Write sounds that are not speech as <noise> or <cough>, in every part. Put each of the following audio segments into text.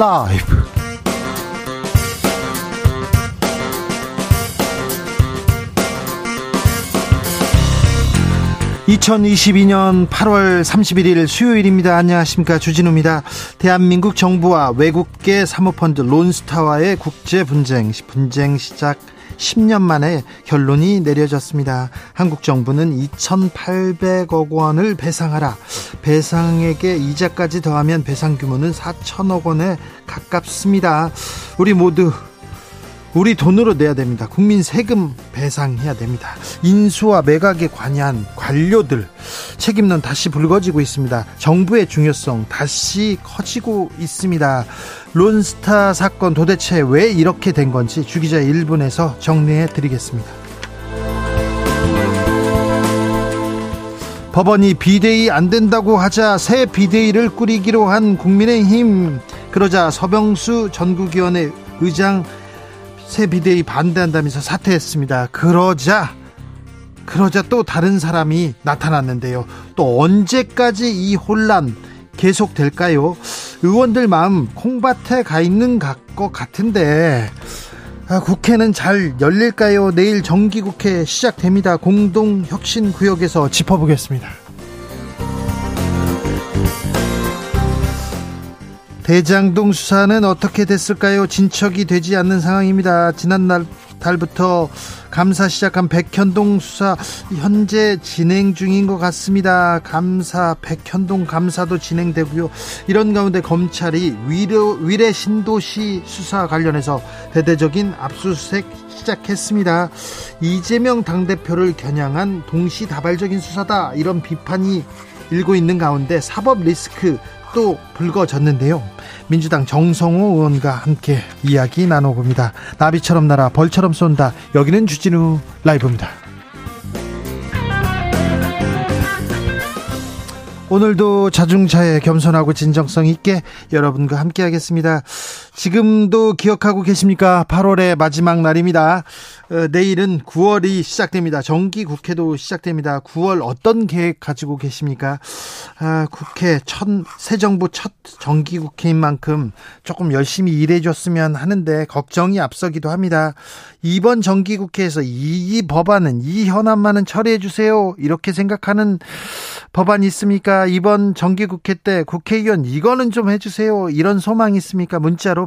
라이브. 2022년 8월 31일 수요일입니다. 안녕하십니까. 주진우입니다. 대한민국 정부와 외국계 사모펀드 론스타와의 국제 분쟁, 분쟁 시작 10년 만에 결론이 내려졌습니다. 한국 정부는 2,800억 원을 배상하라. 배상액에 이자까지 더하면 배상 규모는 4천억 원에 가깝습니다. 우리 모두 우리 돈으로 내야 됩니다. 국민 세금 배상해야 됩니다. 인수와 매각에 관여한 관료들 책임론 다시 불거지고 있습니다. 정부의 중요성 다시 커지고 있습니다. 론스타 사건 도대체 왜 이렇게 된 건지 주기자 1분에서 정리해 드리겠습니다. 법원이 비대위 안 된다고 하자 새 비대위를 꾸리기로 한 국민의힘 그러자 서병수 전국위원회 의장 새 비대위 반대한다면서 사퇴했습니다. 그러자 그러자 또 다른 사람이 나타났는데요. 또 언제까지 이 혼란 계속될까요? 의원들 마음 콩밭에 가 있는 것 같은데 아, 국회는 잘 열릴까요? 내일 정기국회 시작됩니다. 공동혁신구역에서 짚어보겠습니다. 대장동 수사는 어떻게 됐을까요? 진척이 되지 않는 상황입니다. 지난날 달부터 감사 시작한 백현동 수사 현재 진행 중인 것 같습니다. 감사 백현동 감사도 진행되고요. 이런 가운데 검찰이 위로, 위례 신도시 수사 관련해서 대대적인 압수수색 시작했습니다. 이재명 당대표를 겨냥한 동시다발적인 수사다 이런 비판이 일고 있는 가운데 사법 리스크 또 불거졌는데요. 민주당 정성호 의원과 함께 이야기 나눠봅니다. 나비처럼 날아 벌처럼 쏜다. 여기는 주진우 라이브입니다. 오늘도 자중차에 겸손하고 진정성 있게 여러분과 함께 하겠습니다. 지금도 기억하고 계십니까? 8월의 마지막 날입니다. 어, 내일은 9월이 시작됩니다. 정기 국회도 시작됩니다. 9월 어떤 계획 가지고 계십니까? 아, 국회 첫, 새 정부 첫 정기 국회인 만큼 조금 열심히 일해줬으면 하는데 걱정이 앞서기도 합니다. 이번 정기 국회에서 이, 이 법안은 이 현안만은 처리해주세요. 이렇게 생각하는 법안 있습니까? 이번 정기 국회 때 국회의원 이거는 좀 해주세요. 이런 소망 있습니까? 문자로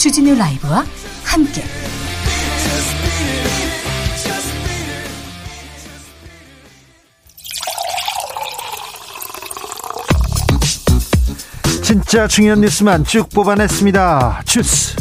주진우 라이브와 함께 진짜 중요한 뉴스만 쭉 뽑아냈습니다. 주스.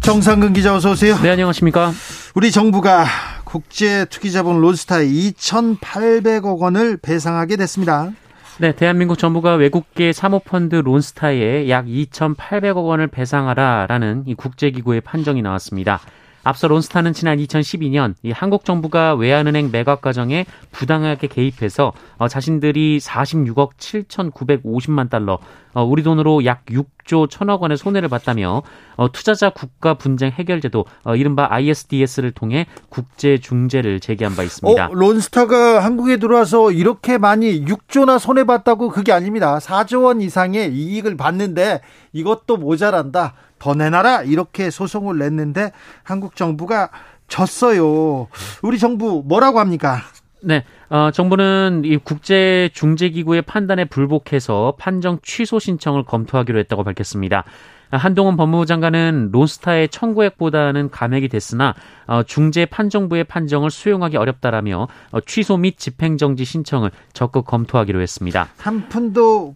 정상근 기자 어서 오세요. 네, 안녕하십니까? 우리 정부가 국제 투기자본 론스타에 2,800억 원을 배상하게 됐습니다. 네, 대한민국 정부가 외국계 사모펀드 론스타에 약 2,800억 원을 배상하라라는 이 국제기구의 판정이 나왔습니다. 앞서 론스타는 지난 2012년 이 한국 정부가 외환은행 매각 과정에 부당하게 개입해서 어, 자신들이 46억 7,950만 달러, 어, 우리 돈으로 약 6조 1천억 원의 손해를 봤다며 어, 투자자 국가 분쟁 해결제도 어, 이른바 ISDS를 통해 국제 중재를 제기한 바 있습니다. 어, 론스타가 한국에 들어와서 이렇게 많이 6조나 손해 봤다고 그게 아닙니다. 4조 원 이상의 이익을 받는데 이것도 모자란다. 더 내놔라 이렇게 소송을 냈는데 한국 정부가 졌어요. 우리 정부 뭐라고 합니까? 네, 어, 정부는 이 국제 중재 기구의 판단에 불복해서 판정 취소 신청을 검토하기로 했다고 밝혔습니다. 한동훈 법무부 장관은 론스타의 청구액보다는 감액이 됐으나 어, 중재 판정부의 판정을 수용하기 어렵다라며 어, 취소 및 집행정지 신청을 적극 검토하기로 했습니다. 한 푼도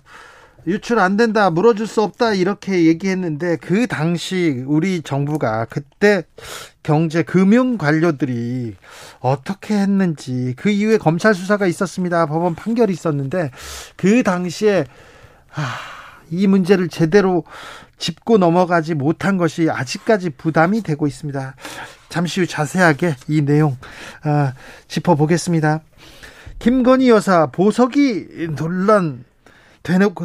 유출 안 된다, 물어줄 수 없다 이렇게 얘기했는데 그 당시 우리 정부가 그때 경제 금융 관료들이 어떻게 했는지 그 이후에 검찰 수사가 있었습니다. 법원 판결이 있었는데 그 당시에 아, 이 문제를 제대로 짚고 넘어가지 못한 것이 아직까지 부담이 되고 있습니다. 잠시 후 자세하게 이 내용 아, 짚어보겠습니다. 김건희 여사 보석이 논란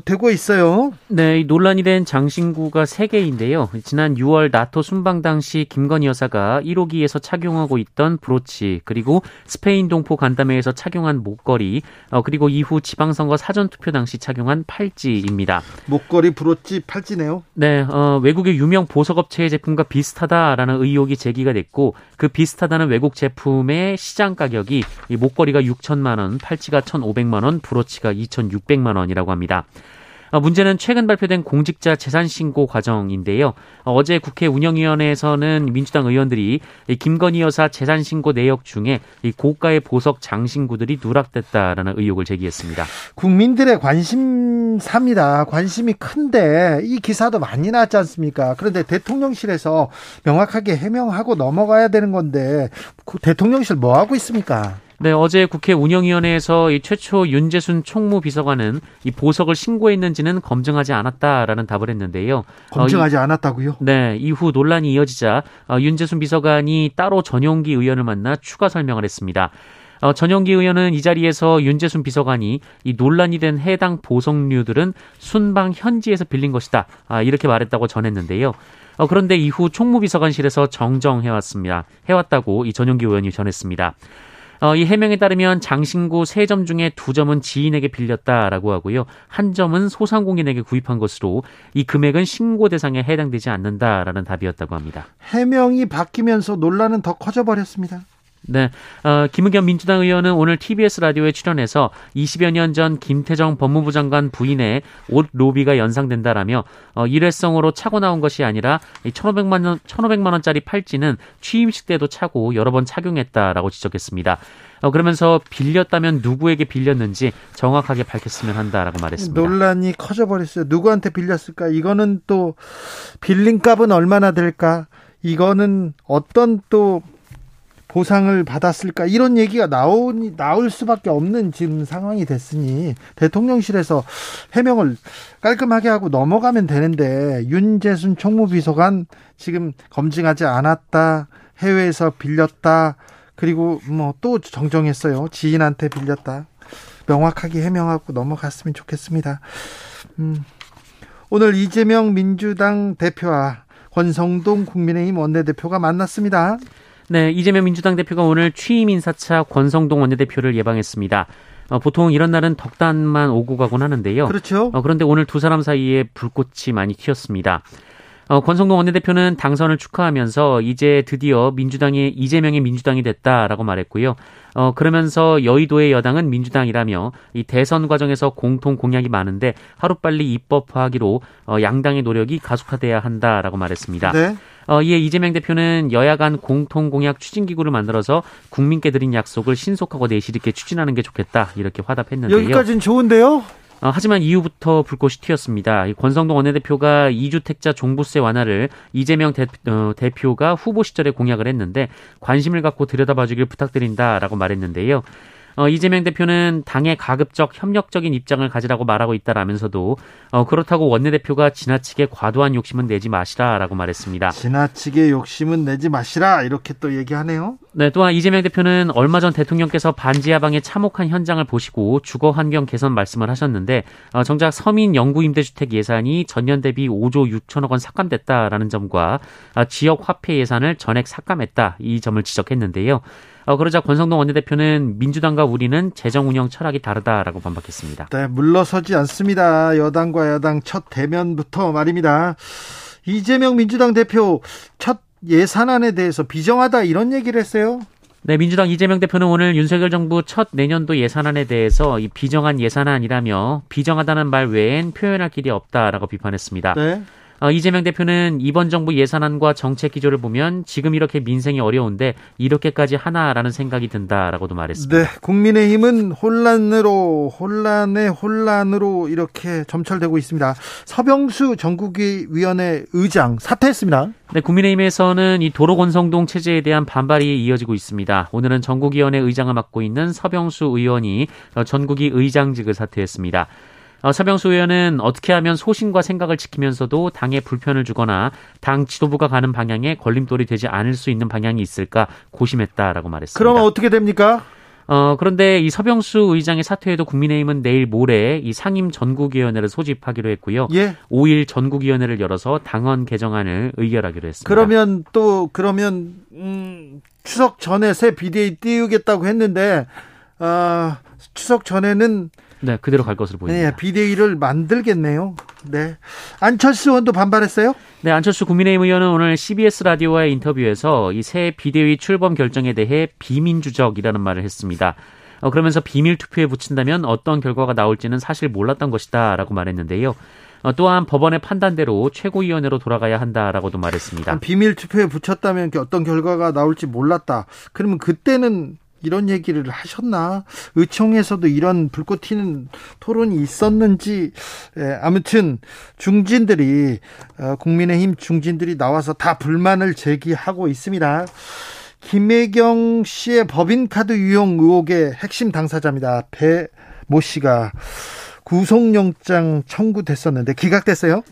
되고 있어요. 네, 논란이 된 장신구가 3개인데요. 지난 6월 나토 순방 당시 김건희 여사가 1호기에서 착용하고 있던 브로치, 그리고 스페인 동포 간담회에서 착용한 목걸이, 어, 그리고 이후 지방선거 사전투표 당시 착용한 팔찌입니다. 목걸이, 브로치, 팔찌네요. 네, 어, 외국의 유명 보석업체의 제품과 비슷하다라는 의혹이 제기가 됐고, 그 비슷하다는 외국 제품의 시장 가격이 이 목걸이가 6천만 원, 팔찌가 1,500만 원, 브로치가 2,600만 원이라고 합니다. 있습니다. 어, 문제는 최근 발표된 공직자 재산 신고 과정인데요. 어제 국회 운영위원회에서는 민주당 의원들이 김건희 여사 재산 신고 내역 중에 고가의 보석 장신구들이 누락됐다라는 의혹을 제기했습니다. 국민들의 관심사입니다. 관심이 큰데 이 기사도 많이 나왔지 않습니까? 그런데 대통령실에서 명확하게 해명하고 넘어가야 되는 건데 대통령실 뭐 하고 있습니까? 네, 어제 국회 운영위원회에서 이 최초 윤재순 총무비서관은 이 보석을 신고했는지는 검증하지 않았다라는 답을 했는데요. 검증하지 어, 않았다고요? 네, 이후 논란이 이어지자 어, 윤재순 비서관이 따로 전용기 의원을 만나 추가 설명을 했습니다. 어, 전용기 의원은 이 자리에서 윤재순 비서관이 이 논란이 된 해당 보석류들은 순방 현지에서 빌린 것이다. 아, 이렇게 말했다고 전했는데요. 어, 그런데 이후 총무비서관실에서 정정해왔습니다. 해왔다고 이 전용기 의원이 전했습니다. 어, 이 해명에 따르면 장신구 세 점 중에 두 점은 지인에게 빌렸다라고 하고요. 한 점은 소상공인에게 구입한 것으로 이 금액은 신고 대상에 해당되지 않는다라는 답이었다고 합니다. 해명이 바뀌면서 논란은 더 커져버렸습니다. 네. 어, 김의겸 민주당 의원은 오늘 TBS 라디오에 출연해서 20여 년 전 김태정 법무부 장관 부인의 옷 로비가 연상된다라며 어, 일회성으로 차고 나온 것이 아니라 1,500만 원 1,500만 원짜리 팔찌는 취임식 때도 차고 여러 번 착용했다라고 지적했습니다. 어, 그러면서 빌렸다면 누구에게 빌렸는지 정확하게 밝혔으면 한다라고 말했습니다. 논란이 커져버렸어요. 누구한테 빌렸을까? 이거는 또 빌린 값은 얼마나 될까? 이거는 어떤 또 보상을 받았을까 이런 얘기가 나오니 나올 수밖에 없는 지금 상황이 됐으니 대통령실에서 해명을 깔끔하게 하고 넘어가면 되는데 윤재순 총무비서관 지금 검증하지 않았다 해외에서 빌렸다 그리고 뭐 또 정정했어요 지인한테 빌렸다 명확하게 해명하고 넘어갔으면 좋겠습니다. 음, 오늘 이재명 민주당 대표와 권성동 국민의힘 원내대표가 만났습니다. 네, 이재명 민주당 대표가 오늘 취임 인사차 권성동 원내대표를 예방했습니다. 어, 보통 이런 날은 덕담만 오고 가곤 하는데요. 그렇죠. 어, 그런데 오늘 두 사람 사이에 불꽃이 많이 튀었습니다. 어, 권성동 원내대표는 당선을 축하하면서 이제 드디어 민주당이 이재명의 민주당이 됐다라고 말했고요. 어, 그러면서 여의도의 여당은 민주당이라며 이 대선 과정에서 공통 공약이 많은데 하루빨리 입법화하기로 어, 양당의 노력이 가속화돼야 한다라고 말했습니다. 네. 어, 이에 이재명 대표는 여야 간 공통 공약 추진 기구를 만들어서 국민께 드린 약속을 신속하고 내실 있게 추진하는 게 좋겠다 이렇게 화답했는데요. 여기까지는 좋은데요. 어, 하지만 이후부터 불꽃이 튀었습니다. 권성동 원내대표가 2주택자 종부세 완화를 이재명 대, 어, 대표가 후보 시절에 공약을 했는데 관심을 갖고 들여다봐주길 부탁드린다라고 말했는데요. 어, 이재명 대표는 당의 가급적 협력적인 입장을 가지라고 말하고 있다라면서도 어, 그렇다고 원내대표가 지나치게 과도한 욕심은 내지 마시라라고 말했습니다. 지나치게 욕심은 내지 마시라 이렇게 또 얘기하네요. 네, 또한 이재명 대표는 얼마 전 대통령께서 반지 하방에 참혹한 현장을 보시고 주거 환경 개선 말씀을 하셨는데 어, 정작 서민 영구 임대주택 예산이 전년 대비 5조 6천억 원 삭감됐다라는 점과 어, 지역 화폐 예산을 전액 삭감했다 이 점을 지적했는데요. 어, 그러자 권성동 원내대표는 민주당과 우리는 재정 운영 철학이 다르다라고 반박했습니다. 네, 물러서지 않습니다. 여당과 야당 첫 대면부터 말입니다. 이재명 민주당 대표 첫 예산안에 대해서 비정하다 이런 얘기를 했어요. 네, 민주당 이재명 대표는 오늘 윤석열 정부 첫 내년도 예산안에 대해서 이 비정한 예산안이라며 비정하다는 말 외엔 표현할 길이 없다라고 비판했습니다. 네. 어, 이재명 대표는 이번 정부 예산안과 정책 기조를 보면 지금 이렇게 민생이 어려운데 이렇게까지 하나라는 생각이 든다라고도 말했습니다. 네, 국민의힘은 혼란으로 혼란에 혼란으로 이렇게 점철되고 있습니다. 서병수 전국위 위원회 의장 사퇴했습니다. 네, 국민의힘에서는 이 도로 건성동 체제에 대한 반발이 이어지고 있습니다. 오늘은 전국위원회 의장을 맡고 있는 서병수 의원이 전국위 의장직을 사퇴했습니다. 어, 서병수 의원은 어떻게 하면 소신과 생각을 지키면서도 당에 불편을 주거나 당 지도부가 가는 방향에 걸림돌이 되지 않을 수 있는 방향이 있을까 고심했다라고 말했습니다. 그러면 어떻게 됩니까? 어, 그런데 이 서병수 의장의 사퇴에도 국민의힘은 내일 모레 이 상임 전국위원회를 소집하기로 했고요. 예. 5일 전국위원회를 열어서 당헌 개정안을 의결하기로 했습니다. 그러면 또 그러면 음, 추석 전에 새 비대위 띄우겠다고 했는데 어, 추석 전에는 네, 그대로 갈 것으로 보입니다. 네, 비대위를 만들겠네요. 네. 안철수 의원도 반발했어요? 네, 안철수 국민의힘 의원은 오늘 CBS 라디오와의 인터뷰에서 이 새 비대위 출범 결정에 대해 비민주적이라는 말을 했습니다. 어, 그러면서 비밀 투표에 붙인다면 어떤 결과가 나올지는 사실 몰랐던 것이다라고 말했는데요. 어, 또한 법원의 판단대로 최고위원회로 돌아가야 한다라고도 말했습니다. 비밀 투표에 붙였다면 어떤 결과가 나올지 몰랐다. 그러면 그때는 이런 얘기를 하셨나? 의총에서도 이런 불꽃 튀는 토론이 있었는지, 예, 아무튼 중진들이, 어, 국민의힘 중진들이 나와서 다 불만을 제기하고 있습니다. 김혜경 씨의 법인카드 유용 의혹의 핵심 당사자입니다. 배 모 씨가 구속영장 청구됐었는데 기각됐어요?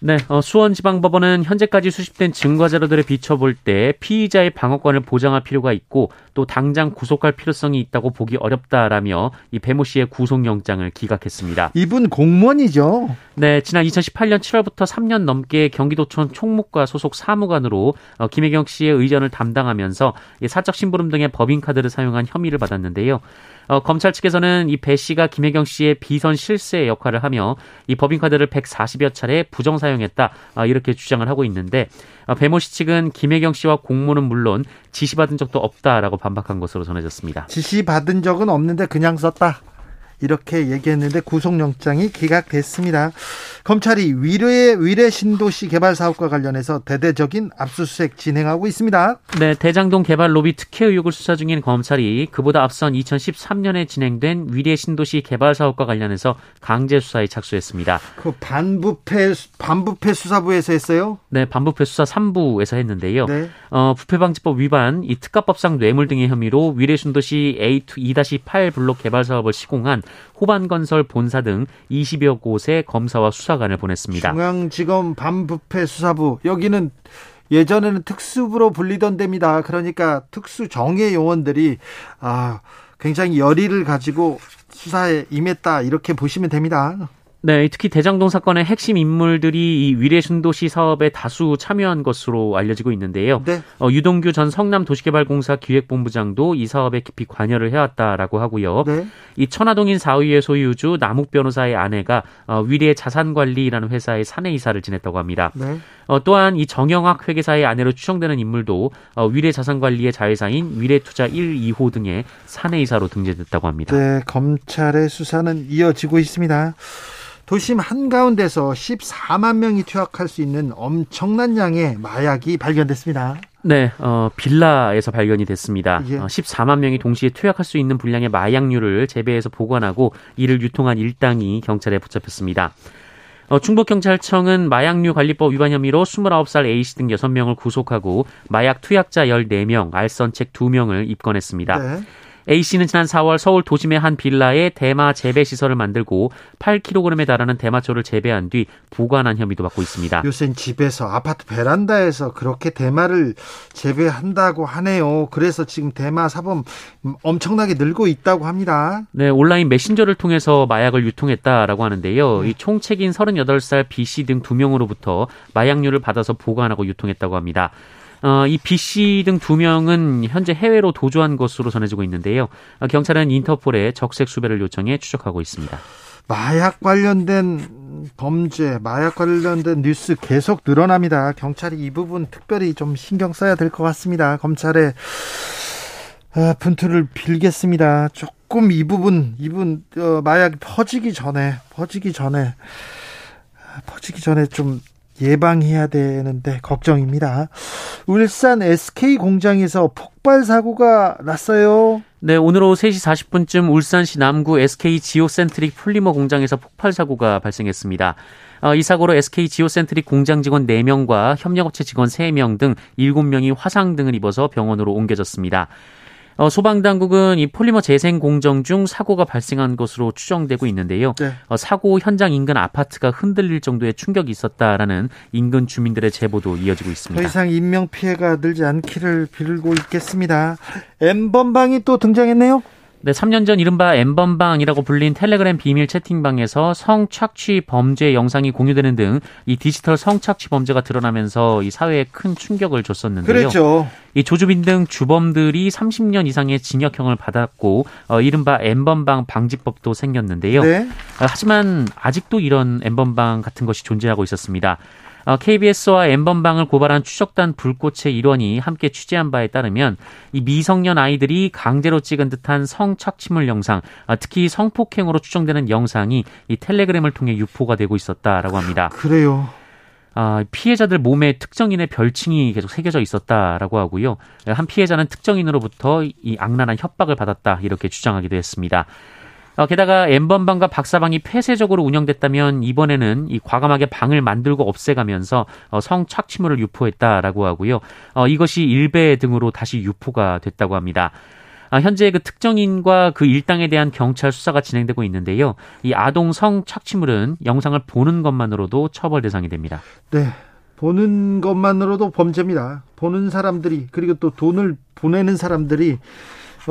네, 어, 수원지방법원은 현재까지 수집된 증거 자료들을 비춰볼 때 피의자의 방어권을 보장할 필요가 있고 또 당장 구속할 필요성이 있다고 보기 어렵다라며 이 배모 씨의 구속영장을 기각했습니다. 이분 공무원이죠. 네, 지난 2018년 7월부터 3년 넘게 경기도청 총무과 소속 사무관으로 어, 김혜경 씨의 의전을 담당하면서 사적 심부름 등의 법인 카드를 사용한 혐의를 받았는데요. 어, 검찰 측에서는 이 배 씨가 김혜경 씨의 비선 실세 역할을 하며 이 법인카드를 140여 차례 부정 사용했다 어, 이렇게 주장을 하고 있는데 어, 배모 씨 측은 김혜경 씨와 공모는 물론 지시받은 적도 없다라고 반박한 것으로 전해졌습니다. 지시받은 적은 없는데 그냥 썼다. 이렇게 얘기했는데 구속영장이 기각됐습니다. 검찰이 위례 위례 신도시 개발 사업과 관련해서 대대적인 압수수색 진행하고 있습니다. 네, 대장동 개발 로비 특혜 의혹을 수사 중인 검찰이 그보다 앞선 2013년에 진행된 위례 신도시 개발 사업과 관련해서 강제 수사에 착수했습니다. 그 반부패 반부패 수사부에서 했어요? 네, 반부패 수사 3부에서 했는데요. 네. 어, 부패방지법 위반, 이 특가법상 뇌물 등의 혐의로 위례 신도시 A2-8 블록 개발 사업을 시공한 호반건설 본사 등 20여 곳의 검사와 수사관을 보냈습니다. 중앙지검 반부패 수사부 여기는 예전에는 특수부로 불리던 데입니다. 그러니까 특수 정예 요원들이 아 굉장히 열의를 가지고 수사에 임했다 이렇게 보시면 됩니다. 네, 특히 대장동 사건의 핵심 인물들이 이 위례순도시 사업에 다수 참여한 것으로 알려지고 있는데요. 네. 어, 유동규 전 성남도시개발공사 기획본부장도 이 사업에 깊이 관여를 해왔다라고 하고요. 네. 이 천화동인 사위의 소유주 남욱 변호사의 아내가 어, 위례 자산관리라는 회사의 사내 이사를 지냈다고 합니다. 네. 어, 또한 이 정영학 회계사의 아내로 추정되는 인물도 어, 위례 자산관리의 자회사인 위례투자 1, 2호 등의 사내 이사로 등재됐다고 합니다. 네, 검찰의 수사는 이어지고 있습니다. 도심 한가운데서 14만 명이 투약할 수 있는 엄청난 양의 마약이 발견됐습니다. 네, 어, 빌라에서 발견이 됐습니다. 예. 어, 14만 명이 동시에 투약할 수 있는 분량의 마약류를 재배해서 보관하고 이를 유통한 일당이 경찰에 붙잡혔습니다. 어, 충북경찰청은 마약류 관리법 위반 혐의로 29살 A씨 등 6명을 구속하고 마약 투약자 14명, 알선책 2명을 입건했습니다. 네. A 씨는 지난 4월 서울 도심의 한 빌라에 대마 재배 시설을 만들고 8kg에 달하는 대마초를 재배한 뒤 보관한 혐의도 받고 있습니다. 요새 집에서 아파트 베란다에서 그렇게 대마를 재배한다고 하네요. 그래서 지금 대마 사범 엄청나게 늘고 있다고 합니다. 네, 온라인 메신저를 통해서 마약을 유통했다라고 하는데요. 이 총책인 38살 B 씨 등 두 명으로부터 마약류를 받아서 보관하고 유통했다고 합니다. 어, 이 B 씨 등 두 명은 현재 해외로 도주한 것으로 전해지고 있는데요. 어, 경찰은 인터폴에 적색 수배를 요청해 추적하고 있습니다. 마약 관련된 범죄, 마약 관련된 뉴스 계속 늘어납니다. 경찰이 이 부분 특별히 좀 신경 써야 될 것 같습니다. 검찰의 아, 건투를 빌겠습니다. 조금 이 부분, 이분 어, 마약이 퍼지기 전에, 퍼지기 전에, 퍼지기 전에 좀 예방해야 되는데 걱정입니다. 울산 SK 공장에서 폭발 사고가 났어요. 네, 오늘 오후 3시 40분쯤 울산시 남구 SK 지오센트릭 폴리머 공장에서 폭발 사고가 발생했습니다. 어, 이 사고로 SK 지오센트릭 공장 직원 4명과 협력업체 직원 3명 등 7명이 화상 등을 입어서 병원으로 옮겨졌습니다. 어, 소방당국은 이 폴리머 재생 공정 중 사고가 발생한 것으로 추정되고 있는데요. 네. 어, 사고 현장 인근 아파트가 흔들릴 정도의 충격이 있었다라는 인근 주민들의 제보도 이어지고 있습니다. 더 이상 인명 피해가 늘지 않기를 빌고 있겠습니다. 엠번방이 또 등장했네요. 네, 3년 전 이른바 엠번방이라고 불린 텔레그램 비밀 채팅방에서 성착취 범죄 영상이 공유되는 등 이 디지털 성착취 범죄가 드러나면서 이 사회에 큰 충격을 줬었는데요. 그렇죠. 이 조주빈 등 주범들이 30년 이상의 징역형을 받았고 어, 이른바 엠번방 방지법도 생겼는데요. 네. 어, 하지만 아직도 이런 엠번방 같은 것이 존재하고 있었습니다. KBS와 어, 엠번방을 고발한 추적단 불꽃의 일원이 함께 취재한 바에 따르면 이 미성년 아이들이 강제로 찍은 듯한 성착취물 영상, 아, 특히 성폭행으로 추정되는 영상이 이 텔레그램을 통해 유포가 되고 있었다라고 합니다. 그래요. 아, 피해자들 몸에 특정인의 별칭이 계속 새겨져 있었다라고 하고요. 한 피해자는 특정인으로부터 이 악랄한 협박을 받았다 이렇게 주장하기도 했습니다. 어, 게다가 엠번방과 박사방이 폐쇄적으로 운영됐다면 이번에는 이 과감하게 방을 만들고 없애가면서 어, 성착취물을 유포했다라고 하고요. 어, 이것이 일배 등으로 다시 유포가 됐다고 합니다. 아, 현재 그 특정인과 그 일당에 대한 경찰 수사가 진행되고 있는데요. 이 아동 성 착취물은 영상을 보는 것만으로도 처벌 대상이 됩니다. 네. 보는 것만으로도 범죄입니다. 보는 사람들이 그리고 또 돈을 보내는 사람들이 어,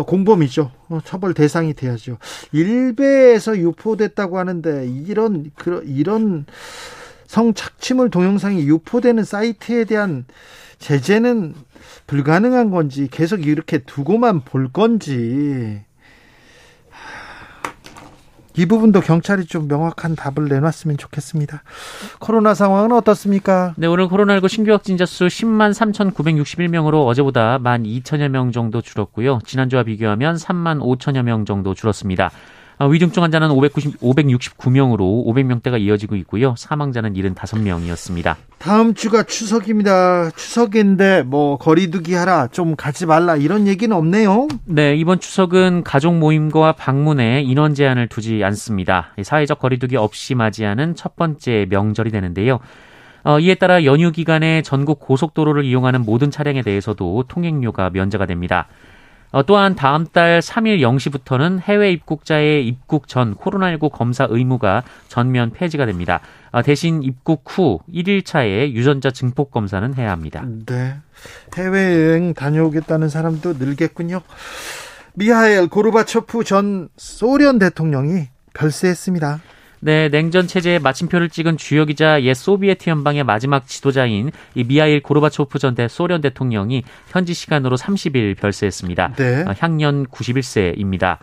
공범이죠. 어, 처벌 대상이 돼야죠. 일베에서 유포됐다고 하는데 이런 이런 성착취물 동영상이 유포되는 사이트에 대한 제재는 불가능한 건지 계속 이렇게 두고만 볼 건지 이 부분도 경찰이 좀 명확한 답을 내놨으면 좋겠습니다. 코로나 상황은 어떻습니까? 네, 오늘 코로나19 신규 확진자 수 10만 3,961명으로 어제보다 1만 2천여 명 정도 줄었고요. 지난주와 비교하면 3만 5천여 명 정도 줄었습니다. 아, 위중증 환자는 590, 569명으로 500명대가 이어지고 있고요. 사망자는 75명이었습니다. 다음 주가 추석입니다. 추석인데 뭐 거리두기 하라, 좀 가지 말라 이런 얘기는 없네요. 네, 이번 추석은 가족 모임과 방문에 인원 제한을 두지 않습니다. 사회적 거리두기 없이 맞이하는 첫 번째 명절이 되는데요. 어, 이에 따라 연휴 기간에 전국 고속도로를 이용하는 모든 차량에 대해서도 통행료가 면제가 됩니다. 어, 또한 다음 달 3일 0시부터는 해외 입국자의 입국 전 코로나19 검사 의무가 전면 폐지가 됩니다. 어, 대신 입국 후 1일차에 유전자 증폭 검사는 해야 합니다. 네. 해외여행 다녀오겠다는 사람도 늘겠군요. 미하엘 고르바초프 전 소련 대통령이 별세했습니다. 네, 냉전 체제에 마침표를 찍은 주요 기자 옛 소비에트 연방의 마지막 지도자인 이 미하일 고르바초프 전 대 소련 대통령이 현지 시간으로 30일 별세했습니다. 네. 어, 향년 91세입니다.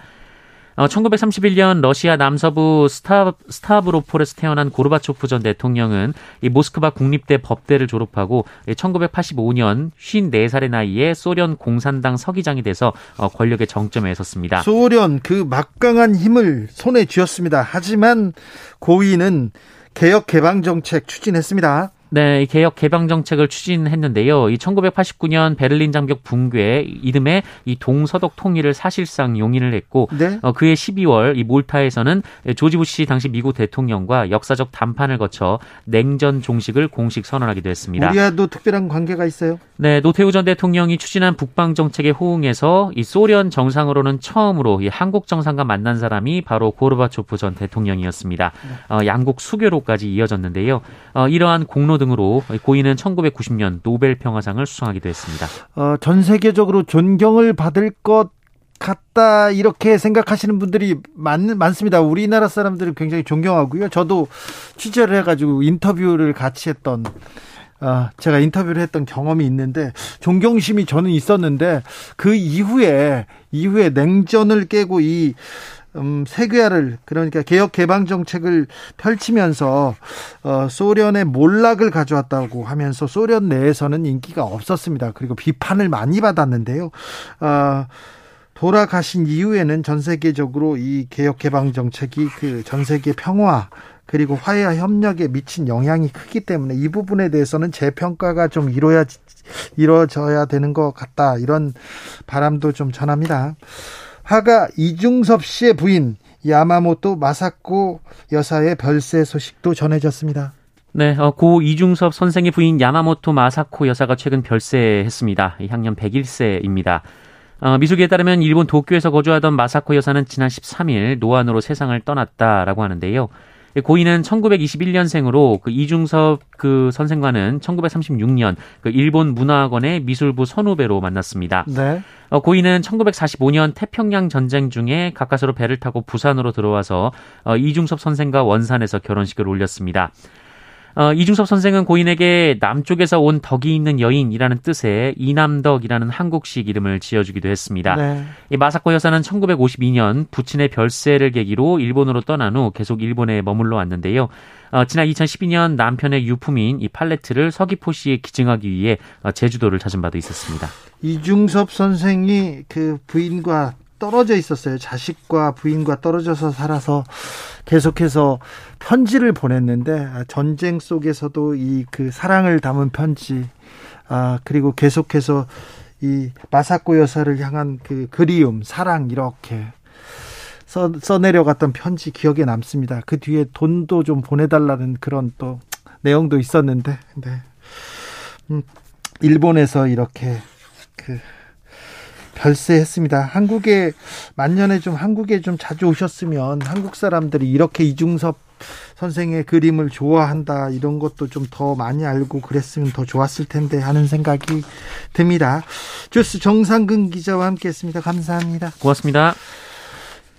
어, 1931년 러시아 남서부 스타, 스타브로폴에서 태어난 고르바초프 전 대통령은 이 모스크바 국립대 법대를 졸업하고 1985년 54살의 나이에 소련 공산당 서기장이 돼서 어, 권력의 정점에 섰습니다. 소련 그 막강한 힘을 손에 쥐었습니다. 하지만 고위는 개혁 개방 정책 추진했습니다. 네, 개혁 개방 정책을 추진했는데요. 이 1989년 베를린 장벽 붕괴 이듬해 이 동서독 통일을 사실상 용인을 했고 네? 어, 그해 12월 이 몰타에서는 조지 부시 당시 미국 대통령과 역사적談판을 거쳐 냉전 종식을 공식 선언하기도 했습니다. 우리와도 특별한 관계가 있어요? 네, 노태우 전 대통령이 추진한 북방 정책에 호응해서 이 소련 정상으로는 처음으로 이 한국 정상과 만난 사람이 바로 고르바초프 전 대통령이었습니다. 네. 어, 양국 수교로까지 이어졌는데요. 어, 이러한 공로 등으로 고인은 1990년 노벨 평화상을 수상하기도 했습니다. 어, 전 세계적으로 존경을 받을 것 같다 이렇게 생각하시는 분들이 많, 많습니다. 우리나라 사람들을 굉장히 존경하고요. 저도 취재를 해가지고 인터뷰를 같이 했던 어, 제가 인터뷰를 했던 경험이 있는데 존경심이 저는 있었는데 그 이후에 이후에 냉전을 깨고 이 음, 세계화를 그러니까 개혁 개방 정책을 펼치면서 어, 소련의 몰락을 가져왔다고 하면서 소련 내에서는 인기가 없었습니다. 그리고 비판을 많이 받았는데요. 어, 돌아가신 이후에는 전 세계적으로 이 개혁 개방 정책이 그 전 세계 평화 그리고 화해와 협력에 미친 영향이 크기 때문에 이 부분에 대해서는 재평가가 좀 이루어야 이루어져야 되는 것 같다 이런 바람도 좀 전합니다. 화가 이중섭 씨의 부인 야마모토 마사코 여사의 별세 소식도 전해졌습니다. 네, 어, 고 이중섭 선생의 부인 야마모토 마사코 여사가 최근 별세했습니다. 향년 101세입니다. 어, 미수기에 따르면 일본 도쿄에서 거주하던 마사코 여사는 지난 13일 노안으로 세상을 떠났다라고 하는데요. 고인은 1921년생으로 그 이중섭 그 선생과는 1936년 그 일본 문화학원의 미술부 선후배로 만났습니다. 네. 어, 고인은 1945년 태평양 전쟁 중에 가까스로 배를 타고 부산으로 들어와서 어, 이중섭 선생과 원산에서 결혼식을 올렸습니다. 어, 이중섭 선생은 고인에게 남쪽에서 온 덕이 있는 여인이라는 뜻의 이남덕이라는 한국식 이름을 지어주기도 했습니다. 네. 이 마사코 여사는 1952년 부친의 별세를 계기로 일본으로 떠난 후 계속 일본에 머물러 왔는데요. 어, 지난 2012년 남편의 유품인 이 팔레트를 서귀포시에 기증하기 위해 어, 제주도를 찾은 바도 있었습니다. 이중섭 선생이 그 부인과 떨어져 있었어요. 자식과 부인과 떨어져서 살아서 계속해서 편지를 보냈는데 아, 전쟁 속에서도 이 그 사랑을 담은 편지 아 그리고 계속해서 이 마사코 여사를 향한 그 그리움, 사랑 이렇게 써, 써내려갔던 편지 기억에 남습니다. 그 뒤에 돈도 좀 보내달라는 그런 또 내용도 있었는데, 네. 음, 일본에서 이렇게 그 별세했습니다. 한국에 만년에 좀 한국에 좀 자주 오셨으면 한국 사람들이 이렇게 이중섭 선생의 그림을 좋아한다 이런 것도 좀 더 많이 알고 그랬으면 더 좋았을 텐데 하는 생각이 듭니다. 주스 정상근 기자와 함께했습니다. 감사합니다. 고맙습니다.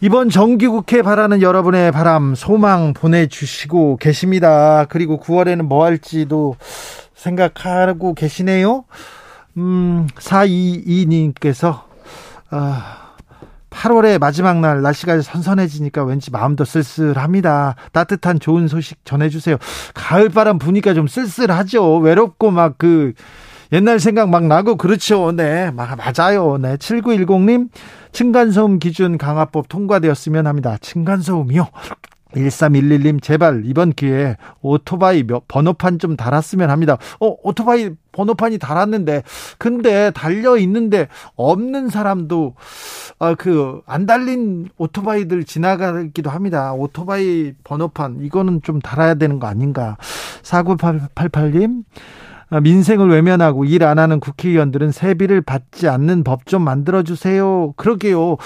이번 정기국회 바라는 여러분의 바람 소망 보내주시고 계십니다. 그리고 9월에는 뭐 할지도 생각하고 계시네요. 음, 422님께서, 아, 8월의 마지막 날 날씨가 선선해지니까 왠지 마음도 쓸쓸합니다. 따뜻한 좋은 소식 전해주세요. 가을바람 부니까 좀 쓸쓸하죠. 외롭고 막 그 옛날 생각 막 나고 그렇죠. 네, 맞아요. 네, 7910님 층간소음 기준 강화법 통과되었으면 합니다. 층간소음이요. 1311님 제발 이번 기회에 오토바이 몇 번호판 좀 달았으면 합니다. 어 오토바이 번호판이 달았는데 근데 달려 있는데 없는 사람도 어 그안 달린 오토바이들 지나가기도 합니다. 오토바이 번호판 이거는 좀 달아야 되는 거 아닌가? 4988님 민생을 외면하고 일 안 하는 국회의원들은 세비를 받지 않는 법 좀 만들어 주세요. 그러게요.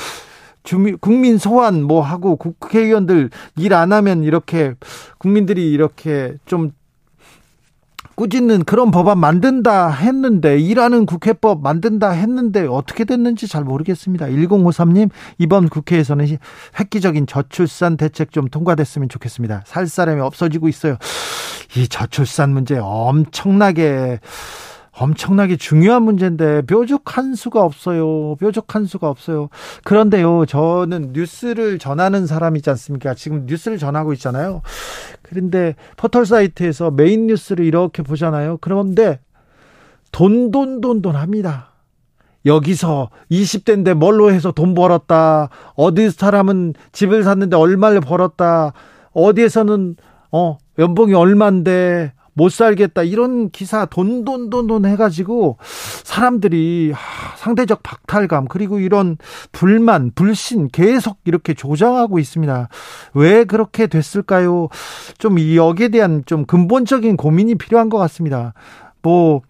주민, 국민 소환 뭐 하고 국회의원들 일 안 하면 이렇게 국민들이 이렇게 좀 꾸짖는 그런 법안 만든다 했는데 일하는 국회법 만든다 했는데 어떻게 됐는지 잘 모르겠습니다. 1053님 이번 국회에서는 획기적인 저출산 대책 좀 통과됐으면 좋겠습니다. 살 사람이 없어지고 있어요. 이 저출산 문제 엄청나게 엄청나게 중요한 문제인데 뾰족한 수가 없어요. 뾰족한 수가 없어요. 그런데요, 저는 뉴스를 전하는 사람이지 않습니까? 지금 뉴스를 전하고 있잖아요. 그런데 포털 사이트에서 메인 뉴스를 이렇게 보잖아요. 그런데 돈, 돈, 돈, 돈 합니다. 여기서 20대인데 뭘로 해서 돈 벌었다. 어디 사람은 집을 샀는데 얼마를 벌었다. 어디에서는 어 연봉이 얼만데 못 살겠다 이런 기사 돈 돈 돈 돈 해가지고 사람들이 상대적 박탈감 그리고 이런 불만 불신 계속 이렇게 조장하고 있습니다. 왜 그렇게 됐을까요? 좀 여기에 대한 좀 근본적인 고민이 필요한 것 같습니다. 뭐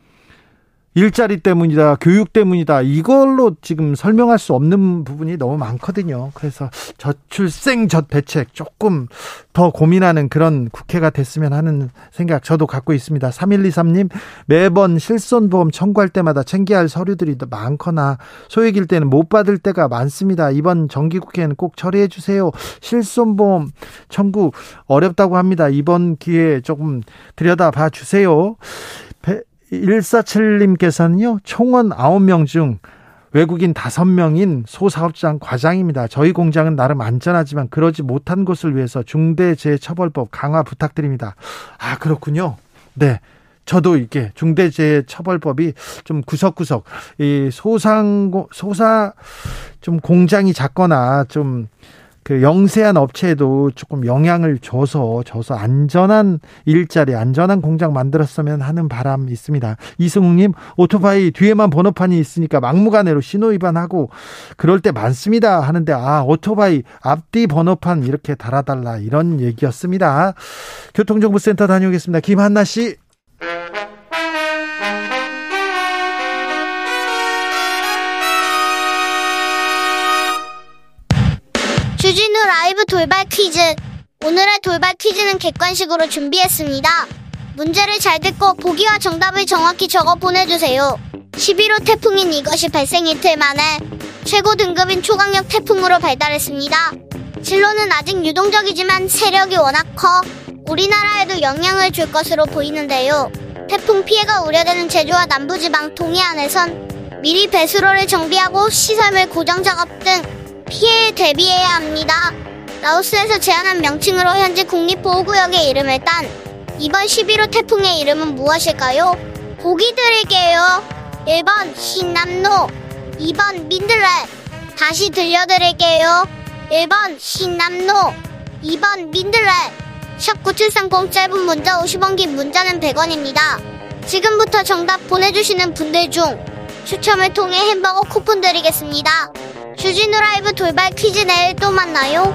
일자리 때문이다, 교육 때문이다, 이걸로 지금 설명할 수 없는 부분이 너무 많거든요. 그래서 저출생 저대책 조금 더 고민하는 그런 국회가 됐으면 하는 생각 저도 갖고 있습니다. 3123님, 매번 실손보험 청구할 때마다 챙겨야 할 서류들이 많거나 소액일 때는 못 받을 때가 많습니다. 이번 정기국회는 꼭 처리해 주세요. 실손보험 청구 어렵다고 합니다. 이번 기회에 조금 들여다 봐 주세요. 147님께서는요, 총원 9명 중 외국인 5명인 소사업장 과장입니다. 저희 공장은 나름 안전하지만 그러지 못한 곳을 위해서 중대재해처벌법 강화 부탁드립니다. 아, 그렇군요. 네. 저도 이게 중대재해처벌법이 좀 구석구석 이 소상 소사 좀 공장이 작거나 좀 그 영세한 업체에도 조금 영향을 줘서 줘서 안전한 일자리, 안전한 공장 만들었으면 하는 바람 있습니다. 이승욱님 오토바이 뒤에만 번호판이 있으니까 막무가내로 신호 위반하고 그럴 때 많습니다. 하는데 아 오토바이 앞뒤 번호판 이렇게 달아달라 이런 얘기였습니다. 교통정보센터 다녀오겠습니다. 김한나 씨. 주진우 라이브 돌발 퀴즈. 오늘의 돌발 퀴즈는 객관식으로 준비했습니다. 문제를 잘 듣고 보기와 정답을 정확히 적어 보내주세요. 11호 태풍인 이것이 발생 이틀 만에 최고 등급인 초강력 태풍으로 발달했습니다. 진로는 아직 유동적이지만 세력이 워낙 커 우리나라에도 영향을 줄 것으로 보이는데요. 태풍 피해가 우려되는 제주와 남부지방 동해안에선 미리 배수로를 정비하고 시설물 고정 작업 등 피해에 대비해야 합니다. 라오스에서 제안한 명칭으로 현재 국립보호구역의 이름을 딴 이번 11호 태풍의 이름은 무엇일까요? 보기 드릴게요. 1번 신남노, 2번 민들레. 다시 들려드릴게요. 1번 신남노, 2번 민들레. 샵9730 짧은 문자 50원 긴 문자는 100원입니다. 지금부터 정답 보내주시는 분들 중 추첨을 통해 햄버거 쿠폰 드리겠습니다. 주진우 라이브 돌발 퀴즈 내일 또 만나요.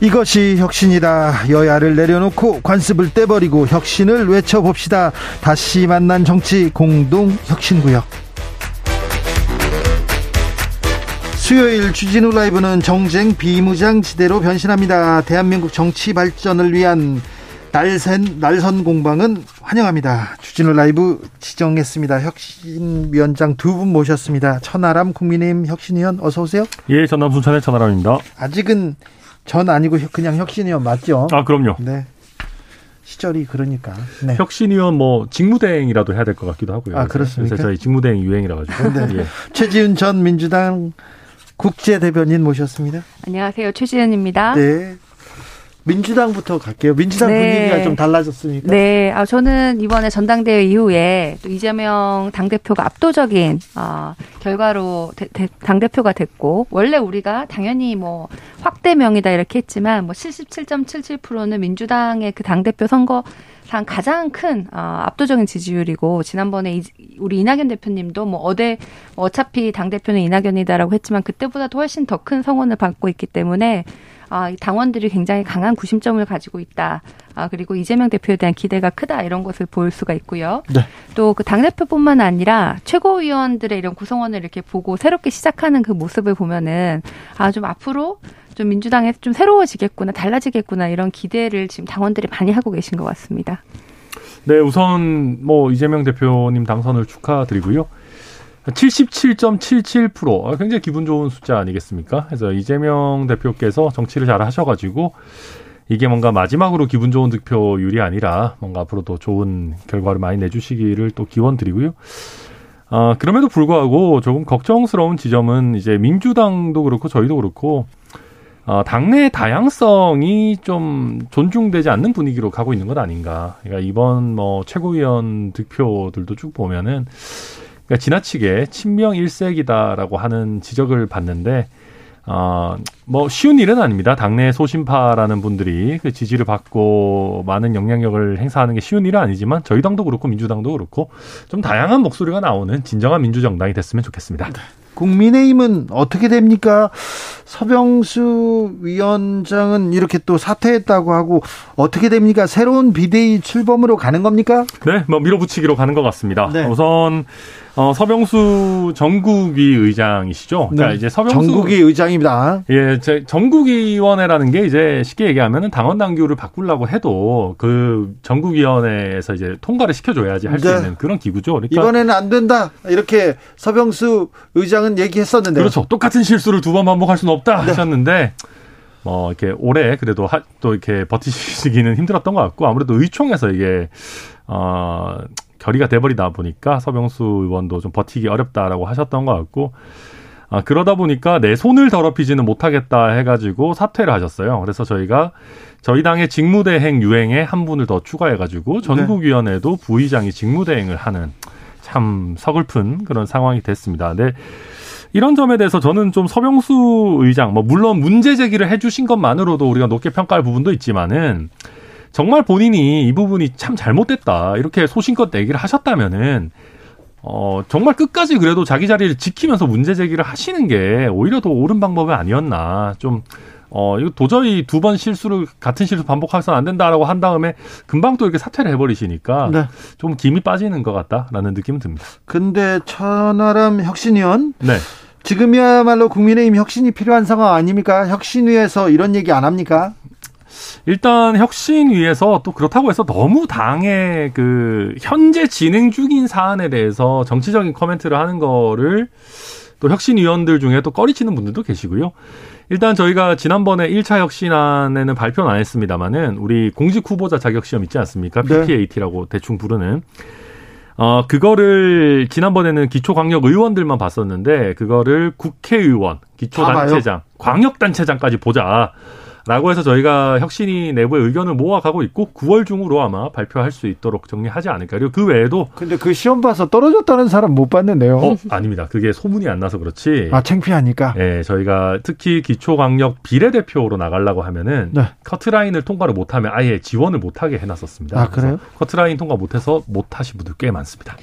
이것이 혁신이다. 여야를 내려놓고 관습을 떼버리고 혁신을 외쳐봅시다. 다시 만난 정치 공동 혁신구역. 수요일 주진우 라이브는 정쟁 비무장지대로 변신합니다. 대한민국 정치 발전을 위한 날선, 날선 공방은 환영합니다. 주진우 라이브 지정했습니다. 혁신위원장 두 분 모셨습니다. 천하람 국민의힘 혁신위원 어서 오세요. 예, 전남 순천의 천하람입니다. 아직은 전 아니고 그냥 혁신위원 맞죠? 아, 그럼요. 네. 시절이 그러니까. 네. 혁신위원 뭐 직무대행이라도 해야 될 것 같기도 하고요. 아, 그렇습니까? 그래서 저희 직무대행 유행이라 가지고. 네. 예. 최지은 전 민주당 국제 대변인 모셨습니다. 안녕하세요. 최지은입니다. 네. 민주당부터 갈게요. 민주당 네. 분위기가 좀 달라졌습니까? 네, 아, 저는 이번에 전당대회 이후에 또 이재명 당대표가 압도적인, 어, 결과로 대- 대- 당대표가 됐고, 원래 우리가 당연히 뭐 확대명이다 이렇게 했지만, 뭐 77.77%는 민주당의 그 당대표 선거 상 가장 큰 어, 압도적인 지지율이고 지난번에 이, 우리 이낙연 대표님도 뭐 어대 뭐 어차피 당 대표는 이낙연이다라고 했지만 그때보다도 훨씬 더 큰 성원을 받고 있기 때문에 아, 이 당원들이 굉장히 강한 구심점을 가지고 있다. 아, 그리고 이재명 대표에 대한 기대가 크다. 이런 것을 볼 수가 있고요. 네. 또그 당대표뿐만 아니라 최고위원들의 이런 구성원을 이렇게 보고 새롭게 시작하는 그 모습을 보면은 아, 좀 앞으로 좀 민주당에 좀 새로워지겠구나, 달라지겠구나, 이런 기대를 지금 당원들이 많이 하고 계신 것 같습니다. 네, 우선 뭐 이재명 대표님 당선을 축하드리고요. 77.77% 아, 굉장히 기분 좋은 숫자 아니겠습니까? 그래서 이재명 대표께서 정치를 잘 하셔가지고 이게 뭔가 마지막으로 기분 좋은 득표율이 아니라 뭔가 앞으로 더 좋은 결과를 많이 내주시기를 또 기원 드리고요. 아, 그럼에도 불구하고 조금 걱정스러운 지점은 이제 민주당도 그렇고 저희도 그렇고 어, 당내 다양성이 좀 존중되지 않는 분위기로 가고 있는 것 아닌가. 그러니까 이번 뭐 최고위원 득표들도 쭉 보면은 그러니까 지나치게 친명 일색이다라고 하는 지적을 받는데 어, 뭐 쉬운 일은 아닙니다. 당내 소신파라는 분들이 그 지지를 받고 많은 영향력을 행사하는 게 쉬운 일은 아니지만 저희 당도 그렇고 민주당도 그렇고 좀 다양한 목소리가 나오는 진정한 민주정당이 됐으면 좋겠습니다. 국민의힘은 어떻게 됩니까? 서병수 위원장은 이렇게 또 사퇴했다고 하고 어떻게 됩니까? 새로운 비대위 출범으로 가는 겁니까? 네, 뭐 밀어붙이기로 가는 것 같습니다. 네. 우선 어, 서병수 전국위 의장이시죠. 그러니까 이제 서병수 네. 전국위 의장입니다. 예, 제 전국위원회라는 게 이제 쉽게 얘기하면은 당원 당규를 바꾸려고 해도 그 전국위원회에서 이제 통과를 시켜줘야지 할수 네. 있는 그런 기구죠. 그러니까 이번에는 안 된다. 이렇게 서병수 의장은 얘기했었는데. 그렇죠. 똑같은 실수를 두 번 반복할 수는 없다 네. 하셨는데 뭐 이렇게 오래 그래도 하, 또 이렇게 버티시기는 힘들었던 것 같고 아무래도 의총에서 이게 어 결의가 돼버리다 보니까 서병수 의원도 좀 버티기 어렵다라고 하셨던 것 같고 아, 그러다 보니까 내 손을 더럽히지는 못하겠다 해가지고 사퇴를 하셨어요. 그래서 저희가 저희 당의 직무대행 유행에 한 분을 더 추가해가지고 전국위원회도 부의장이 직무대행을 하는 참 서글픈 그런 상황이 됐습니다. 네. 이런 점에 대해서 저는 좀 서병수 의장, 뭐, 물론 문제 제기를 해주신 것만으로도 우리가 높게 평가할 부분도 있지만은, 정말 본인이 이 부분이 참 잘못됐다. 이렇게 소신껏 얘기를 하셨다면은, 어, 정말 끝까지 그래도 자기 자리를 지키면서 문제 제기를 하시는 게 오히려 더 옳은 방법이 아니었나. 좀, 어, 이거 도저히 두 번 실수를 같은 실수 반복해서는 안 된다라고 한 다음에 금방 또 이렇게 사퇴를 해버리시니까 네. 좀 김이 빠지는 것 같다라는 느낌은 듭니다. 근데 천하람 혁신위원 네. 지금이야말로 국민의힘 혁신이 필요한 상황 아닙니까? 혁신위에서 이런 얘기 안 합니까? 일단 혁신 위에서 또 그렇다고 해서 너무 당의 그 현재 진행 중인 사안에 대해서 정치적인 코멘트를 하는 거를 또 혁신위원들 중에 또 꺼리치는 분들도 계시고요. 일단 저희가 지난번에 1차 혁신안에는 발표는 안 했습니다만은 우리 공직 후보자 자격 시험 있지 않습니까? 네. PPAT라고 대충 부르는 어 그거를 지난번에는 기초광역 의원들만 봤었는데 그거를 국회의원, 기초단체장, 광역단체장까지 보자. 라고 해서 저희가 혁신이 내부의 의견을 모아가고 있고 9월 중으로 아마 발표할 수 있도록 정리하지 않을까. 그리고 그 외에도 근데 그 시험 봐서 떨어졌다는 사람 못 봤는데요. 어 아닙니다. 그게 소문이 안 나서 그렇지. 아 창피하니까. 예, 저희가 특히 기초광역 비례대표로 나가려고 하면은 네. 커트라인을 통과를 못 하면 아예 지원을 못 하게 해 놨었습니다. 아, 그래요? 커트라인 통과 못 해서 못 하신 분들 꽤 많습니다.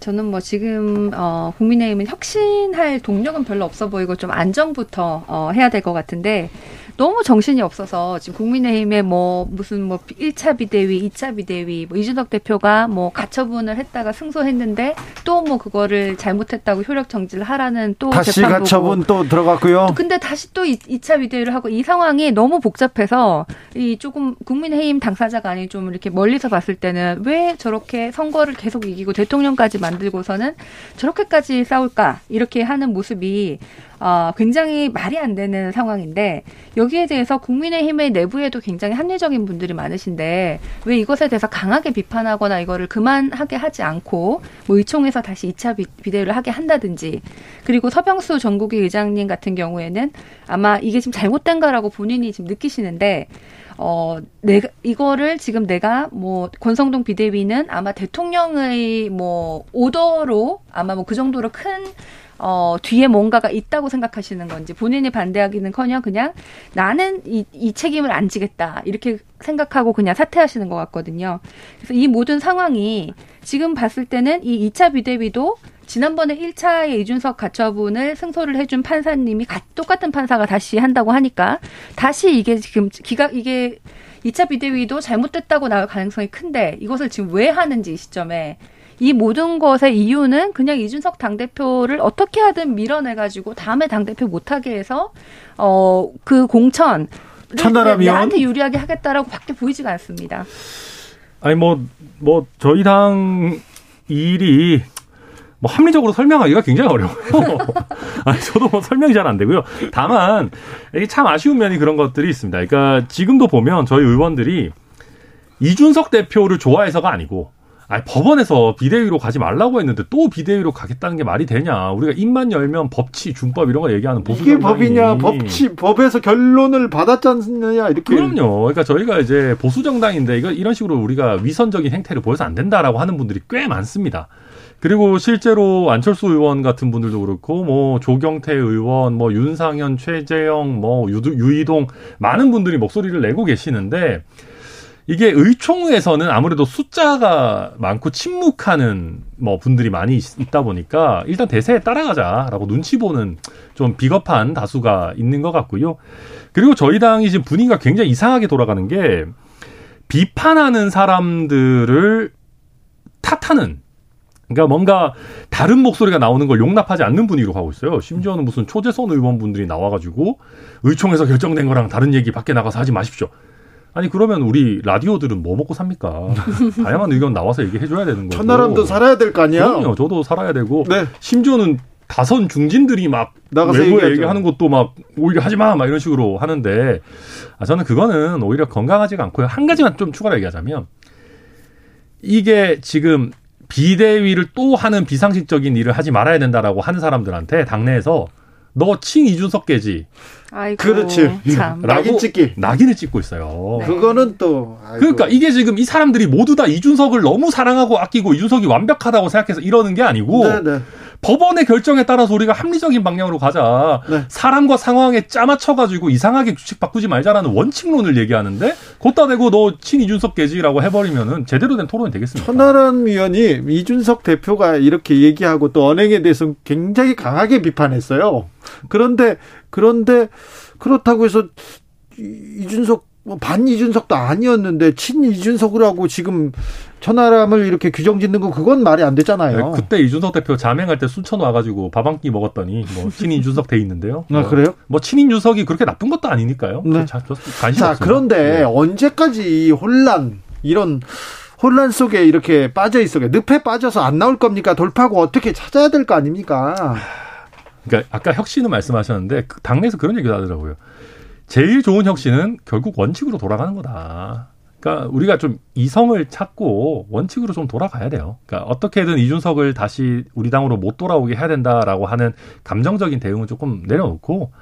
저는 뭐 지금 어, 국민의힘은 혁신할 동력은 별로 없어 보이고 좀 안정부터 어, 해야 될 것 같은데 너무 정신이 없어서 지금 국민의힘에 뭐 무슨 뭐 1차 비대위, 2차 비대위, 뭐 이준석 대표가 뭐 가처분을 했다가 승소했는데 또 뭐 그거를 잘못했다고 효력 정지를 하라는 또 다시. 가처분 또 들어갔고요. 근데 다시 또 2, 차 비대위를 하고 이 상황이 너무 복잡해서 이 조금 국민의힘 당사자가 아닌 좀 이렇게 멀리서 봤을 때는 왜 저렇게 선거를 계속 이기고 대통령까지 만들고서는 저렇게까지 싸울까 이렇게 하는 모습이 어, 굉장히 말이 안 되는 상황인데 여기에 대해서 국민의힘의 내부에도 굉장히 합리적인 분들이 많으신데 왜 이것에 대해서 강하게 비판하거나 이거를 그만하게 하지 않고 뭐 의총에서 다시 2차 비, 비대위를 하게 한다든지 그리고 서병수 전국위 의장님 같은 경우에는 아마 이게 지금 잘못된가라고 본인이 지금 느끼시는데 어, 내가, 이거를 지금 내가 뭐, 권성동 비대위는 아마 대통령의 뭐, 오더로 아마 뭐 그 정도로 큰 어, 뒤에 뭔가가 있다고 생각하시는 건지 본인이 반대하기는 커녕 그냥 나는 이, 이 책임을 안 지겠다. 이렇게 생각하고 그냥 사퇴하시는 것 같거든요. 그래서 이 모든 상황이 지금 봤을 때는 이 2차 비대위도 지난번에 1차에 이준석 가처분을 승소를 해준 판사님이 가- 똑같은 판사가 다시 한다고 하니까 다시 이게 지금 기가 이게 2차 비대위도 잘못됐다고 나올 가능성이 큰데 이것을 지금 왜 하는지 이 시점에 이 모든 것의 이유는 그냥 이준석 당대표를 어떻게 하든 밀어내가지고 다음에 당대표 못하게 해서 어 그 공천 의원? 나한테 유리하게 하겠다라고 밖에 보이지가 않습니다. 아니 뭐 뭐 저희 당 일이 뭐 합리적으로 설명하기가 굉장히 어려워요. <laughs> 아니, 저도 뭐 설명이 잘 안 되고요. 다만 이게 참 아쉬운 면이 그런 것들이 있습니다. 그러니까 지금도 보면 저희 의원들이 이준석 대표를 좋아해서가 아니고 아니, 법원에서 비대위로 가지 말라고 했는데 또 비대위로 가겠다는 게 말이 되냐. 우리가 입만 열면 법치, 준법 이런 거 얘기하는 보수 이게 법이냐, 법치, 법에서 결론을 받았지 않느냐, 이렇게. 그럼요. 그러니까 저희가 이제 보수 정당인데 이거 이런 식으로 우리가 위선적인 행태를 보여서 안 된다라고 하는 분들이 꽤 많습니다. 그리고 실제로 안철수 의원 같은 분들도 그렇고 뭐 조경태 의원, 뭐 윤상현, 최재형, 뭐 유, 유이동 많은 분들이 목소리를 내고 계시는데 이게 의총에서는 아무래도 숫자가 많고 침묵하는 뭐 분들이 많이 있- 있다 보니까 일단 대세에 따라가자라고 눈치 보는 좀 비겁한 다수가 있는 것 같고요. 그리고 저희 당이 지금 분위기가 굉장히 이상하게 돌아가는 게 비판하는 사람들을 탓하는 그러니까 뭔가 다른 목소리가 나오는 걸 용납하지 않는 분위기로 가고 있어요. 심지어는 무슨 초재선 의원분들이 나와가지고 의총에서 결정된 거랑 다른 얘기 밖에 나가서 하지 마십시오. 아니 그러면 우리 라디오들은 뭐 먹고 삽니까? <laughs> 다양한 의견 나와서 얘기해 줘야 되는 거고. 천하람도 살아야 될 거 아니야? 그럼요. 저도 살아야 되고 네. 심지어는 다선 중진들이 막 나가서 외부에 얘기하죠. 얘기하는 것도 막 오히려 하지 마, 막 이런 식으로 하는데 아, 저는 그거는 오히려 건강하지가 않고요. 한 가지만 좀 추가로 얘기하자면 이게 지금 비대위를 또 하는 비상식적인 일을 하지 말아야 된다라고 하는 사람들한테 당내에서 너 칭 이준석 깨지 아이고, 그렇지. 참. 낙인 찍기. 낙인을 찍고 있어요. 네. 그거는 또. 아이고. 그러니까 이게 지금 이 사람들이 모두 다 이준석을 너무 사랑하고 아끼고 이준석이 완벽하다고 생각해서 이러는 게 아니고 네, 네. 법원의 결정에 따라서 우리가 합리적인 방향으로 가자. 네. 사람과 상황에 짜맞춰가지고 이상하게 규칙 바꾸지 말자라는 원칙론을 얘기하는데 걷다 대고 너 친이준석 계지라고 해버리면은 제대로 된 토론이 되겠습니까? 천하람 위원이 이준석 대표가 이렇게 얘기하고 또 언행에 대해서 굉장히 강하게 비판했어요. 그런데 그런데 그렇다고 해서 이준석 뭐반 이준석도 아니었는데 친 이준석을 하고 지금 천하람을 이렇게 규정 짓는 건 그건 말이 안 되잖아요. 네, 그때 이준석 대표 자맹할 때 순천 와가지고 밥 한 끼 먹었더니 뭐 친인 준석 돼 있는데요. 아, 그래요? 뭐 친인 준석이 그렇게 나쁜 것도 아니니까요. 네. 자, 관심 자 없습니다. 그런데 네. 언제까지 이 혼란 이런 혼란 속에 이렇게 빠져 있어요. 늪에 빠져서 안 나올 겁니까? 돌파구 어떻게 찾아야 될 거 아닙니까? 그러니까 아까 혁신은 말씀하셨는데 그 당내에서 그런 얘기를 하더라고요. 제일 좋은 혁신은 결국 원칙으로 돌아가는 거다. 그러니까 우리가 좀 이성을 찾고 원칙으로 좀 돌아가야 돼요. 그러니까 어떻게든 이준석을 다시 우리 당으로 못 돌아오게 해야 된다라고 하는 감정적인 대응은 조금 내려놓고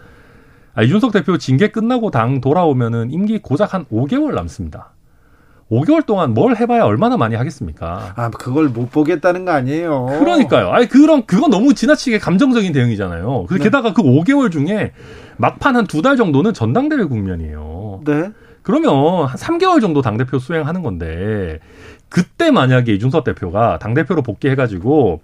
아, 이준석 대표 징계 끝나고 당 돌아오면은 임기 고작 한 5개월 남습니다. 5개월 동안 뭘 해봐야 얼마나 많이 하겠습니까? 아 그걸 못 보겠다는 거 아니에요. 그러니까요. 아니 그런 그건 너무 지나치게 감정적인 대응이잖아요. 그 네. 게다가 그 5개월 중에 막판 한 두 달 정도는 전당대회 국면이에요. 네. 그러면 한 3개월 정도 당대표 수행하는 건데 그때 만약에 이준석 대표가 당대표로 복귀해가지고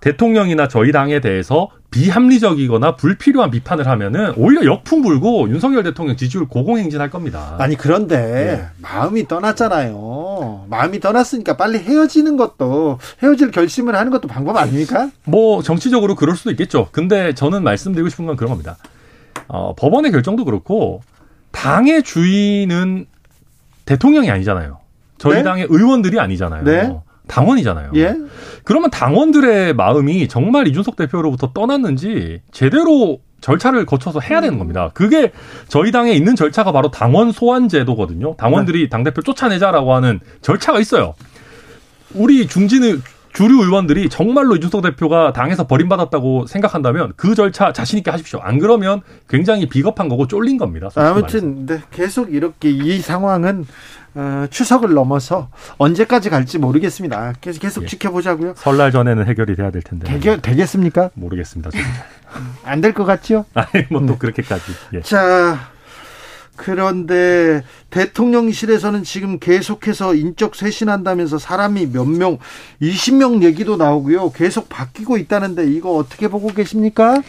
대통령이나 저희 당에 대해서 비합리적이거나 불필요한 비판을 하면은 오히려 역풍 불고 윤석열 대통령 지지율 고공행진할 겁니다. 아니 그런데 네. 마음이 떠났잖아요. 마음이 떠났으니까 빨리 헤어지는 것도 헤어질 결심을 하는 것도 방법 아닙니까? 뭐 정치적으로 그럴 수도 있겠죠. 근데 저는 말씀드리고 싶은 건 그런 겁니다. 어, 법원의 결정도 그렇고 당의 주인은 대통령이 아니잖아요. 저희 네? 당의 의원들이 아니잖아요. 네. 당원이잖아요. 예. 그러면 당원들의 마음이 정말 이준석 대표로부터 떠났는지 제대로 절차를 거쳐서 해야 되는 겁니다. 그게 저희 당에 있는 절차가 바로 당원 소환 제도거든요. 당원들이 당대표 쫓아내자라고 하는 절차가 있어요. 우리 중진의 주류 의원들이 정말로 이준석 대표가 당에서 버림받았다고 생각한다면 그 절차 자신 있게 하십시오. 안 그러면 굉장히 비겁한 거고 쫄린 겁니다. 아무튼 네, 계속 이렇게 이 상황은 어, 추석을 넘어서 언제까지 갈지 모르겠습니다. 계속 계속 예. 지켜보자고요. 설날 전에는 해결이 돼야 될 텐데 해결 되겠습니까? 모르겠습니다. 안 될 것 같죠? <laughs> 아니 뭐또 그렇게까지. 예. 자, 그런데 대통령실에서는 지금 계속해서 인적 쇄신한다면서 사람이 몇 명, 20명 얘기도 나오고요. 계속 바뀌고 있다는데 이거 어떻게 보고 계십니까?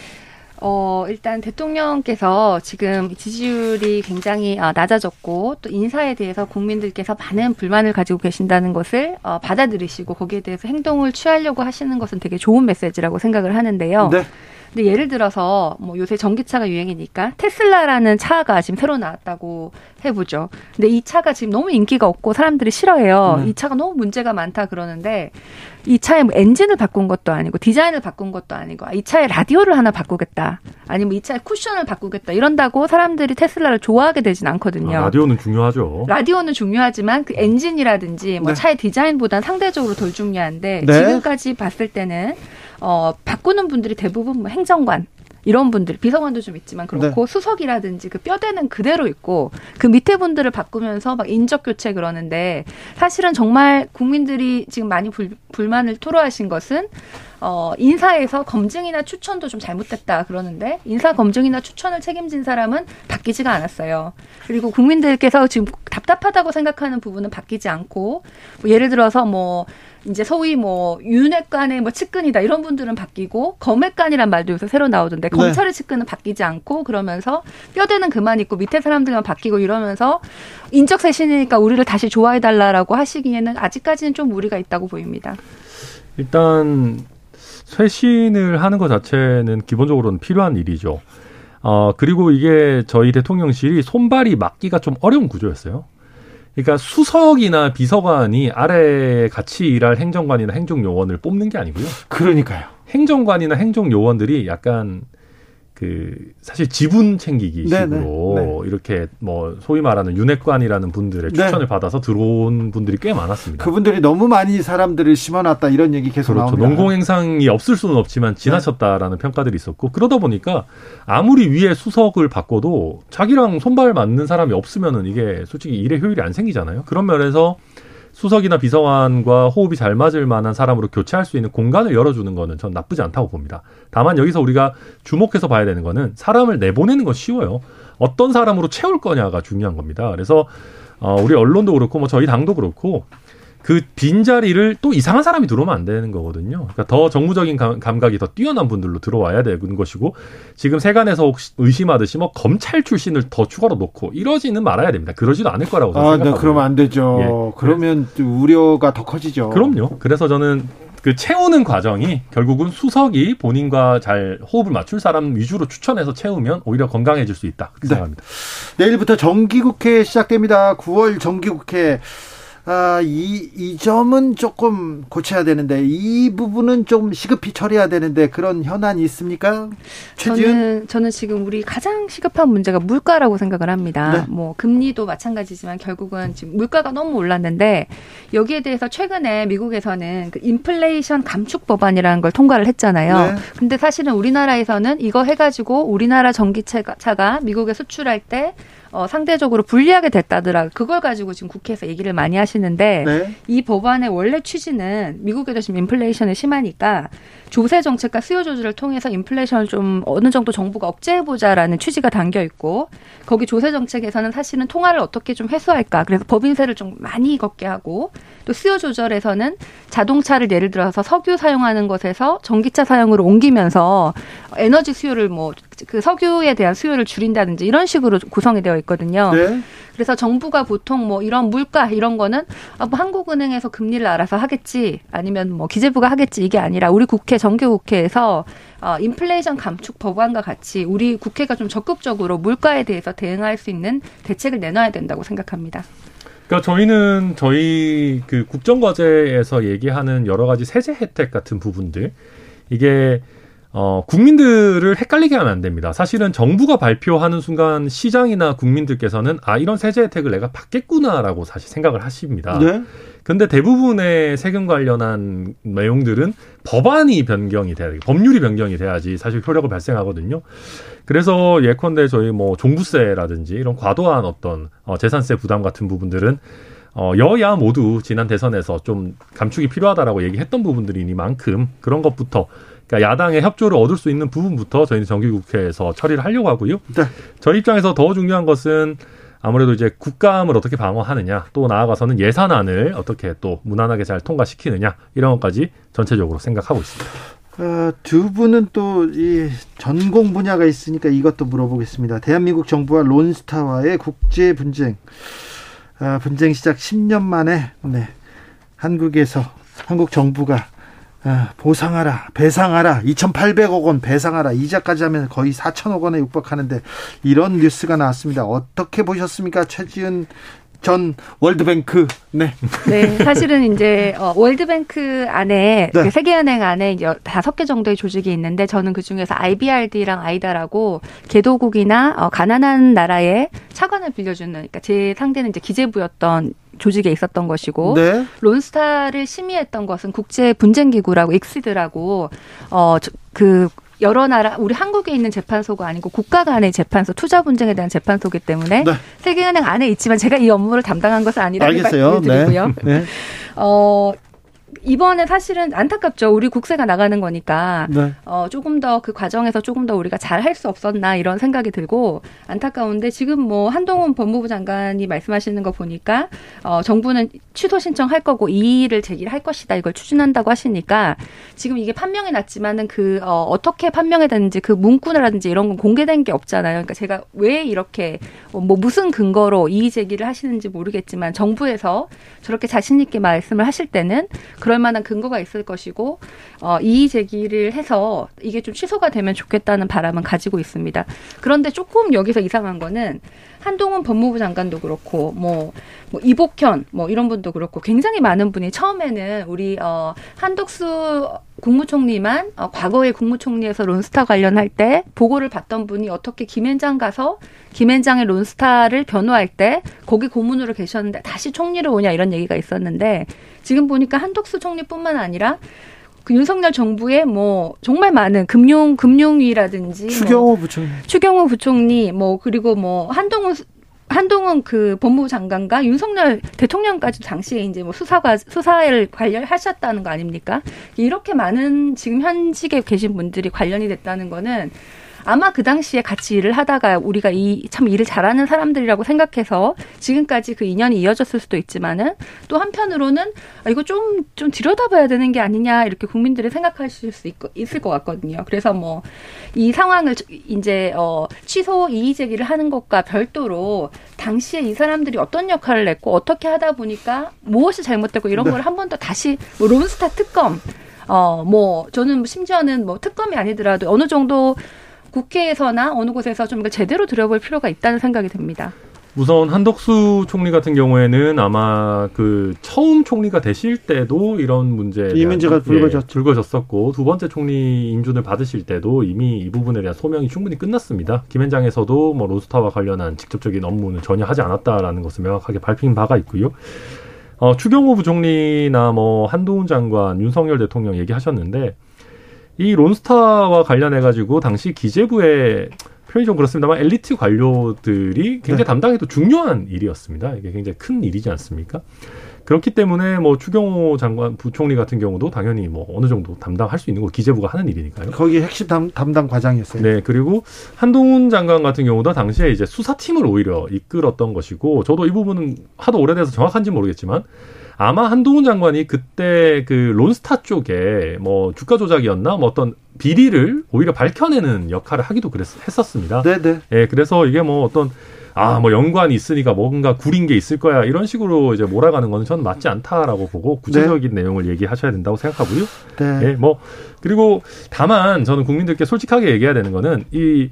어, 일단 대통령께서 지금 지지율이 굉장히 아, 낮아졌고 또 인사에 대해서 국민들께서 많은 불만을 가지고 계신다는 것을 어, 받아들이시고 거기에 대해서 행동을 취하려고 하시는 것은 되게 좋은 메시지라고 생각을 하는데요. 네. 근데 예를 들어서 뭐 요새 전기차가 유행이니까 테슬라라는 차가 지금 새로 나왔다고 해보죠. 근데 이 차가 지금 너무 인기가 없고 사람들이 싫어해요. 네. 이 차가 너무 문제가 많다 그러는데 이 차의 뭐 엔진을 바꾼 것도 아니고 디자인을 바꾼 것도 아니고 아, 이 차의 라디오를 하나 바꾸겠다. 아니면 이 차의 쿠션을 바꾸겠다. 이런다고 사람들이 테슬라를 좋아하게 되진 않거든요. 아, 라디오는 중요하죠. 라디오는 중요하지만 그 엔진이라든지 뭐 네. 차의 디자인보단 상대적으로 덜 중요한데 네. 지금까지 봤을 때는 어 바꾸는 분들이 대부분 뭐 행정관 이런 분들 비서관도 좀 있지만 그렇고 수석이라든지 그 뼈대는 그대로 있고 그 밑에 분들을 바꾸면서 막 인적 교체 그러는데 사실은 정말 국민들이 지금 많이 불, 불만을 토로하신 것은 어, 인사에서 검증이나 추천도 좀 잘못됐다 그러는데 인사 검증이나 추천을 책임진 사람은 바뀌지가 않았어요. 그리고 국민들께서 지금 답답하다고 생각하는 부분은 바뀌지 않고 뭐 예를 들어서 뭐 이제 소위 뭐 윤핵관의 뭐 측근이다 이런 분들은 바뀌고 검핵관이란 말도 요새 새로 나오던데 네. 검찰의 측근은 바뀌지 않고 그러면서 뼈대는 그만 있고 밑에 사람들만 바뀌고 이러면서 인적 쇄신이니까 우리를 다시 좋아해 달라라고 하시기에는 아직까지는 좀 무리가 있다고 보입니다. 일단 쇄신을 하는 것 자체는 기본적으로는 필요한 일이죠. 어, 그리고 이게 저희 대통령실이 손발이 맞기가 좀 어려운 구조였어요. 그러니까 수석이나 비서관이 아래에 같이 일할 행정관이나 행정요원을 뽑는 게 아니고요. 그러니까요. 행정관이나 행정요원들이 약간 그 사실 지분 챙기기 네네. 식으로 이렇게 뭐 소위 말하는 윤핵관이라는 분들의 네. 추천을 받아서 들어온 분들이 꽤 많았습니다. 그분들이 너무 많이 사람들을 심어놨다 이런 얘기 계속 그렇죠. 나옵니다. 농공 행상이 없을 수는 없지만 지나쳤다라는 평가들이 있었고 그러다 보니까 아무리 위에 수석을 바꿔도 자기랑 손발 맞는 사람이 없으면은 이게 솔직히 일의 효율이 안 생기잖아요. 그런 면에서 수석이나 비서관과 호흡이 잘 맞을 만한 사람으로 교체할 수 있는 공간을 열어주는 거는 전 나쁘지 않다고 봅니다. 다만 여기서 우리가 주목해서 봐야 되는 거는 사람을 내보내는 건 쉬워요. 어떤 사람으로 채울 거냐가 중요한 겁니다. 그래서 어, 우리 언론도 그렇고 뭐 저희 당도 그렇고 그 빈자리를 또 이상한 사람이 들어오면 안 되는 거거든요. 그러니까 더 정무적인 감, 감각이 더 뛰어난 분들로 들어와야 되는 것이고 지금 세간에서 혹시 의심하듯이 뭐 검찰 출신을 더 추가로 놓고 이러지는 말아야 됩니다. 그러지도 않을 거라고 저는 아, 네, 생각하고요. 그러면 안 되죠. 예. 그러면 또 우려가 더 커지죠. 그럼요. 그래서 저는 그 채우는 과정이 결국은 수석이 본인과 잘 호흡을 맞출 사람 위주로 추천해서 채우면 오히려 건강해질 수 있다. 그렇게 네. 생각합니다. 내일부터 정기국회 시작됩니다. 9월 정기국회. 아, 이, 이 점은 조금 고쳐야 되는데, 이 부분은 좀 시급히 처리해야 되는데, 그런 현안이 있습니까? 최지은? 저는 저는 지금 우리 가장 시급한 문제가 물가라고 생각을 합니다. 네. 뭐 금리도 마찬가지지만 결국은 지금 물가가 너무 올랐는데 여기에 대해서 최근에 미국에서는 그 인플레이션 감축 법안이라는 걸 통과를 했잖아요. 네. 근데 사실은 우리나라에서는 이거 해가지고 우리나라 전기차가 차가 미국에 수출할 때 어, 상대적으로 불리하게 됐다더라. 그걸 가지고 지금 국회에서 얘기를 많이 하시는데 네. 이 법안의 원래 취지는 미국에도 지금 인플레이션이 심하니까 조세 정책과 수요 조절을 통해서 인플레이션을 좀 어느 정도 정부가 억제해 보자라는 취지가 담겨 있고 거기 조세 정책에서는 사실은 통화를 어떻게 좀 해소할까 그래서 법인세를 좀 많이 걷게 하고 또 수요 조절에서는 자동차를 예를 들어서 석유 사용하는 것에서 전기차 사용으로 옮기면서 에너지 수요를 뭐 그 석유에 대한 수요를 줄인다든지 이런 식으로 구성이 되어 있거든요. 네. 그래서 정부가 보통 뭐 이런 물가 이런 거는 아, 뭐 한국은행에서 금리를 알아서 하겠지 아니면 뭐 기재부가 하겠지 이게 아니라 우리 국회 정기국회에서 어, 인플레이션 감축 법안과 같이 우리 국회가 좀 적극적으로 물가에 대해서 대응할 수 있는 대책을 내놔야 된다고 생각합니다. 그러니까 저희는 저희 그 국정과제에서 얘기하는 여러 가지 세제 혜택 같은 부분들 이게 어, 국민들을 헷갈리게 하면 안 됩니다. 사실은 정부가 발표하는 순간 시장이나 국민들께서는 아, 이런 세제 혜택을 내가 받겠구나라고 사실 생각을 하십니다. 네. 근데 대부분의 세금 관련한 내용들은 법안이 변경이 돼야 돼 법률이 변경이 돼야지 사실 효력을 발생하거든요. 그래서 예컨대 저희 뭐 종부세라든지 이런 과도한 어떤 어, 재산세 부담 같은 부분들은 어, 여야 모두 지난 대선에서 좀 감축이 필요하다라고 얘기했던 부분들이니만큼 그런 것부터 그러니까 야당의 협조를 얻을 수 있는 부분부터 저희는 정기국회에서 처리를 하려고 하고요. 네. 저희 입장에서 더 중요한 것은 아무래도 이제 국감을 어떻게 방어하느냐, 또 나아가서는 예산안을 어떻게 또 무난하게 잘 통과시키느냐 이런 것까지 전체적으로 생각하고 있습니다. 어, 두 분은 또 이 전공 분야가 있으니까 이것도 물어보겠습니다. 대한민국 정부와 론스타와의 국제 분쟁. 아, 분쟁 시작 10년 만에 네. 한국에서 한국 정부가 아, 보상하라, 배상하라, 2,800억 원 배상하라, 이자까지 하면 거의 4천억 원에 육박하는데 이런 뉴스가 나왔습니다. 어떻게 보셨습니까? 최지은 전 월드뱅크. 네. 네, 사실은 이제 어, 월드뱅크 안에 네. 그 세계은행 안에 이제 다섯 개 정도의 조직이 있는데 저는 그 중에서 IBRD랑 아이다라고 개도국이나 어, 가난한 나라에 차관을 빌려주는 그러니까 제 상대는 이제 기재부였던 조직에 있었던 것이고 네. 론스타를 심의했던 것은 국제 분쟁 기구라고 익시드라고 어그 여러 나라 우리 한국에 있는 재판소가 아니고 국가 간의 재판소 투자 분쟁에 대한 재판소기 때문에 네. 세계은행 안에 있지만 제가 이 업무를 담당한 것은 아니라고 알겠어요. 네. 말씀드리고요. 네. 어 이번에 사실은 안타깝죠. 우리 국세가 나가는 거니까 네. 어, 조금 더 그 과정에서 조금 더 우리가 잘 할 수 없었나 이런 생각이 들고 안타까운데 지금 뭐 한동훈 법무부 장관이 말씀하시는 거 보니까 어, 정부는 취소 신청할 거고 이의를 제기할 것이다 이걸 추진한다고 하시니까 지금 이게 판명이 났지만은 그 어, 어떻게 판명이 됐는지 그 문구라든지 이런 건 공개된 게 없잖아요. 그러니까 제가 왜 이렇게 어, 뭐 무슨 근거로 이의 제기를 하시는지 모르겠지만 정부에서 저렇게 자신 있게 말씀을 하실 때는 그럴 만한 근거가 있을 것이고 어, 이의 제기를 해서 이게 좀 취소가 되면 좋겠다는 바람은 가지고 있습니다. 그런데 조금 여기서 이상한 거는 한동훈 법무부 장관도 그렇고 뭐, 뭐 이복현 뭐 이런 분도 그렇고 굉장히 많은 분이 처음에는 우리 어 한덕수 국무총리만 어, 과거에 국무총리에서 론스타 관련할 때 보고를 받던 분이 어떻게 김앤장 가서 김앤장의 론스타를 변호할 때 거기 고문으로 계셨는데 다시 총리로 오냐 이런 얘기가 있었는데 지금 보니까 한덕수 총리뿐만 아니라 그 윤석열 정부의 뭐 정말 많은 금융 금융위라든지 뭐 추경호 부총리. 추경호 부총리 뭐 그리고 뭐 한동훈 수- 한동훈 그 법무부 장관과 윤석열 대통령까지 당시에 이제 뭐 수사가 수사를 관련하셨다는 거 아닙니까? 이렇게 많은 지금 현직에 계신 분들이 관련이 됐다는 거는 아마 그 당시에 같이 일을 하다가 우리가 이 참 일을 잘하는 사람들이라고 생각해서 지금까지 그 인연이 이어졌을 수도 있지만은 또 한편으로는 아, 이거 좀, 좀 들여다봐야 되는 게 아니냐 이렇게 국민들이 생각하실 수 있, 있을 것 같거든요. 그래서 뭐 이 상황을 이제 어, 취소 이의 제기를 하는 것과 별도로 당시에 이 사람들이 어떤 역할을 냈고 어떻게 하다 보니까 무엇이 잘못됐고 이런 네. 걸한 번 더 다시 뭐 론스타 특검 어, 뭐, 저는 심지어는 뭐 특검이 아니더라도 어느 정도 국회에서나 어느 곳에서 좀 제대로 들여볼 필요가 있다는 생각이 듭니다. 우선 한덕수 총리 같은 경우에는 아마 그 처음 총리가 되실 때도 이런 문제 이 문제가 불거졌죠. 불거졌었고 두 번째 총리 인준을 받으실 때도 이미 이 부분에 대한 소명이 충분히 끝났습니다. 김현장에서도 뭐 로스타와 관련한 직접적인 업무는 전혀 하지 않았다라는 것을 명확하게 밝힌 바가 있고요. 어, 추경호 부총리나 뭐 한동훈 장관, 윤석열 대통령 얘기하셨는데 이 론스타와 관련해 가지고 당시 기재부의 표현이 좀 그렇습니다만 엘리트 관료들이 굉장히 네. 담당해도 중요한 일이었습니다. 이게 굉장히 큰 일이지 않습니까? 그렇기 때문에 뭐 추경호 장관 부총리 같은 경우도 당연히 뭐 어느 정도 담당할 수 있는 거 기재부가 하는 일이니까요. 거기 핵심 담, 담당 과장이었어요. 네, 그리고 한동훈 장관 같은 경우도 당시에 이제 수사팀을 오히려 이끌었던 것이고, 저도 이 부분은 하도 오래돼서 정확한지 모르겠지만, 아마 한동훈 장관이 그때 그 론스타 쪽에 뭐 주가 조작이었나 뭐 어떤 비리를 오히려 밝혀내는 역할을 하기도 그랬, 했었습니다. 네, 네. 예, 그래서 이게 뭐 어떤 아, 뭐 연관이 있으니까 뭔가 구린 게 있을 거야. 이런 식으로 이제 몰아가는 거는 저는 맞지 않다라고 보고 구체적인 내용을 얘기하셔야 된다고 생각하고요. 네. 예, 뭐 그리고 다만 저는 국민들께 솔직하게 얘기해야 되는 거는 이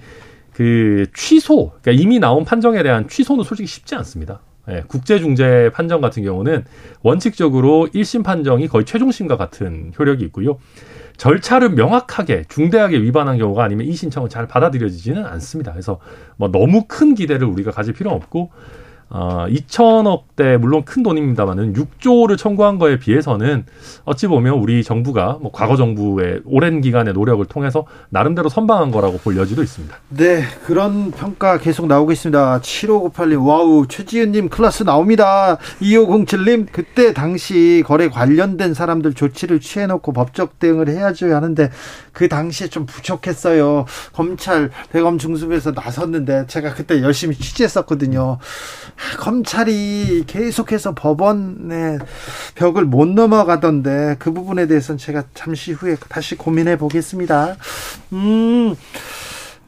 그 취소, 그러니까 이미 나온 판정에 대한 취소는 솔직히 쉽지 않습니다. 예, 국제중재 판정 같은 경우는 원칙적으로 1심 판정이 거의 최종심과 같은 효력이 있고요. 절차를 명확하게 중대하게 위반한 경우가 아니면 이 신청은 잘 받아들여지지는 않습니다. 그래서 뭐 너무 큰 기대를 우리가 가질 필요는 없고 어, 2천억대 물론 큰 돈입니다만은 6조를 청구한 거에 비해서는 어찌 보면 우리 정부가 뭐 과거 정부의 오랜 기간의 노력을 통해서 나름대로 선방한 거라고 볼 여지도 있습니다. 네, 그런 평가 계속 나오고 있습니다. 7598님, 와우, 최지은님 클래스 나옵니다. 2507님, 그때 당시 거래 관련된 사람들 조치를 취해놓고 법적 대응을 해야죠 하는데, 그 당시에 좀 부족했어요. 검찰, 대검 중수부에서 나섰는데, 제가 그때 열심히 취재했었거든요. 아, 검찰이 계속해서 법원의 벽을 못 넘어가던데, 그 부분에 대해서는 제가 잠시 후에 다시 고민해 보겠습니다. 음,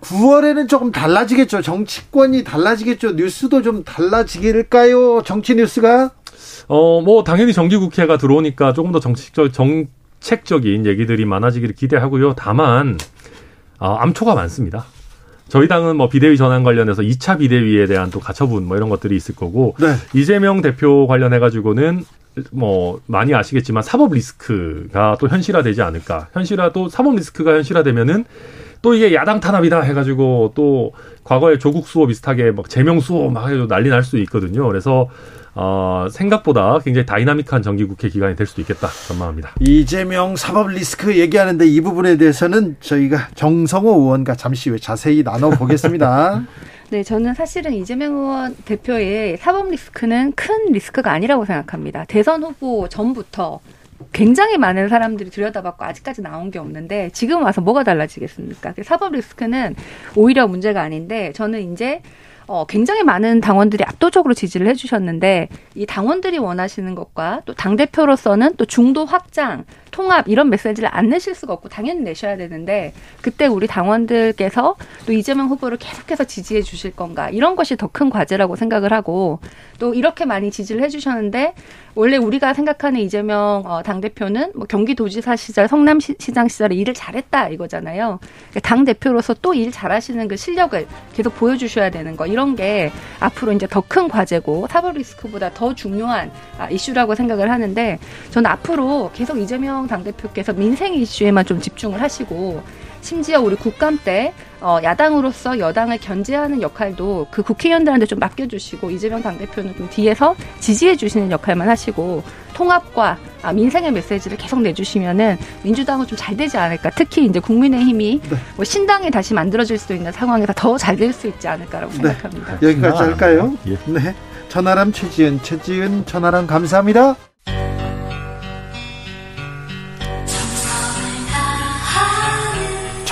9월에는 조금 달라지겠죠. 정치권이 달라지겠죠. 뉴스도 좀 달라지길까요? 정치 뉴스가? 어, 뭐 당연히 정기국회가 들어오니까 조금 더 정책적 정책적인 얘기들이 많아지기를 기대하고요. 다만 아, 암초가 많습니다. 저희 당은 뭐 비대위 전환 관련해서 2차 비대위에 대한 또 가처분 뭐 이런 것들이 있을 거고 네. 이재명 대표 관련해 가지고는 뭐 많이 아시겠지만 사법 리스크가 또 현실화되지 않을까. 현실화 또 사법 리스크가 현실화되면은 또 이게 야당 탄압이다 해가지고 또 과거에 조국 수호 비슷하게 막 제명 수호 막 해도 난리 날 수 있거든요. 그래서 어, 생각보다 굉장히 다이나믹한 정기국회 기간이 될 수도 있겠다 전망합니다. 이재명 사법 리스크 얘기하는데 이 부분에 대해서는 저희가 정성호 의원과 잠시 후에 자세히 나눠보겠습니다. <laughs> 네, 저는 사실은 이재명 의원 대표의 사법 리스크는 큰 리스크가 아니라고 생각합니다. 대선 후보 전부터 굉장히 많은 사람들이 들여다봤고 아직까지 나온 게 없는데 지금 와서 뭐가 달라지겠습니까? 사법 리스크는 오히려 문제가 아닌데 저는 이제 어, 굉장히 많은 당원들이 압도적으로 지지를 해주셨는데 이 당원들이 원하시는 것과 또 당 대표로서는 또 중도 확장, 통합 이런 메시지를 안 내실 수가 없고 당연히 내셔야 되는데 그때 우리 당원들께서 또 이재명 후보를 계속해서 지지해 주실 건가 이런 것이 더 큰 과제라고 생각을 하고 또 이렇게 많이 지지를 해주셨는데 원래 우리가 생각하는 이재명 어, 당 대표는 뭐 경기도지사 시절, 성남시장 시절에 일을 잘했다 이거잖아요. 그러니까 당 대표로서 또 일 잘하시는 그 실력을 계속 보여주셔야 되는 거 이런 게 앞으로 이제 더 큰 과제고 사법 리스크보다 더 중요한 아, 이슈라고 생각을 하는데 저는 앞으로 계속 이재명 당 대표께서 민생 이슈에만 좀 집중을 하시고 심지어 우리 국감 때 어, 야당으로서 여당을 견제하는 역할도 그 국회의원들한테 좀 맡겨주시고 이재명 당대표는 좀 뒤에서 지지해 주시는 역할만 하시고 통합과 아, 민생의 메시지를 계속 내주시면은 민주당은 좀 잘 되지 않을까. 특히 이제 국민의힘이 뭐 신당이 다시 만들어질 수 있는 상황에서 더 잘 될 수 있지 않을까라고 생각합니다. 여기까지 할까요? 예. 네. 천하람 최지은, 최지은 천하람 감사합니다.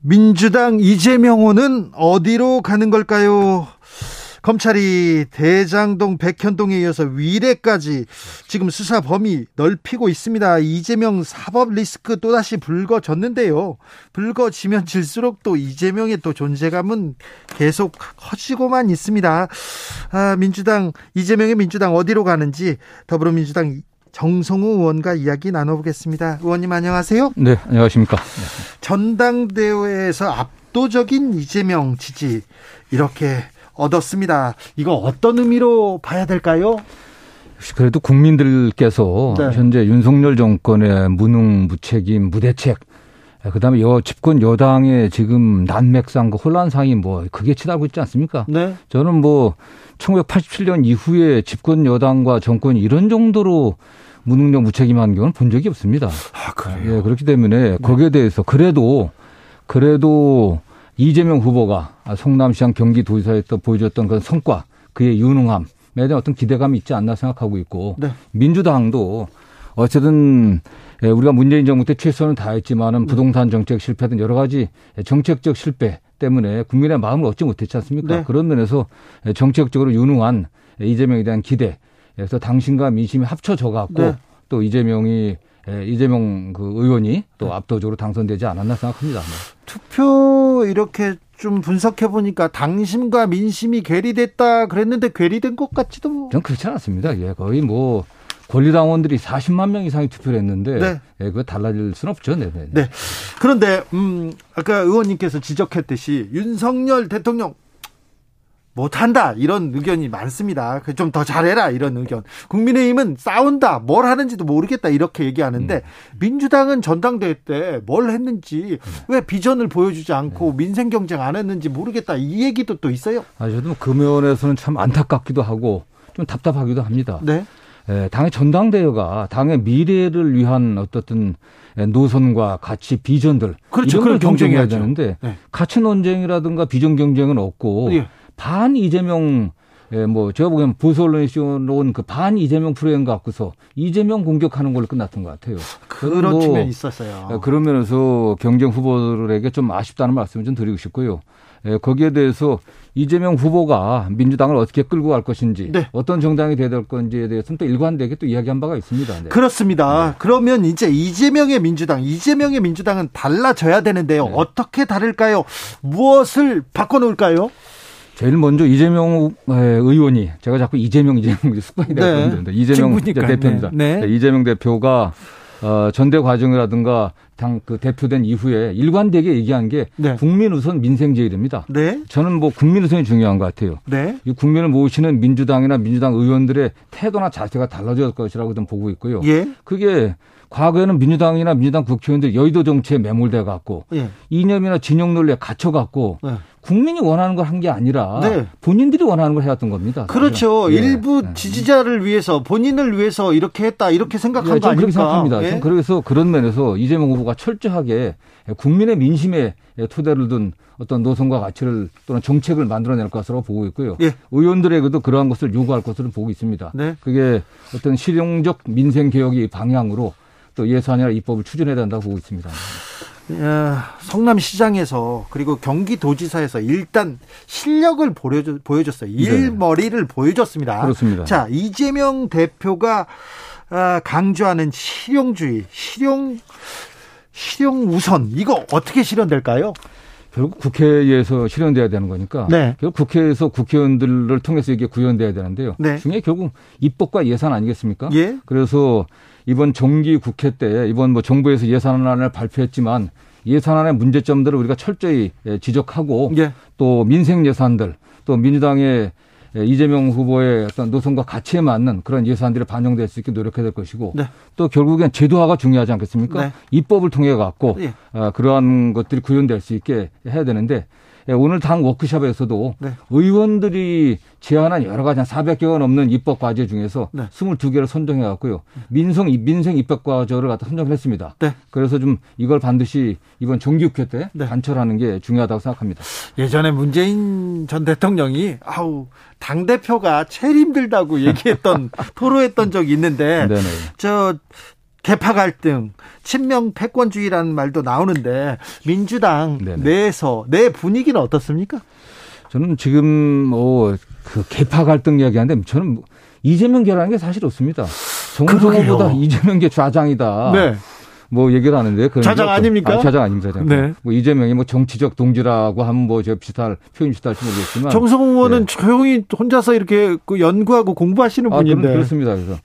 민주당 이재명 호는 어디로 가는 걸까요? 검찰이 대장동 백현동에 이어서 위례까지 지금 수사 범위 넓히고 있습니다. 이재명 사법 리스크 또다시 불거졌는데요. 불거지면 질수록 또 이재명의 또 존재감은 계속 커지고만 있습니다. 아, 민주당, 이재명의 민주당 어디로 가는지 더불어민주당 정성우 의원과 이야기 나눠보겠습니다. 의원님 안녕하세요. 네, 안녕하십니까. 전당대회에서 압도적인 이재명 지지 이렇게 얻었습니다. 이거 어떤 의미로 봐야 될까요? 그래도 국민들께서 네. 현재 윤석열 정권의 무능, 무책임, 무대책, 그다음에 여 집권 여당의 지금 난맥상과 혼란상이 뭐 크게 치닫고 있지 않습니까? 네. 저는 뭐 1987년 이후에 집권 여당과 정권이 이런 정도로 무능력 무책임한 경우는 본 적이 없습니다. 아, 예, 그렇기 때문에 거기에 대해서 그래도 그래도 이재명 후보가 성남시장 경기도지사에 또 보여줬던 그런 성과, 그의 유능함에 대한 어떤 기대감이 있지 않나 생각하고 있고 네. 민주당도 어쨌든 예, 우리가 문재인 정부 때 최선을 다했지만은 부동산 정책 실패 등 여러 가지 정책적 실패 때문에 국민의 마음을 얻지 못했지 않습니까? 네. 그런 면에서 정책적으로 유능한 이재명에 대한 기대, 그래서 당신과 민심이 합쳐져 갖고 네. 또 이재명이 예, 이재명 그 의원이 또 압도적으로 당선되지 않았나 생각합니다. 투표 이렇게 좀 분석해 보니까 당심과 민심이 괴리됐다 그랬는데 괴리된 것 같지도 뭐. 전 그렇지 않았습니다. 예, 거의 뭐 권리당원들이 40만 명 이상이 투표를 했는데 네. 예, 그거 달라질 수는 없죠. 네, 네. 네. 그런데 음 아까 의원님께서 지적했듯이 윤석열 대통령 못한다 이런 의견이 많습니다. 좀 더 잘해라 이런 의견. 국민의힘은 싸운다 뭘 하는지도 모르겠다 이렇게 얘기하는데 음. 민주당은 전당대회 때 뭘 했는지 왜 비전을 보여주지 않고 민생 경쟁 안 했는지 모르겠다 이 얘기도 또 있어요. 아, 저도 그 면에서는 참 안타깝기도 하고 좀 답답하기도 합니다. 네. 예, 당의 전당대회가 당의 미래를 위한 어떻든 노선과 가치, 비전들 그렇죠. 이런 걸 경쟁해야. 되는데 네. 가치 논쟁이라든가 비전 경쟁은 없고 예. 반 이재명 예, 뭐 제가 보기엔 보수 언론이 씌워놓은 그 반 이재명 프로그램 갖고서 이재명 공격하는 걸로 끝났던 것 같아요. 그런 뭐, 측면이 있었어요. 예, 그런 면에서 경쟁 후보들에게 좀 아쉽다는 말씀을 좀 드리고 싶고요. 예, 거기에 대해서 이재명 후보가 민주당을 어떻게 끌고 갈 것인지 네. 어떤 정당이 돼야 될 건지에 대해서는 또 일관되게 또 이야기한 바가 있습니다. 네. 그렇습니다. 그러면 이제 이재명의 민주당, 이재명의 민주당은 달라져야 되는데요. 네. 어떻게 다를까요? 무엇을 바꿔놓을까요? 제일 먼저 이재명 예, 의원이 제가 자꾸 이재명 이재명 습관이 네. 되었는데 이재명. 대표입니다. 네. 네. 이재명 대표가 어, 전대 과정이라든가 당 그 대표된 이후에 일관되게 얘기한 게 네. 국민 우선 민생 제일입니다. 네, 저는 뭐 국민 우선이 중요한 것 같아요. 네, 이 국민을 모시는 민주당이나 민주당 의원들의 태도나 자세가 달라질 것이라고 좀 보고 있고요. 예, 그게 과거에는 민주당이나 민주당 국회의원들이 여의도 정치에 매몰돼 갖고 예, 이념이나 진영 논리에 갇혀 갖고 네. 국민이 원하는 걸 한 게 아니라 네. 본인들이 원하는 걸 해왔던 겁니다. 그렇죠. 예. 일부 예. 지지자를 위해서 본인을 위해서 이렇게 했다 이렇게 생각한 예, 거 저는 그렇게 아닙니까? 생각합니다. 예? 전 그래서 그런 면에서 이재명 후보가 철저하게 국민의 민심에 토대를 둔 어떤 노선과 가치를 또는 정책을 만들어낼 것으로 보고 있고요. 예. 의원들에게도 그러한 것을 요구할 것으로 보고 있습니다. 네. 그게 어떤 실용적 민생 개혁의 방향으로 또 예산이나 입법을 추진해야 된다고 보고 있습니다. 야, 성남시장에서 그리고 경기도지사에서 일단 실력을 보여줬, 보여줬어요. 일머리를 보여줬습니다. 그렇습니다. 자, 이재명 대표가 아, 강조하는 실용주의, 실용, 실용 우선, 이거 어떻게 실현될까요? 결국 국회에서 실현돼야 되는 거니까 네. 결국 국회에서 국회의원들을 통해서 이게 구현돼야 되는데요. 네. 중에 결국 입법과 예산 아니겠습니까? 예. 그래서 이번 정기 국회 때 이번 뭐 정부에서 예산안을 발표했지만 예산안의 문제점들을 우리가 철저히 예, 지적하고 예. 또 민생 예산들 또 민주당의 예, 이재명 후보의 어떤 노선과 가치에 맞는 그런 예산들이 반영될 수 있게 노력해야 될 것이고 네. 또 결국엔 제도화가 중요하지 않겠습니까? 네. 입법을 통해 갖고 예. 아, 그러한 것들이 구현될 수 있게 해야 되는데 예, 오늘 당 워크숍에서도 네. 의원들이 제안한 여러 가지 한 400개가 넘는 입법 과제 중에서 네. 22개를 선정해 갖고요. 민성 민생 입법 과제를 갖다 선정을 했습니다. 네. 그래서 좀 이걸 반드시 이번 정기국회 때 네. 관철하는 게 중요하다고 생각합니다. 예전에 문재인 전 대통령이 아우 당 대표가 제일 힘들다고 얘기했던 <laughs> 토로했던 적이 있는데 네네. 저 개파 갈등, 친명 패권주의라는 말도 나오는데 민주당 네네. 내에서 내 분위기는 어떻습니까? 저는 지금 뭐그 개파 갈등 이야기하는데 저는 뭐 이재명 계라는 게 사실 없습니다. 정성호보다. 이재명 계 좌장이다. 네. 뭐 얘기를 하는데 그런 좌장 게 없- 아닙니까? 아, 좌장 아닙니다. 좌장. 네. 뭐 이재명이 뭐 정치적 동지라고 하면 뭐저 비슷할 표현 비슷할지 모르겠지만 정성호 의원은 네. 조용히 혼자서 이렇게 그 연구하고 공부하시는 아, 분인데. 그렇습니다. 그래서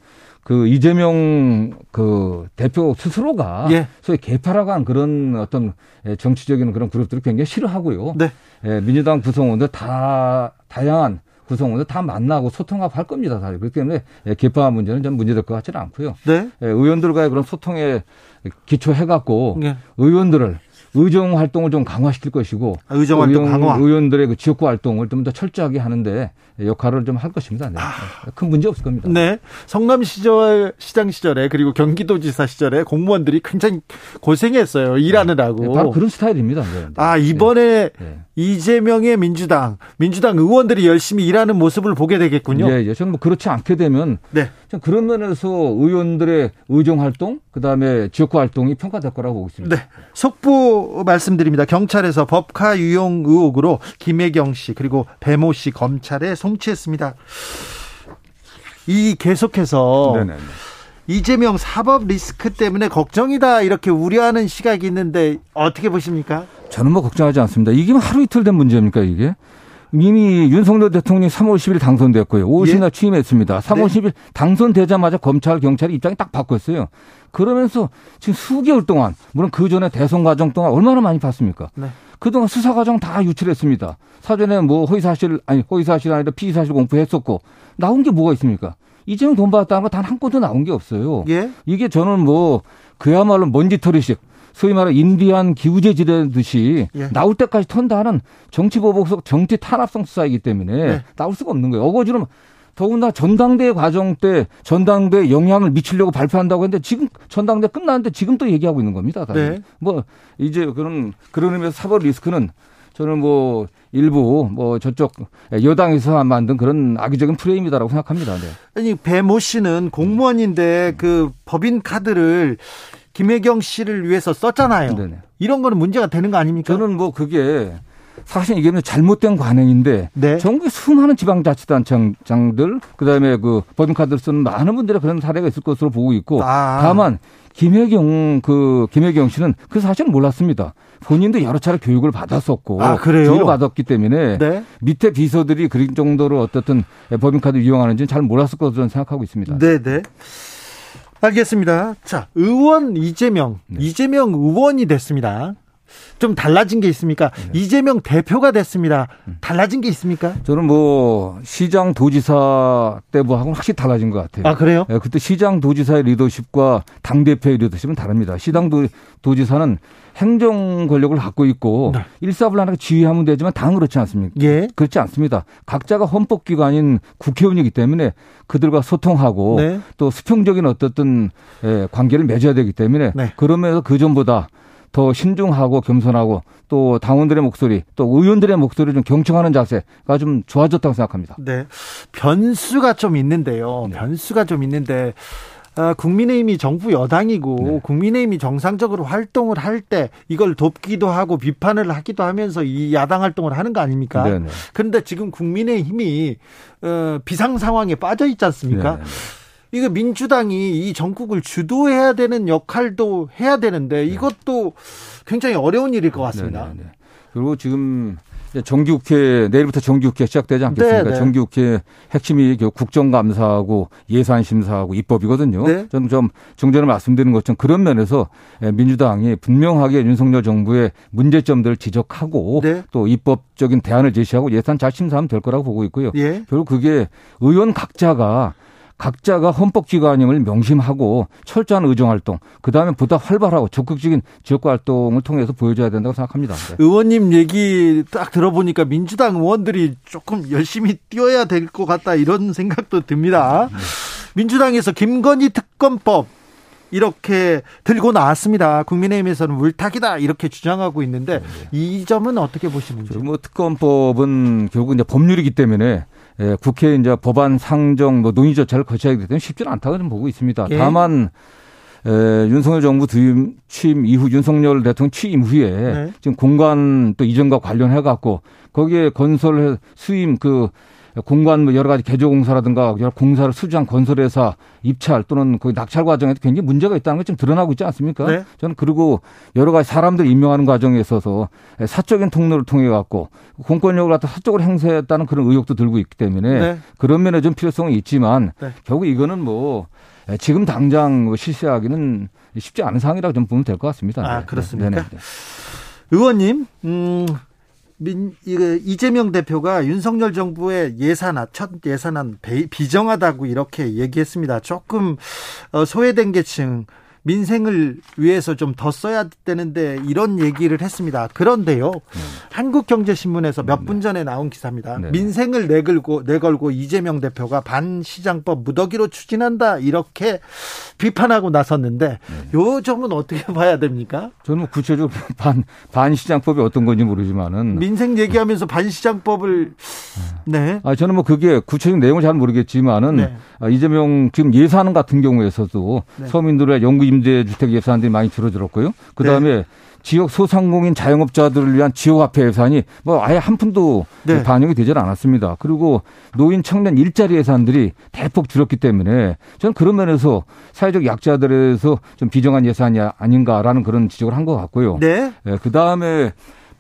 그 이재명 그 대표 스스로가 예. 소위 개파라고 한 그런 어떤 예, 정치적인 그런 그룹들을 굉장히 싫어하고요. 네. 예, 민주당 구성원들 다 다양한 구성원들 다 만나고 소통하고 할 겁니다. 다. 그렇기 때문에 예, 개파 문제는 좀 문제될 것 같지는 않고요. 네. 예, 의원들과의 그런 소통에 기초해갖고 네. 의원들을 의정 활동을 좀 강화시킬 것이고 아, 의정 활동 강화. 의원들의 그 지역구 활동을 좀 더 철저하게 하는데 역할을 좀 할 것입니다. 네. 큰 문제 없을 겁니다. 아. 네. 성남 시절 시장 시절에 그리고 경기도지사 시절에 공무원들이 굉장히 고생했어요. 일하느라고. 네, 바로 그런 스타일입니다. 네. 아, 이번에 네. 이재명의 민주당, 민주당 의원들이 열심히 일하는 모습을 보게 되겠군요. 예, 예. 저는 뭐 그렇지 않게 되면 네. 전 그런 면에서 의원들의 의정 활동, 그다음에 지역구 활동이 평가될 거라고 보고 있습니다. 네. 속보 말씀드립니다. 경찰에서 법카 유용 의혹으로 김혜경 씨 그리고 배모 씨 검찰에 송치했습니다. 이 계속해서 네네. 이재명 사법 리스크 때문에 걱정이다 이렇게 우려하는 시각이 있는데 어떻게 보십니까? 저는 뭐 걱정하지 않습니다. 이게 뭐 하루 이틀 된 문제입니까, 이게? 이미 윤석열 대통령이 3월 10일 당선됐고요. 5월이나 예? 취임했습니다. 3월 네. 10일 당선되자마자 검찰, 경찰이 입장이 딱 바뀌었어요. 그러면서 지금 수개월 동안, 물론 그 전에 대선 과정 동안 얼마나 많이 봤습니까? 네. 그동안 수사 과정 다 유출했습니다. 사전에 뭐 허위 사실, 아니, 허위 사실 아니라 피의 사실 공표했었고, 나온 게 뭐가 있습니까? 이재명 돈 받았다는 거 단 한 건도 나온 게 없어요. 예? 이게 저는 뭐 그야말로 먼지털이식 소위 말해 인디안 기우제 지르듯이 예. 나올 때까지 턴다는 정치 보복성 정치 탄압성 수사이기 때문에 네. 나올 수가 없는 거예요. 어거지로 더군다나 전당대 과정 때 전당대에 영향을 미치려고 발표한다고 했는데 지금 전당대 끝났는데 지금 또 얘기하고 있는 겁니다. 네. 뭐 이제 그런 그런 의미에서 사법 리스크는 저는 뭐 일부 뭐 저쪽 여당에서 만든 그런 악의적인 프레임이다라고 생각합니다. 네. 아니 배모 씨는 공무원인데 그 법인 카드를 김혜경 씨를 위해서 썼잖아요. 네네. 이런 거는 문제가 되는 거 아닙니까? 저는 뭐 그게 사실 이게 잘못된 관행인데 네. 전국의 수많은 지방자치단체장들 그다음에 그 법인카드를 쓰는 많은 분들의 그런 사례가 있을 것으로 보고 있고 아. 다만 김혜경 그 김혜경 씨는 그 사실은 몰랐습니다. 본인도 여러 차례 교육을 받았었고 아, 그래요? 교육을 받았기 때문에 네. 밑에 비서들이 그런 정도로 어떻든 법인카드 를 이용하는지는 잘 몰랐을 것으로 생각하고 있습니다. 네, 네. 알겠습니다. 자, 의원 이재명, 네. 이재명 의원이 됐습니다. 좀 달라진 게 있습니까? 네. 이재명 대표가 됐습니다. 음. 달라진 게 있습니까? 저는 뭐 시장 도지사 때하고는 확실히 달라진 것 같아요. 아, 그래요? 예, 그때 시장 도지사의 리더십과 당 대표의 리더십은 다릅니다. 시장 도, 도지사는 행정 권력을 갖고 있고 네. 일사불란하게 지휘하면 되지만 당은 그렇지 않습니까? 예. 그렇지 않습니다. 각자가 헌법기관인 국회의원이기 때문에 그들과 소통하고 네. 또 수평적인 어떻든 예, 관계를 맺어야 되기 때문에 네. 그러면서 그 전보다 더 신중하고 겸손하고 또 당원들의 목소리 또 의원들의 목소리를 좀 경청하는 자세가 좀 좋아졌다고 생각합니다. 네. 변수가 좀 있는데요. 네. 변수가 좀 있는데 아, 국민의힘이 정부 여당이고 네. 국민의힘이 정상적으로 활동을 할 때 이걸 돕기도 하고 비판을 하기도 하면서 이 야당 활동을 하는 거 아닙니까? 네네. 그런데 지금 국민의힘이 어, 비상 상황에 빠져 있지 않습니까? 네네. 이거 민주당이 이 전국을 주도해야 되는 역할도 해야 되는데 이것도 굉장히 어려운 일일 것 같습니다. 네, 네, 네. 그리고 지금 정기국회 내일부터 정기국회 시작되지 않겠습니까? 네, 네. 정기국회 핵심이 그 국정감사하고 예산심사하고 입법이거든요. 네. 저는 좀 중전에 말씀드린 것처럼 그런 면에서 예, 민주당이 분명하게 윤석열 정부의 문제점들을 지적하고 네. 또 입법적인 대안을 제시하고 예산 잘 심사하면 될 거라고 보고 있고요. 예. 결국 그게 의원 각자가 각자가 헌법기관임을 명심하고 철저한 의정활동, 그 다음에 보다 활발하고 적극적인 지역활동을 통해서 보여줘야 된다고 생각합니다. 네. 의원님 얘기 딱 들어보니까 민주당 의원들이 조금 열심히 뛰어야 될 것 같다 이런 생각도 듭니다. 민주당에서 김건희 특검법 이렇게 들고 나왔습니다. 국민의힘에서는 물타기다 이렇게 주장하고 있는데 이 점은 어떻게 보시는지? 뭐 특검법은 결국 이제 법률이기 때문에 예, 국회 이제 법안 상정 뭐 논의 절차를 거쳐야 되기 때문에 쉽지는 않다고 좀 보고 있습니다. 예. 다만 에, 윤석열 정부 취임, 취임 이후 윤석열 대통령 취임 후에 네. 지금 공간 또 이전과 관련해 갖고 거기에 건설 수임 그 공간 뭐 여러 가지 개조 공사라든가 여러 공사를 수주한 건설회사 입찰 또는 그 낙찰 과정에도 굉장히 문제가 있다는 게좀 드러나고 있지 않습니까? 네. 저는 그리고 여러 가지 사람들 임명하는 과정에 있어서 사적인 통로를 통해 갖고 공권력을 갖다 사적으로 행사했다는 그런 의혹도 들고 있기 때문에 네. 그런 면에 좀 필요성이 있지만 네. 결국 이거는 뭐 지금 당장 뭐 실시하기는 쉽지 않은 상황이라고 좀 보면 될 것 같습니다. 아, 네. 그렇습니까? 네, 네, 네. 의원님, 음, 민, 이, 이재명 대표가 윤석열 정부의 예산안, 첫 예산안 배- 비정하다고 이렇게 얘기했습니다. 조금, 어, 소외된 계층, 민생을 위해서 좀 더 써야 되는데 이런 얘기를 했습니다. 그런데요, 한국경제신문에서 몇 분 전에 나온 기사입니다. 네. 민생을 내걸고, 내걸고 이재명 대표가 반시장법 무더기로 추진한다 이렇게 비판하고 나섰는데 요 점은 어떻게 <laughs> 봐야 됩니까? 저는 뭐 구체적으로 <laughs> 반, 반시장법이 어떤 건지 모르지만은 민생 얘기하면서 반시장법을 네. 아, 저는 뭐 그게 구체적인 내용을 잘 모르겠지만은 네. 아, 이재명 지금 예산 같은 경우에서도 네. 서민들의 영구 임대 주택 예산들이 많이 줄어들었고요. 그 다음에 지역 소상공인 자영업자들을 위한 지역화폐 예산이 뭐 아예 한 푼도 네. 반영이 되질 않았습니다. 그리고 노인 청년 일자리 예산들이 대폭 줄었기 때문에 저는 그런 면에서 사회적 약자들에서 좀 비정한 예산이 아닌가라는 그런 지적을 한 것 같고요. 네. 그 다음에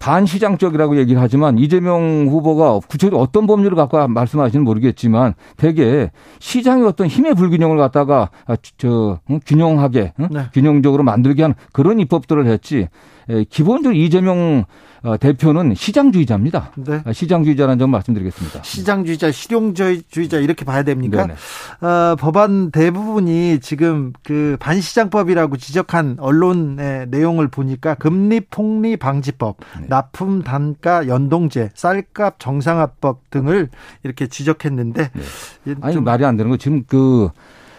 반시장적이라고 얘기를 하지만 이재명 후보가 구체적으로 어떤 법률을 갖고 말씀하시는 모르겠지만 대개 시장의 어떤 힘의 불균형을 갖다가 아, 저 응? 균형하게 응? 네. 균형적으로 만들게 하는 그런 입법들을 했지 에, 기본적으로 이재명 어, 대표는 시장주의자입니다. 네. 아, 시장주의자라는 점 말씀드리겠습니다. 시장주의자, 실용주의자 이렇게 봐야 됩니까? 어, 법안 대부분이 지금 그 반시장법이라고 지적한 언론의 내용을 보니까 금리 폭리 방지법, 네. 납품 단가 연동제, 쌀값 정상화법 등을 이렇게 지적했는데 좀- 아니 말이 안 되는 거 지금 그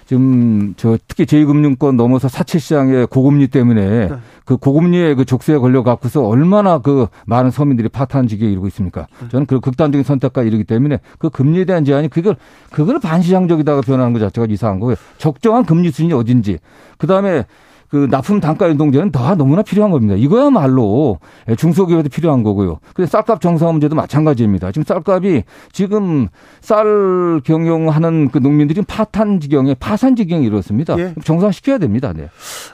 지금 저 특히 제2금융권 넘어서 사채 시장의 고금리 때문에 네. 그 고금리에 그 족쇄에 걸려 갖고서 얼마나 그 많은 서민들이 파탄 지기에 이르고 있습니까? 네. 저는 그 극단적인 선택까지 이르기 때문에 그 금리에 대한 제한이 그걸 그걸 반시장적이다가 변하는 것 자체가 이상한 거예요. 적정한 금리 수준이 어딘지. 그 다음에 그 납품 단가 연동제는 더 너무나 필요한 겁니다. 이거야말로 중소기업에도 필요한 거고요. 그래서 쌀값 정상화 문제도 마찬가지입니다. 지금 쌀값이 지금 쌀 경영하는 그 농민들이 파탄 지경에 파산 지경에 이르렀습니다. 예. 정상화 시켜야 됩니다. 네.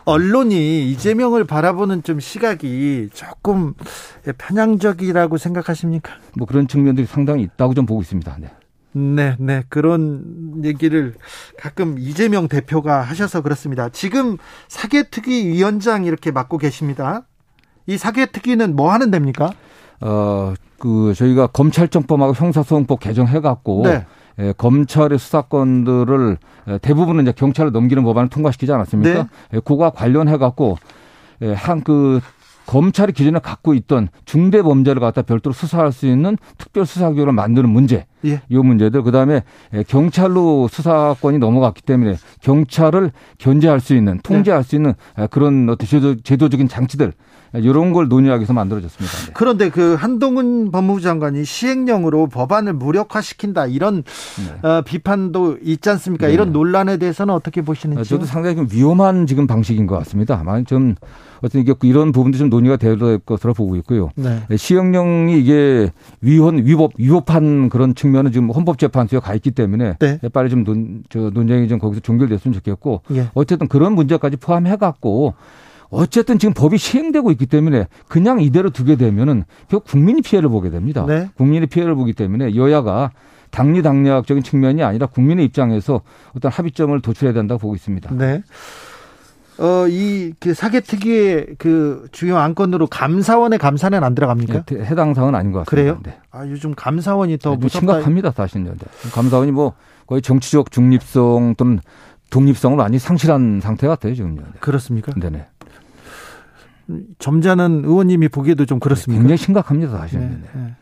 언론이 이재명을 바라보는 좀 시각이 조금 편향적이라고 생각하십니까? 뭐 그런 측면들이 상당히 있다고 좀 보고 있습니다. 네. 네, 네. 그런 얘기를 가끔 이재명 대표가 하셔서 그렇습니다. 지금 사개특위 위원장 이렇게 맡고 계십니다. 이 사개특위는 뭐 하는 데입니까? 어, 그 저희가 검찰청법하고 형사소송법 개정해 갖고 네. 예, 검찰의 수사권들을 예, 대부분은 이제 경찰로 넘기는 법안을 통과시키지 않았습니까? 네. 예, 그거와 관련해 갖고 예, 한그 검찰이 기존에 갖고 있던 중대 범죄를 갖다 별도로 수사할 수 있는 특별 수사기구를 만드는 문제. 예. 이 문제들 그다음에 예, 경찰로 수사권이 넘어갔기 때문에 경찰을 견제할 수 있는 통제할 수 있는 예, 그런 어떤 제도, 제도적인 장치들 예, 이런 걸 논의하기 위해서 만들어졌습니다. 네. 그런데 그 한동훈 법무부 장관이 시행령으로 법안을 무력화시킨다 이런 어, 비판도 있지 않습니까? 네. 이런 논란에 대해서는 어떻게 아, 보시는지? 저도 상당히 좀 위험한 지금 방식인 것 같습니다. 아마 좀 어떤 이게 이런 부분도 좀 논의가 될 것으로 보고 있고요. 네. 시행령이 이게 위헌 위법 위법한 그런 측면은 지금 헌법재판소에 가 있기 때문에 네. 빨리 좀 논, 저 논쟁이 좀 거기서 종결됐으면 좋겠고 예. 어쨌든 그런 문제까지 포함해 갖고 어쨌든 지금 법이 시행되고 있기 때문에 그냥 이대로 두게 되면은 결국 국민이 피해를 보게 됩니다. 네. 국민이 피해를 보기 때문에 여야가 당리당략적인 측면이 아니라 국민의 입장에서 어떤 합의점을 도출해야 된다고 보고 있습니다. 네. 어, 이, 그 사개 특위의 그 주요 안건으로 감사원의 감사는 안 들어갑니까? 네, 해당 사항은 아닌 것 같습니다. 그래요? 네. 아, 요즘 감사원이 더 네, 무섭다. 심각합니다, 사실은. 네. 감사원이 뭐 거의 정치적 중립성 또는 독립성을 많이 상실한 상태 같아요, 지금요. 네. 그렇습니까? 네네. 점잖은 의원님이 보기에도 좀 그렇습니까? 굉장히 심각합니다, 사실은. 네, 네. 네.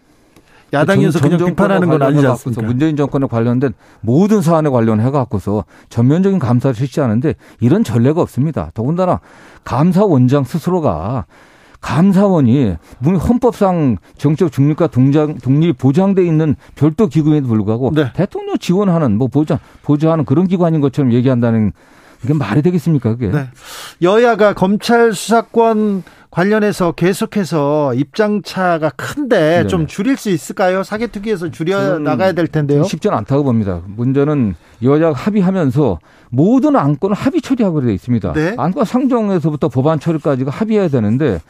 야당에서 전- 그냥 전 비판하는 건 아니지 않습니까? 문재인 정권에 관련된 모든 사안에 관련해 갖고서 전면적인 감사를 실시하는데 이런 전례가 없습니다. 더군다나 감사원장 스스로가 감사원이 문- 헌법상 정책 중립과 독립이 보장돼 있는 별도 기구에도 불구하고 네. 대통령 지원하는 뭐 보장 보좌하는 그런 기관인 것처럼 얘기한다는 이게 말이 되겠습니까 그게? 네. 여야가 검찰 수사권 관련해서 계속해서 입장차가 큰데 네. 좀 줄일 수 있을까요? 사개특위에서 줄여 나가야 될 텐데요. 쉽지는 않다고 봅니다. 문제는 여야가 합의하면서 모든 안건을 합의 처리하고 되어 있습니다. 네. 안건 상정에서부터 법안 처리까지가 합의해야 되는데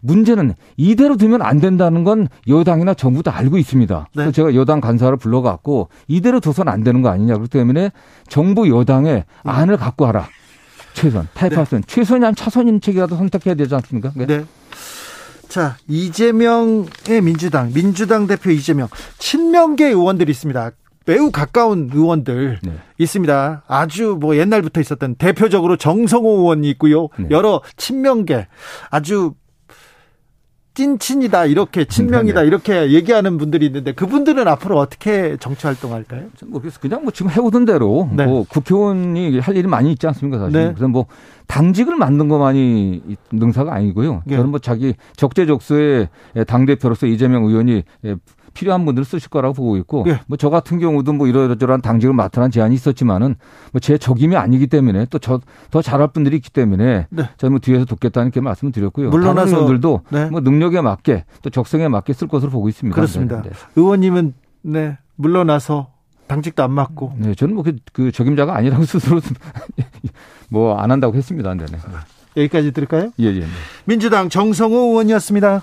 문제는 이대로 두면 안 된다는 건 여당이나 정부도 알고 있습니다. 네. 그래서 제가 여당 간사를 불러갖고 이대로 둬서는 안 되는 거 아니냐. 그렇기 때문에 정부 여당의 안을 갖고 와라. 최선, 타협할 최선이 아니면 차선인 책이라도 선택해야 되지 않습니까? 네. 네. 자, 이재명의 민주당, 민주당 대표 이재명, 친명계 의원들이 있습니다. 매우 가까운 의원들 네. 있습니다. 아주 뭐 옛날부터 있었던 대표적으로 정성호 의원이 있고요. 네. 여러 친명계 아주 찐친이다 이렇게 친명이다 네, 네. 이렇게 얘기하는 분들이 있는데 그분들은 앞으로 어떻게 정치 활동할까요? 뭐 그래서 그냥 뭐 지금 해오던 대로 네. 뭐 국회의원이 할 일이 많이 있지 않습니까 사실. 네. 그래서 뭐 당직을 만든 것만이 능사가 아니고요. 네. 저는 뭐 자기 적재적소에 당 대표로서 이재명 의원이 예, 필요한 분들을 쓰실 거라고 보고 있고 네. 뭐저 같은 경우도 뭐 이러저러한 당직을 맡으라는 제안이 있었지만은 뭐 제 적임이 아니기 때문에 또 저 더 잘할 분들이 있기 때문에 네. 저는 뭐 뒤에서 돕겠다는 게 말씀을 드렸고요. 물러나서- 다른 의원들도 네. 뭐 능력에 맞게 또 적성에 맞게 쓸 것으로 보고 있습니다. 그렇습니다. 네, 네. 의원님은 네 물러나서 당직도 안 맡고 네, 저는 뭐 그, 그 적임자가 아니라고 <laughs> 스스로 뭐 안 한다고 했습니다. 네, 네. 여기까지 들을까요? 예, 예. 네. 민주당 정성호 의원이었습니다.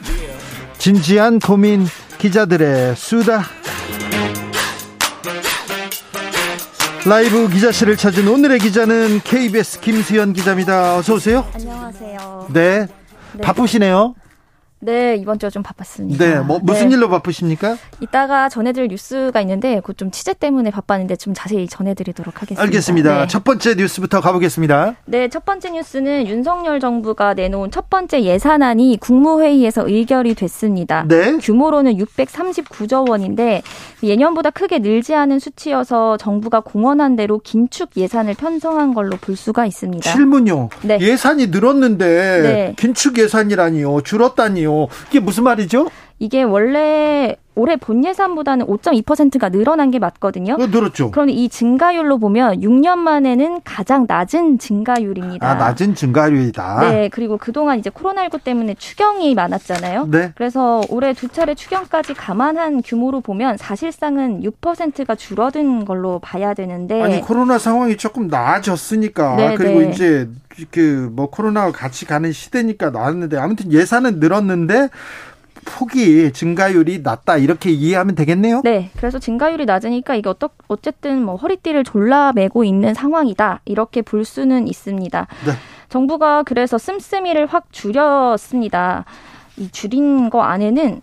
진지한 고민 기자들의 수다 라이브 기자실을 찾은 오늘의 기자는 KBS 김수현 기자입니다. 어서 오세요. 안녕하세요. 네. 네. 바쁘시네요. 네, 이번 주가 좀 바빴습니다. 네. 뭐 무슨 네. 일로 바쁘십니까? 이따가 전해드릴 뉴스가 있는데 그좀 취재 때문에 바빴는데 좀 자세히 전해드리도록 하겠습니다. 알겠습니다. 네. 첫 번째 뉴스부터 가보겠습니다. 네, 첫 번째 뉴스는 윤석열 정부가 내놓은 첫 번째 예산안이 국무회의에서 의결이 됐습니다. 네. 규모로는 639조 원인데 예년보다 크게 늘지 않은 수치여서 정부가 공언한 대로 긴축 예산을 편성한 걸로 볼 수가 있습니다. 실문요. 네. 예산이 늘었는데 네. 긴축 예산이라니요. 줄었다니요. 이게 무슨 말이죠? 이게 원래 올해 본 예산보다는 5.2%가 늘어난 게 맞거든요. 어, 늘었죠. 그런데 이 증가율로 보면 6년 만에는 가장 낮은 증가율입니다. 아, 낮은 증가율이다. 네, 그리고 그동안 이제 코로나19 때문에 추경이 많았잖아요. 네. 그래서 올해 두 차례 추경까지 감안한 규모로 보면 사실상은 6%가 줄어든 걸로 봐야 되는데 아니 코로나 상황이 조금 나아졌으니까 네, 그리고 네. 이제 그 뭐 코로나와 같이 가는 시대니까 나왔는데 아무튼 예산은 늘었는데 폭이 증가율이 낮다 이렇게 이해하면 되겠네요. 네, 그래서 증가율이 낮으니까 이게 어떠, 어쨌든 뭐 허리띠를 졸라매고 있는 상황이다 이렇게 볼 수는 있습니다. 네. 정부가 그래서 씀씀이를 확 줄였습니다. 이 줄인 거 안에는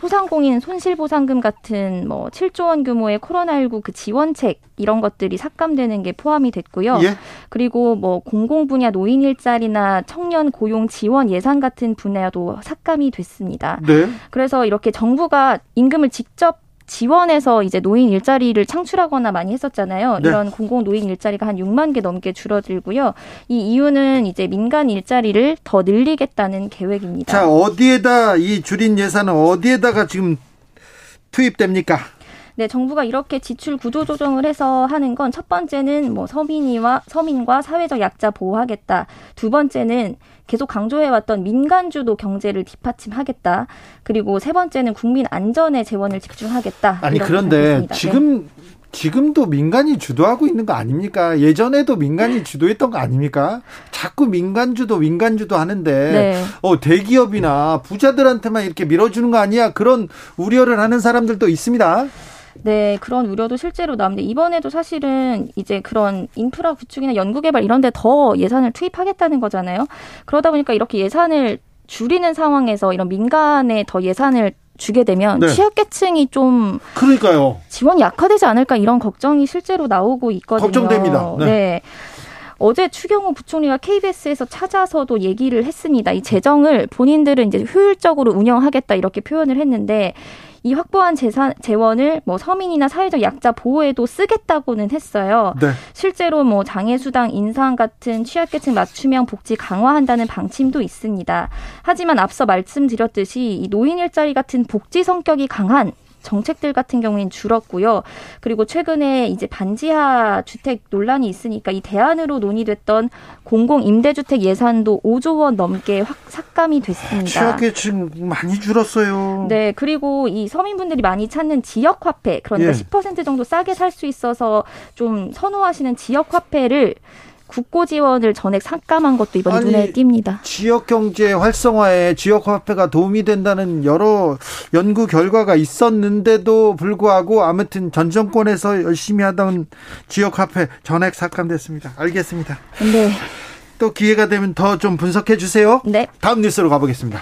소상공인 손실보상금 같은 뭐 7조 원 규모의 코로나19 그 지원책 이런 것들이 삭감되는 게 포함이 됐고요. 예. 그리고 뭐 공공 분야 노인 일자리나 청년 고용 지원 예산 같은 분야도 삭감이 됐습니다. 네. 그래서 이렇게 정부가 임금을 직접 지원해서 이제 노인 일자리를 창출하거나 많이 했었잖아요. 네. 이런 공공 노인 일자리가 한 6만 개 넘게 줄어들고요. 이 이유는 이제 민간 일자리를 더 늘리겠다는 계획입니다. 자 어디에다 이 줄인 예산은 어디에다가 지금 투입됩니까? 네, 정부가 이렇게 지출 구조 조정을 해서 하는 건 첫 번째는 뭐 서민이와 서민과 사회적 약자 보호하겠다. 두 번째는 계속 강조해왔던 민간주도 경제를 뒷받침하겠다. 그리고 세 번째는 국민 안전에 재원을 집중하겠다. 아니 그런데. 네. 지금 지금도 민간이 주도하고 있는 거 아닙니까? 예전에도 민간이 주도했던 거 아닙니까? 자꾸 민간주도 민간주도 하는데 네. 어 대기업이나 부자들한테만 이렇게 밀어주는 거 아니야? 그런 우려를 하는 사람들도 있습니다. 네, 그런 우려도 실제로 나오는데 이번에도 사실은 이제 그런 인프라 구축이나 연구개발 이런 데 더 예산을 투입하겠다는 거잖아요. 그러다 보니까 이렇게 예산을 줄이는 상황에서 이런 민간에 더 예산을 주게 되면 네. 취약계층이 좀 그러니까요. 지원이 약화되지 않을까 이런 걱정이 실제로 나오고 있거든요. 걱정됩니다. 네. 네. 어제 추경호 부총리가 KBS에서 찾아서도 얘기를 했습니다. 이 재정을 본인들은 이제 효율적으로 운영하겠다 이렇게 표현을 했는데 이 확보한 재산 재원을 뭐 서민이나 사회적 약자 보호에도 쓰겠다고는 했어요. 네. 실제로 뭐 장애 수당 인상 같은 취약계층 맞춤형 복지 강화한다는 방침도 있습니다. 하지만 앞서 말씀드렸듯이 이 노인 일자리 같은 복지 성격이 강한 정책들 같은 경우엔 줄었고요. 그리고 최근에 이제 반지하 주택 논란이 있으니까 이 대안으로 논의됐던 공공 임대주택 예산도 5조 원 넘게 확 삭감이 됐습니다. 취약계층 많이 줄었어요. 네, 그리고 이 서민분들이 많이 찾는 지역 화폐, 그러니까 예. 10% 정도 싸게 살 수 있어서 좀 선호하시는 지역 화폐를 국고 지원을 전액 삭감한 것도 이번에 아니, 눈에 띕니다. 지역 경제 활성화에 지역 화폐가 도움이 된다는 여러 연구 결과가 있었는데도 불구하고 아무튼 전 정권에서 열심히 하던 지역 화폐 전액 삭감됐습니다. 알겠습니다. 네. 또 기회가 되면 더 좀 분석해 주세요. 네. 다음 뉴스로 가보겠습니다.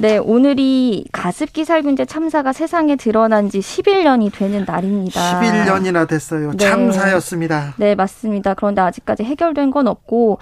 네, 오늘이 가습기 살균제 참사가 세상에 드러난 지 11년이 되는 날입니다. 11년이나 됐어요. 네. 참사였습니다. 네, 맞습니다. 그런데 아직까지 해결된 건 없고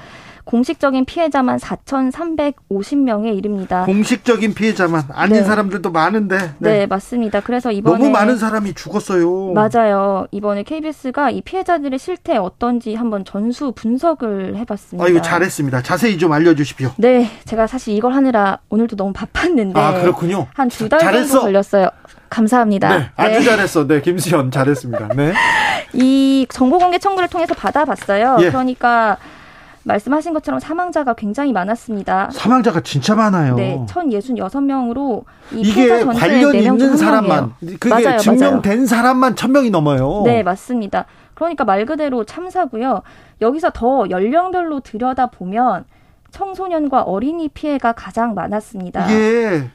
공식적인 피해자만 4,350명에 이릅니다. 공식적인 피해자만 아닌 네. 사람들도 많은데 네. 네. 맞습니다. 그래서 이번에 너무 많은 사람이 죽었어요. 맞아요. 이번에 KBS가 이 피해자들의 실태 어떤지 한번 전수 분석을 해봤습니다. 아이고 잘했습니다. 자세히 좀 알려주십시오. 네, 제가 사실 이걸 하느라 오늘도 너무 바빴는데 아 그렇군요. 한 두 달. 정도 걸렸어요. 감사합니다. 네, 아주 잘했어. 네, 김수현 잘했습니다. 네. <laughs> 이 정보 공개 청구를 통해서 받아봤어요. 예. 그러니까 말씀하신 것처럼 사망자가 굉장히 많았습니다. 사망자가 진짜 많아요. 네, 1,066명으로 이 이게 관련 있는 중 사람만 한 그게. 맞아요, 증명된 사람만 천 명이 넘어요. 네, 맞습니다. 그러니까 말 그대로 참사고요. 여기서 더 연령별로 들여다 보면 청소년과 어린이 피해가 가장 많았습니다. 이게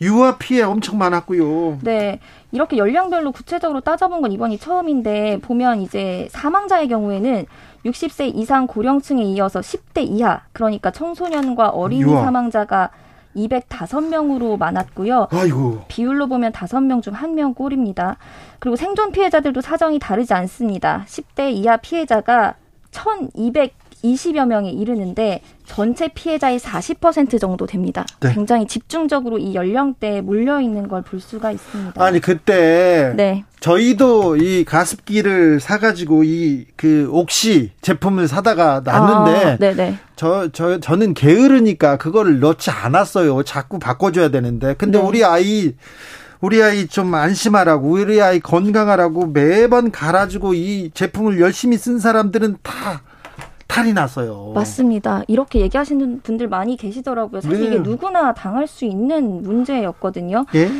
유아 피해 엄청 많았고요. 네, 이렇게 연령별로 구체적으로 따져본 건 이번이 처음인데 보면 이제 사망자의 경우에는 60세 이상 고령층에 이어서 10대 이하, 그러니까 청소년과 어린이 유아. 사망자가 205명으로 많았고요. 아이고. 비율로 보면 5명 중 1명 꼴입니다. 그리고 생존 피해자들도 사정이 다르지 않습니다. 10대 이하 피해자가 1220여 명에 이르는데 전체 피해자의 40% 정도 됩니다. 네. 굉장히 집중적으로 이 연령대에 몰려 있는 걸 볼 수가 있습니다. 아니 그때 네. 저희도 이 가습기를 사가지고 이 그 옥시 제품을 사다가 놨는데 아, 네네. 저, 저, 저는 게으르니까 그거를 넣지 않았어요. 자꾸 바꿔줘야 되는데. 근데 네. 우리 아이, 우리 아이 좀 안심하라고, 우리 아이 건강하라고 매번 갈아주고 이 제품을 열심히 쓴 사람들은 다 탈이 났어요. 맞습니다. 이렇게 얘기하시는 분들 많이 계시더라고요. 사실 네. 이게 누구나 당할 수 있는 문제였거든요. 예?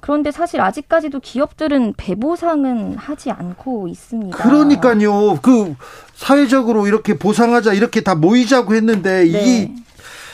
그런데 사실 아직까지도 기업들은 배보상은 하지 않고 있습니다. 그러니까요. 그 사회적으로 이렇게 보상하자 이렇게 다 모이자고 했는데 이 네.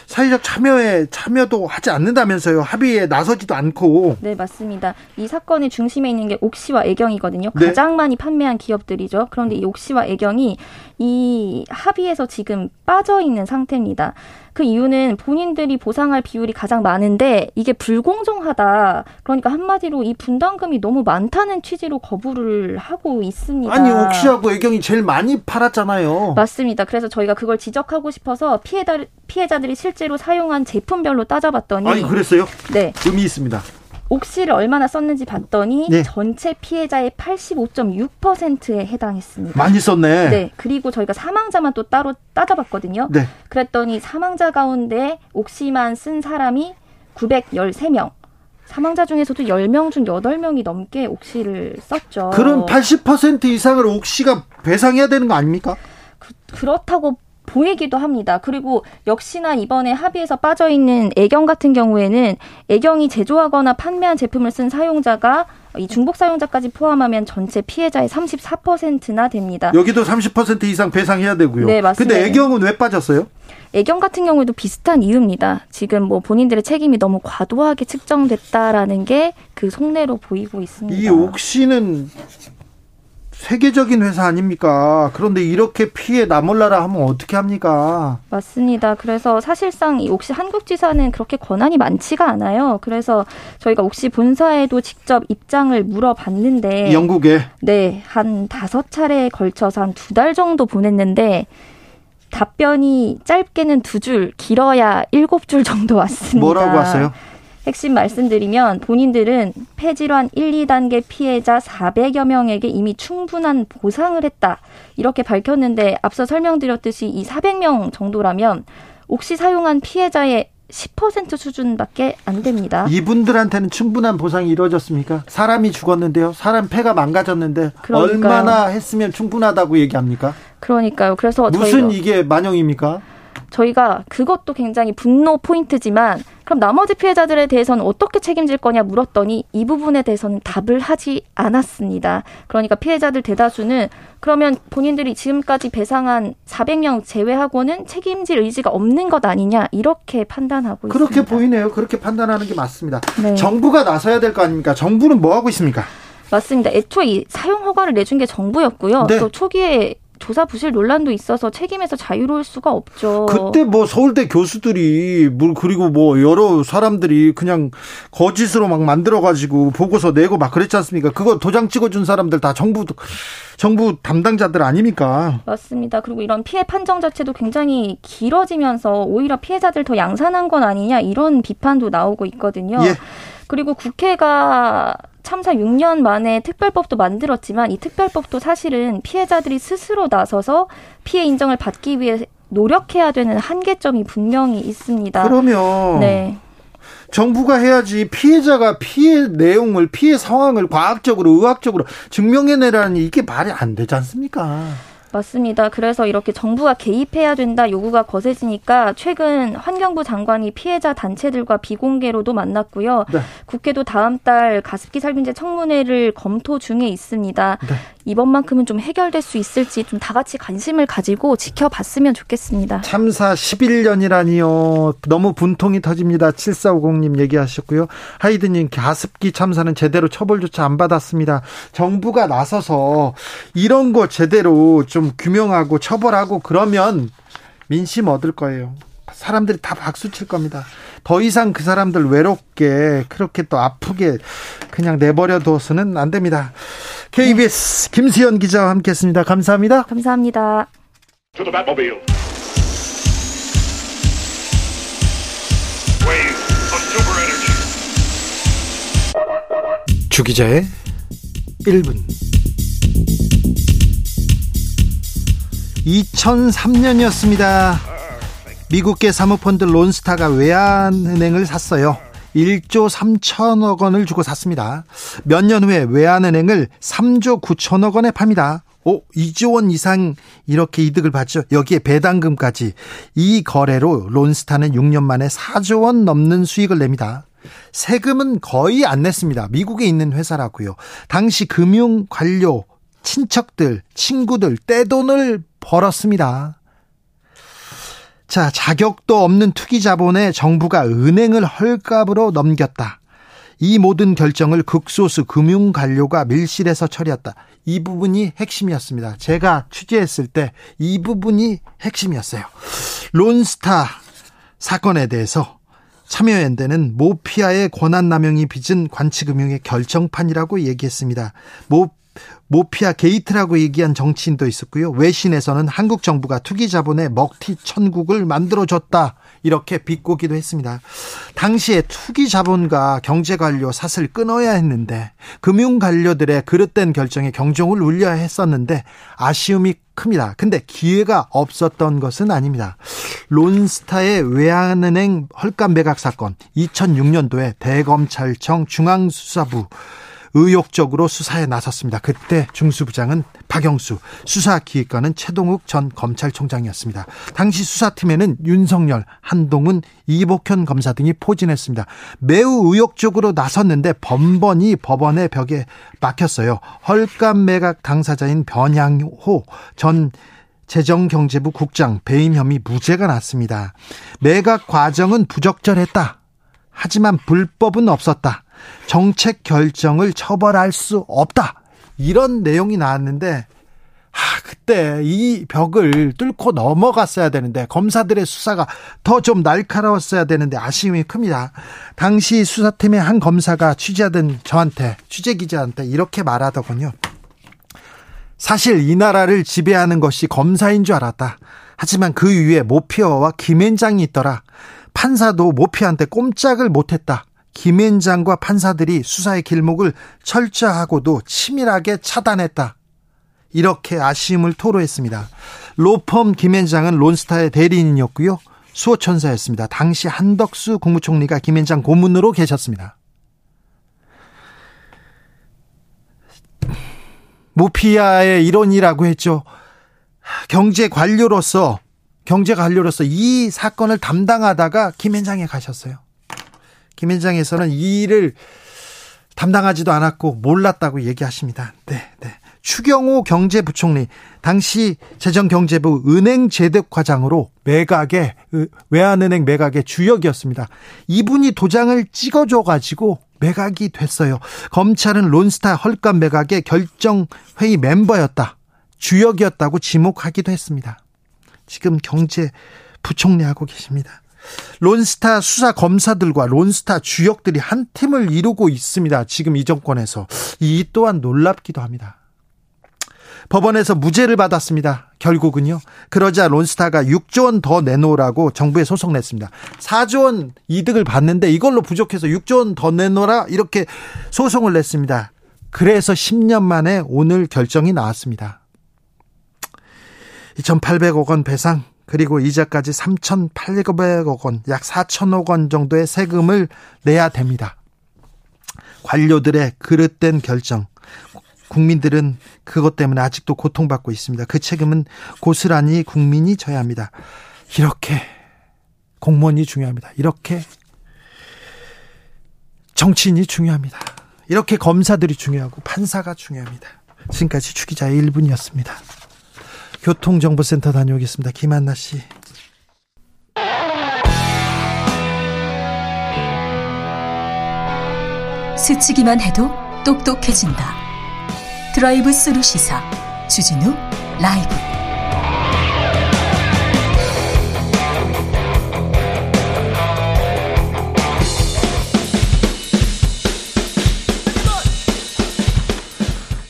사회적 참여에 참여도 하지 않는다면서요. 합의에 나서지도 않고. 네, 맞습니다. 이 사건의 중심에 있는 게 옥시와 애경이거든요. 네. 가장 많이 판매한 기업들이죠. 그런데 이 옥시와 애경이 이 합의에서 지금 빠져 있는 상태입니다. 그 이유는 본인들이 보상할 비율이 가장 많은데 이게 불공정하다. 그러니까 한마디로 이 분담금이 너무 많다는 취지로 거부를 하고 있습니다. 아니 옥시하고 애경이 제일 많이 팔았잖아요. 맞습니다. 그래서 저희가 그걸 지적하고 싶어서 피해자, 피해자들이 실제로 사용한 제품별로 따져봤더니 아니 그랬어요? 네. 의미 있습니다. 옥시를 얼마나 썼는지 봤더니 네. 전체 피해자의 85.6%에 해당했습니다. 많이 썼네. 네. 그리고 저희가 사망자만 또 따로 따져봤거든요. 네. 그랬더니 사망자 가운데 옥시만 쓴 사람이 913명. 사망자 중에서도 10명 중 8명이 넘게 옥시를 썼죠. 그럼 80% 이상을 옥시가 배상해야 되는 거 아닙니까? 그, 그렇다고 보이기도 합니다. 그리고 역시나 이번에 합의에서 빠져 있는 애경 같은 경우에는 애경이 제조하거나 판매한 제품을 쓴 사용자가 이 중복 사용자까지 포함하면 전체 피해자의 34%나 됩니다. 여기도 30% 이상 배상해야 되고요. 네, 맞습니다. 근데 애경은 왜 빠졌어요? 애경 같은 경우에도 비슷한 이유입니다. 지금 뭐 본인들의 책임이 너무 과도하게 측정됐다라는 게 그 속내로 보이고 있습니다. 이 옥시는 세계적인 회사 아닙니까? 그런데 이렇게 피해 나몰라라 하면 어떻게 합니까? 맞습니다. 그래서 사실상 이 옥시 한국지사는 그렇게 권한이 많지가 않아요. 그래서 저희가 옥시 본사에도 직접 입장을 물어봤는데 영국에 네, 한 다섯 차례에 걸쳐서 한 두 달 정도 보냈는데 답변이 짧게는 두 줄, 길어야 일곱 줄 정도 왔습니다. 뭐라고 하세요? 핵심 말씀드리면 본인들은 폐질환 1, 2단계 피해자 400여 명에게 이미 충분한 보상을 했다. 이렇게 밝혔는데 앞서 설명드렸듯이 이 400명 정도라면 옥시 사용한 피해자의 10% 수준밖에 안 됩니다. 이분들한테는 충분한 보상이 이루어졌습니까? 사람이 죽었는데요. 사람 폐가 망가졌는데 그러니까요. 얼마나 했으면 충분하다고 얘기합니까? 그러니까요. 그래서 무슨 이게 만영입니까? 저희가 그것도 굉장히 분노 포인트지만 그럼 나머지 피해자들에 대해서는 어떻게 책임질 거냐 물었더니 이 부분에 대해서는 답을 하지 않았습니다. 그러니까 피해자들 대다수는 그러면 본인들이 지금까지 배상한 400명 제외하고는 책임질 의지가 없는 것 아니냐 이렇게 판단하고 그렇게 있습니다. 보이네요. 그렇게 판단하는 게 맞습니다. 네. 정부가 나서야 될 거 아닙니까? 정부는 뭐 하고 있습니까? 맞습니다. 애초에 이 사용 허가를 내준 게 정부였고요. 네. 또 초기에 조사 부실 논란도 있어서 책임에서 자유로울 수가 없죠. 그때 뭐 서울대 교수들이 뭐 그리고 뭐 여러 사람들이 그냥 거짓으로 막 만들어 가지고 보고서 내고 막 그랬지 않습니까? 그거 도장 찍어 준 사람들 다 정부 정부 담당자들 아닙니까? 맞습니다. 그리고 이런 피해 판정 자체도 굉장히 길어지면서 오히려 피해자들 더 양산한 건 아니냐 이런 비판도 나오고 있거든요. 예. 그리고 국회가 참사 6년 만에 특별법도 만들었지만 이 특별법도 사실은 피해자들이 스스로 나서서 피해 인정을 받기 위해 노력해야 되는 한계점이 분명히 있습니다. 그러면 네. 정부가 해야지 피해자가 피해 내용을 피해 상황을 과학적으로 의학적으로 증명해내라니 이게 말이 안 되지 않습니까? 맞습니다. 그래서 이렇게 정부가 개입해야 된다 요구가 거세지니까 최근 환경부 장관이 피해자 단체들과 비공개로도 만났고요. 네. 국회도 다음 달 가습기 살균제 청문회를 검토 중에 있습니다. 네. 이번만큼은 좀 해결될 수 있을지 좀 다 같이 관심을 가지고 지켜봤으면 좋겠습니다. 참사 11년이라니요. 너무 분통이 터집니다. 7450님 얘기하셨고요. 하이드님 가습기 참사는 제대로 처벌조차 안 받았습니다. 정부가 나서서 이런 거 제대로 좀 규명하고 처벌하고 그러면 민심 얻을 거예요. 사람들이 다 박수 칠 겁니다. 더 이상 그 사람들 외롭게 그렇게 또 아프게 그냥 내버려 둬서는 안 됩니다. KBS 김수현 기자와 함께했습니다. 감사합니다. 감사합니다. To the Batmobile. Wave of super energy. 주기자의 1분 2003년이었습니다. 미국계 사모펀드 론스타가 외환은행을 샀어요. 1조 3천억 원을 주고 샀습니다. 몇 년 후에 외환은행을 3조 9천억 원에 팝니다. 오, 2조 원 이상 이렇게 이득을 받죠. 여기에 배당금까지. 이 거래로 론스타는 6년 만에 4조 원 넘는 수익을 냅니다. 세금은 거의 안 냈습니다. 미국에 있는 회사라고요. 당시 금융 관료, 친척들, 친구들 떼돈을 벌었습니다. 자, 자격도 없는 투기 자본에 정부가 은행을 헐값으로 넘겼다. 이 모든 결정을 극소수 금융 관료가 밀실에서 처리했다. 이 부분이 핵심이었습니다. 제가 취재했을 때 이 부분이 핵심이었어요. 론스타 사건에 대해서 참여연대는 모피아의 권한남용이 빚은 관치금융의 결정판이라고 얘기했습니다. 모 모피아 게이트라고 얘기한 정치인도 있었고요. 외신에서는 한국 정부가 투기 자본의 먹튀 천국을 만들어줬다. 이렇게 비꼬기도 했습니다. 당시에 투기 자본과 경제 관료 사슬 끊어야 했는데 금융 관료들의 그릇된 결정에 경종을 울려야 했었는데 아쉬움이 큽니다. 근데 기회가 없었던 것은 아닙니다. 론스타의 외환은행 헐값 매각 사건 2006년도에 대검찰청 중앙수사부 의욕적으로 수사에 나섰습니다. 그때 중수부장은 박영수, 수사기획관은 최동욱 전 검찰총장이었습니다. 당시 수사팀에는 윤석열, 한동훈, 이복현 검사 등이 포진했습니다. 매우 의욕적으로 나섰는데 번번이 법원의 벽에 막혔어요. 헐값 매각 당사자인 변양호 전 재정경제부 국장 배임 혐의 무죄가 났습니다. 매각 과정은 부적절했다. 하지만 불법은 없었다. 정책 결정을 처벌할 수 없다. 이런 내용이 나왔는데 아, 그때 이 벽을 뚫고 넘어갔어야 되는데 검사들의 수사가 더 좀 날카로웠어야 되는데 아쉬움이 큽니다. 당시 수사팀의 한 검사가 취재하던 저한테 취재 기자한테 이렇게 말하더군요. 사실 이 나라를 지배하는 것이 검사인 줄 알았다. 하지만 그 위에 모피어와 김앤장이 있더라. 판사도 모피한테 꼼짝을 못했다. 김앤장과 판사들이 수사의 길목을 철저하고도 치밀하게 차단했다. 이렇게 아쉬움을 토로했습니다. 로펌 김앤장은 론스타의 대리인이었고요. 수호천사였습니다. 당시 한덕수 국무총리가 김앤장 고문으로 계셨습니다. 모피아의 일원이라고 했죠. 경제 관료로서 경제 관료로서 이 사건을 담당하다가 김앤장에 가셨어요. 김앤장에서는 이 일을 담당하지도 않았고 몰랐다고 얘기하십니다. 네, 네. 추경호 경제부총리 당시 재정경제부 은행재득과장으로 매각의 외환은행 매각의 주역이었습니다. 이분이 도장을 찍어줘 가지고 매각이 됐어요. 검찰은 론스타 헐값 매각의 결정회의 멤버였다. 주역이었다고 지목하기도 했습니다. 지금 경제부총리하고 계십니다. 론스타 수사 검사들과 론스타 주역들이 한 팀을 이루고 있습니다. 지금 이 정권에서. 이 또한 놀랍기도 합니다. 법원에서 무죄를 받았습니다. 결국은요. 그러자 론스타가 6조 원 더 내놓으라고 정부에 소송 냈습니다. 4조 원 이득을 받는데 이걸로 부족해서 6조 원 더 내놓으라 이렇게 소송을 냈습니다. 그래서 10년 만에 오늘 결정이 나왔습니다. 2,800억 원 배상 그리고 이자까지 3,800억 원, 약 4천억 원 정도의 세금을 내야 됩니다. 관료들의 그릇된 결정. 국민들은 그것 때문에 아직도 고통받고 있습니다. 그 책임은 고스란히 국민이 져야 합니다. 이렇게 공무원이 중요합니다. 이렇게 정치인이 중요합니다. 이렇게 검사들이 중요하고 판사가 중요합니다. 지금까지 주기자의 1분이었습니다. 교통정보센터 다녀오겠습니다. 김한나 씨. 스치기만 해도 똑똑해진다. 드라이브 스루 시사 주진우 라이브.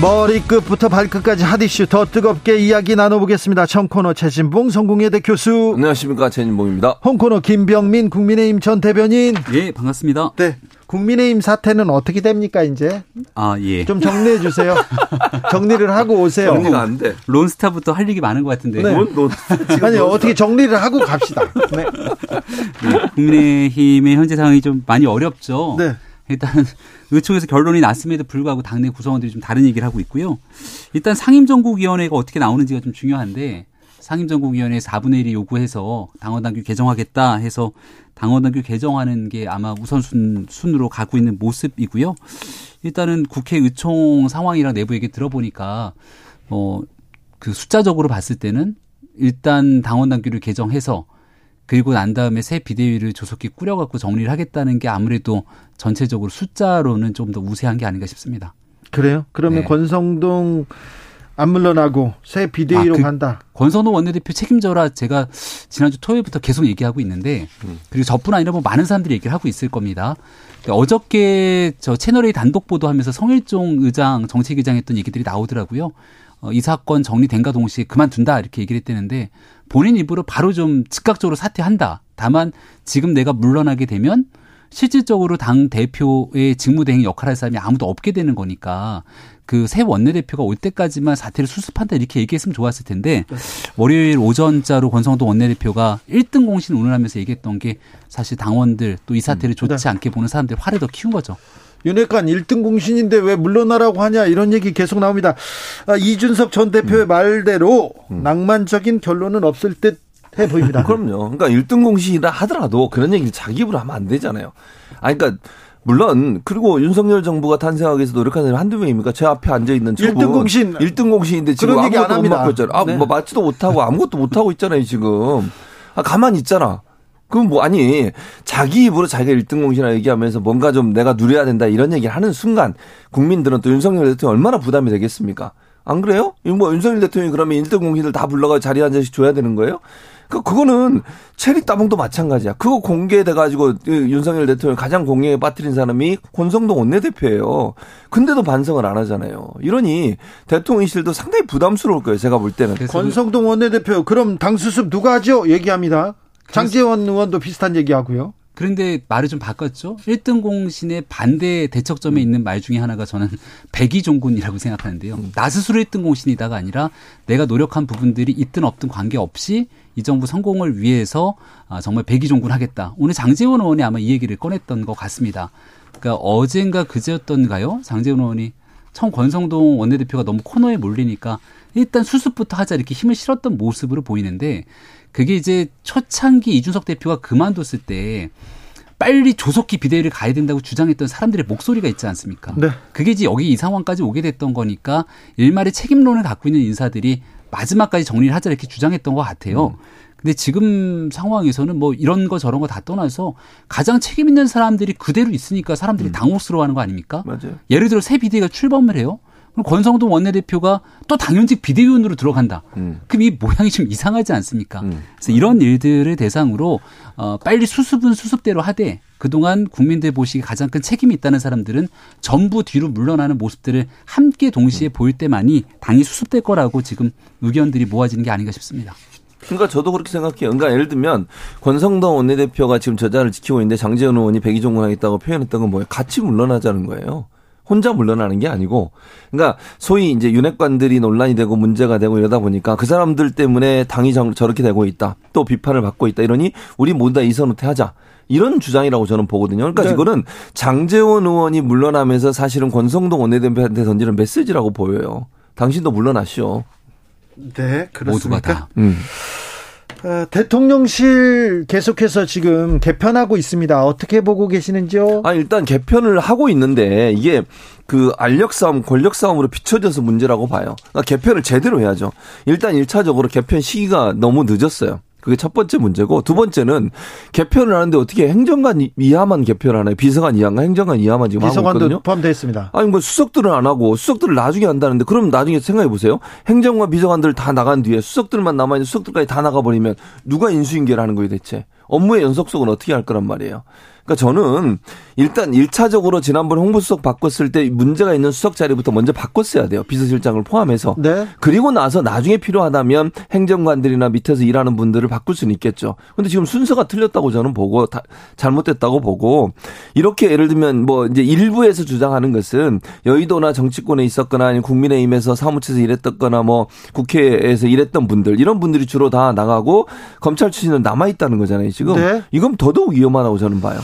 머리끝부터 발끝까지 핫이슈 더 뜨겁게 이야기 나눠보겠습니다. 청코너 최진봉 성공회대 교수 안녕하십니까 최진봉입니다. 홍코너 김병민 국민의힘 전 대변인 예 반갑습니다. 네 국민의힘 사태는 어떻게 됩니까 이제? 아 예. 좀 정리해 주세요. <laughs> 정리를 하고 오세요. 정리가 안 돼. 론스타부터 할 얘기 많은 것 같은데. 네. 론, 론, 아니 어떻게 정리를 하고 갑시다. 네. 네, 국민의힘의 현재 상황이 좀 많이 어렵죠. 네. 일단 의총에서 결론이 났음에도 불구하고 당내 구성원들이 좀 다른 얘기를 하고 있고요. 일단 상임정국위원회가 어떻게 나오는지가 좀 중요한데 상임정국위원회 4분의 1이 요구해서 당원당규 개정하겠다 해서 당원당규 개정하는 게 아마 우선순 순으로 가고 있는 모습이고요. 일단은 국회 의총 상황이랑 내부 얘기 들어보니까 뭐그 숫자적으로 봤을 때는 일단 당원당규를 개정해서 그리고 난 다음에 새 비대위를 조속히 꾸려갖고 정리를 하겠다는 게 아무래도 전체적으로 숫자로는 좀 더 우세한 게 아닌가 싶습니다. 그래요? 그러면 네. 권성동 안 물러나고 새 비대위로 아, 그 간다. 권선호 원내대표 책임져라 제가 지난주 토요일부터 계속 얘기하고 있는데 그리고 저뿐 아니라 뭐 많은 사람들이 얘기를 하고 있을 겁니다. 근데 어저께 저 채널A 단독 보도하면서 성일종 의장 정책의장 했던 얘기들이 나오더라고요. 어, 이 사건 정리된가 동시에 그만둔다 이렇게 얘기를 했다는데 본인 입으로 바로 좀 즉각적으로 사퇴한다. 다만 지금 내가 물러나게 되면 실질적으로 당 대표의 직무대행 역할을 할 사람이 아무도 없게 되는 거니까 그 새 원내대표가 올 때까지만 사태를 수습한다 이렇게 얘기했으면 좋았을 텐데 월요일 오전자로 권성동 원내대표가 1등 공신 운운하면서 얘기했던 게 사실 당원들 또 이 사태를 좋지 않게 보는 사람들 화를 더 키운 거죠. 윤핵관 1등 공신인데 왜 물러나라고 하냐 이런 얘기 계속 나옵니다. 아, 이준석 전 대표의 말대로 낭만적인 결론은 없을 듯 해 보입니다. <laughs> 그럼요. 그러니까 1등 공신이라 하더라도 그런 얘기를 자기 입으로 하면 안 되잖아요. 아, 그러니까 물론 그리고 윤석열 정부가 탄생하기 위해서 노력하는 사람이 한두 명입니까? 제 앞에 앉아 있는 저분 1등 공신 1등 공신인데 지금 그런 얘기 안 아무것도 못 합니다. 맡고 있잖아요. 아, 네. 뭐 맞지도 못하고 아무것도 못 하고 있잖아요, 지금. 아, 가만히 있잖아. 그럼 뭐 아니 자기 입으로 자기가 1등 공신이라 얘기하면서 뭔가 좀 내가 누려야 된다 이런 얘기를 하는 순간 국민들은 또 윤석열 대통령 얼마나 부담이 되겠습니까? 안 그래요? 뭐 윤석열 대통령이 그러면 1등 공신을 다 불러가 자리에 한 잔씩 줘야 되는 거예요? 그 그거는 체리 따봉도 마찬가지야. 그거 공개돼 가지고 윤석열 대통령 가장 공개에 빠뜨린 사람이 권성동 원내대표예요. 근데도 반성을 안 하잖아요. 이러니 대통령실도 상당히 부담스러울 거예요. 제가 볼 때는. 권성동 원내대표 그럼 당 수습 누가 하죠? 얘기합니다. 장재원 의원도 비슷한 얘기하고요. 그런데 말을 좀 바꿨죠. 1등 공신의 반대 대척점에 있는 말 중에 하나가 저는 <laughs> 백의종군이라고 생각하는데요. 나 스스로 1등 공신이다가 아니라 내가 노력한 부분들이 있든 없든 관계없이 이 정부 성공을 위해서 아, 정말 백의종군 하겠다. 오늘 장재원 의원이 아마 이 얘기를 꺼냈던 것 같습니다. 그러니까 어젠가 그제였던가요? 장재원 의원이 처음 권성동 원내대표가 너무 코너에 몰리니까 일단 수습부터 하자 이렇게 힘을 실었던 모습으로 보이는데 그게 이제 초창기 이준석 대표가 그만뒀을 때 빨리 조속히 비대위를 가야 된다고 주장했던 사람들의 목소리가 있지 않습니까? 네. 그게 이제 여기 이 상황까지 오게 됐던 거니까 일말의 책임론을 갖고 있는 인사들이 마지막까지 정리를 하자 이렇게 주장했던 것 같아요. 근데 지금 상황에서는 뭐 이런 거 저런 거 다 떠나서 가장 책임 있는 사람들이 그대로 있으니까 사람들이 당혹스러워하는 거 아닙니까? 맞아요. 예를 들어 새 비대위가 출범을 해요. 그럼 권성동 원내대표가 또 당연직 비대위원으로 들어간다. 음. 그럼 이 모양이 좀 이상하지 않습니까? 그래서 이런 일들을 대상으로 어, 빨리 수습은 수습대로 하되 그동안 국민들 보시기에 가장 큰 책임이 있다는 사람들은 전부 뒤로 물러나는 모습들을 함께 동시에 보일 때만이 당이 수습될 거라고 지금 의견들이 모아지는 게 아닌가 싶습니다. 그러니까 저도 그렇게 생각해요. 그러니까 예를 들면 권성동 원내대표가 지금 저자를 지키고 있는데 장재현 의원이 백의종군하겠다고 표현했던 건 뭐예요? 같이 물러나자는 거예요. 혼자 물러나는 게 아니고, 그러니까 소위 이제 윤핵관들이 논란이 되고 문제가 되고 이러다 보니까 그 사람들 때문에 당이 저- 저렇게 되고 있다. 또 비판을 받고 있다. 이러니 우리 모두 다 이선 후퇴하자. 이런 주장이라고 저는 보거든요. 그러니까 네. 이거는 장재원 의원이 물러나면서 사실은 권성동 원내대표한테 던지는 메시지라고 보여요. 당신도 물러나시오. 네, 그렇습니까? 모두가 다. 음. 어, 대통령실 계속해서 지금 개편하고 있습니다. 어떻게 보고 계시는지요? 아 일단 개편을 하고 있는데 이게 그 알력 싸움, 권력 싸움으로 비춰져서 문제라고 봐요. 그러니까 개편을 제대로 해야죠. 일단 1차적으로 개편 시기가 너무 늦었어요. 그게 첫 번째 문제고 두 번째는 개편을 하는데 어떻게 행정관 이하만 개편하나요? 비서관 이하인가 행정관 이하만 지금 하고 있거든요. 포함되어 있습니다. 아니 뭐 수석들은 안 하고 수석들을 나중에 한다는데 그럼 나중에 생각해 보세요. 행정관 비서관들 다 나간 뒤에 수석들만 남아 있는 수석들까지 다 나가 버리면 누가 인수인계를 하는 거예요, 대체? 업무의 연속성은 어떻게 할 거란 말이에요. 그러니까 저는 일단 1차적으로 지난번에 홍보수석 바꿨을 때 문제가 있는 수석 자리부터 먼저 바꿨어야 돼요. 비서실장을 포함해서. 네. 그리고 나서 나중에 필요하다면 행정관들이나 밑에서 일하는 분들을 바꿀 수는 있겠죠. 근데 지금 순서가 틀렸다고 저는 보고 다- 잘못됐다고 보고 이렇게 예를 들면 뭐 이제 일부에서 주장하는 것은 여의도나 정치권에 있었거나 아니면 국민의힘에서 사무처에서 일했었거나 뭐 국회에서 일했던 분들 이런 분들이 주로 다 나가고 검찰 출신은 남아 있다는 거잖아요. 지금 네. 이건 더더욱 위험하다고 저는 봐요.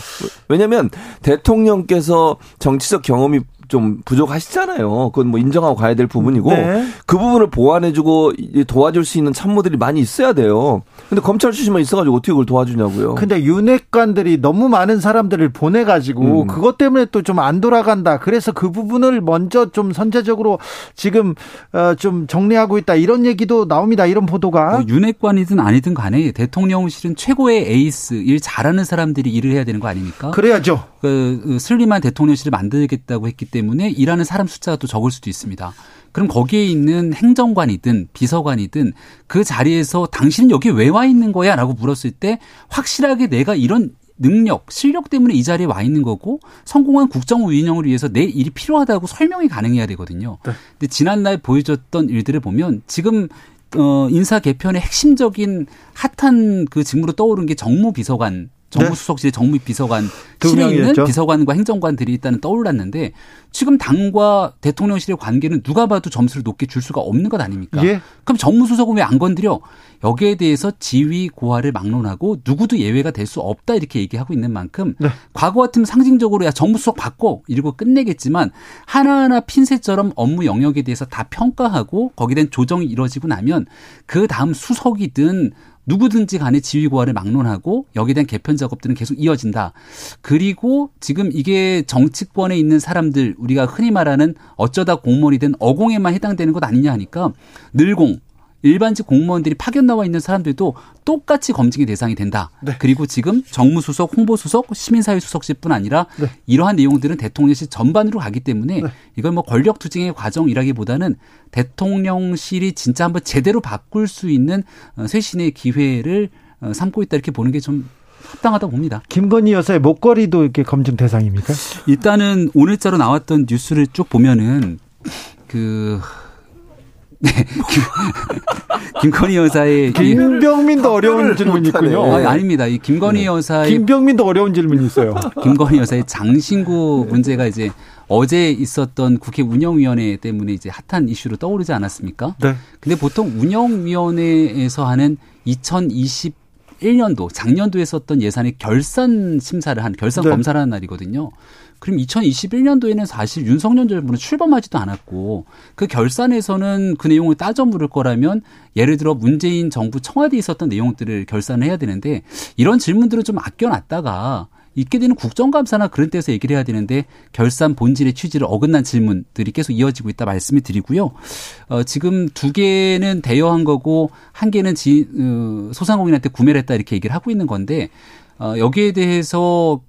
왜냐하면 대통령께서 정치적 경험이 좀 부족하시잖아요. 그건 뭐 인정하고 가야 될 부분이고 네. 그 부분을 보완해주고 이- 도와줄 수 있는 참모들이 많이 있어야 돼요. 근데 검찰 출신만 있어가지고 어떻게 그걸 도와주냐고요. 근데 윤핵관들이 너무 많은 사람들을 보내가지고 음. 그것 때문에 또 좀 안 돌아간다. 그래서 그 부분을 먼저 좀 선제적으로 지금 어, 좀 정리하고 있다. 이런 얘기도 나옵니다. 이런 보도가. 뭐 윤핵관이든 아니든 간에 대통령실은 최고의 에이스, 일 잘하는 사람들이 일을 해야 되는 거 아닙니까? 그래야죠. 그, 그 슬림한 대통령실을 만들겠다고 했기 때문에 일하는 사람 숫자가 또 적을 수도 있습니다. 그럼 거기에 있는 행정관이든 비서관이든 그 자리에서 당신은 여기 왜 와 있는 거야? 라고 물었을 때 확실하게 내가 이런 능력, 실력 때문에 이 자리에 와 있는 거고 성공한 국정 운영을 위해서 내 일이 필요하다고 설명이 가능해야 되거든요. 근데 지난날 보여줬던 일들을 보면 지금 어 인사 개편의 핵심적인 핫한 그 직무로 떠오른 게 정무 비서관 정무수석실의 정무 비서관 네. 두 실에 있는. 비서관과 행정관들이 일단은 떠올랐는데 지금 당과 대통령실의 관계는 누가 봐도 점수를 높게 줄 수가 없는 것 아닙니까? 예. 그럼 정무수석은 왜 안 건드려? 여기에 대해서 지위 고하를 막론하고 누구도 예외가 될 수 없다 이렇게 얘기하고 있는 만큼 네. 과거 같으면 상징적으로 야 정무수석 바꿔 이러고 끝내겠지만 하나하나 핀셋처럼 업무 영역에 대해서 다 평가하고 거기에 대한 조정이 이루어지고 나면 그 다음 수석이든 누구든지 간에 지위 고하를 막론하고 여기에 대한 개편 작업들은 계속 이어진다. 그리고 지금 이게 정치권에 있는 사람들 우리가 흔히 말하는 어쩌다 공무원이든 어공에만 해당되는 것 아니냐 하니까 늘공 일반직 공무원들이 파견 나와 있는 사람들도 똑같이 검증의 대상이 된다. 그리고 지금 정무수석, 홍보수석, 시민사회수석실뿐 아니라 이러한 내용들은 대통령실 전반으로 가기 때문에 이건 뭐 권력 투쟁의 과정이라기보다는 대통령실이 진짜 한번 제대로 바꿀 수 있는 어, 쇄신의 기회를 어, 삼고 있다 이렇게 보는 게좀 합당하다고 봅니다. 김건희 여사의 목걸이도 이렇게 검증 대상입니까? 일단은 오늘자로 나왔던 뉴스를 쭉 보면은 그 네, 김, 김건희 여사의 이- <laughs> 김병민도 어려운 질문이 있군요. 아, 아닙니다. 이 김건희 여사의 김병민도 어려운 질문이 있어요. <laughs> 김건희 여사의 장신구 문제가 이제 어제 있었던 국회 운영위원회 때문에 이제 핫한 이슈로 떠오르지 않았습니까? 네. 근데 보통 운영위원회에서 하는 2021년도 작년도에 썼던 예산의 결산 심사를 한 결산 네. 검사를 하는 날이거든요. 그럼 2021년도에는 사실 윤석열 정부는 출범하지도 않았고 그 결산에서는 그 내용을 따져 물을 거라면 예를 들어 문재인 정부 청와대에 있었던 내용들을 결산해야 되는데 이런 질문들을 좀 아껴놨다가 있게 되는 국정감사나 그런 때서 얘기를 해야 되는데 결산 본질의 취지를 어긋난 질문들이 계속 이어지고 있다 말씀을 드리고요. 어, 지금 두 개는 대여한 거고 한 개는 지, 어, 소상공인한테 구매를 했다 이렇게 얘기를 하고 있는 건데 어, 여기에 대해서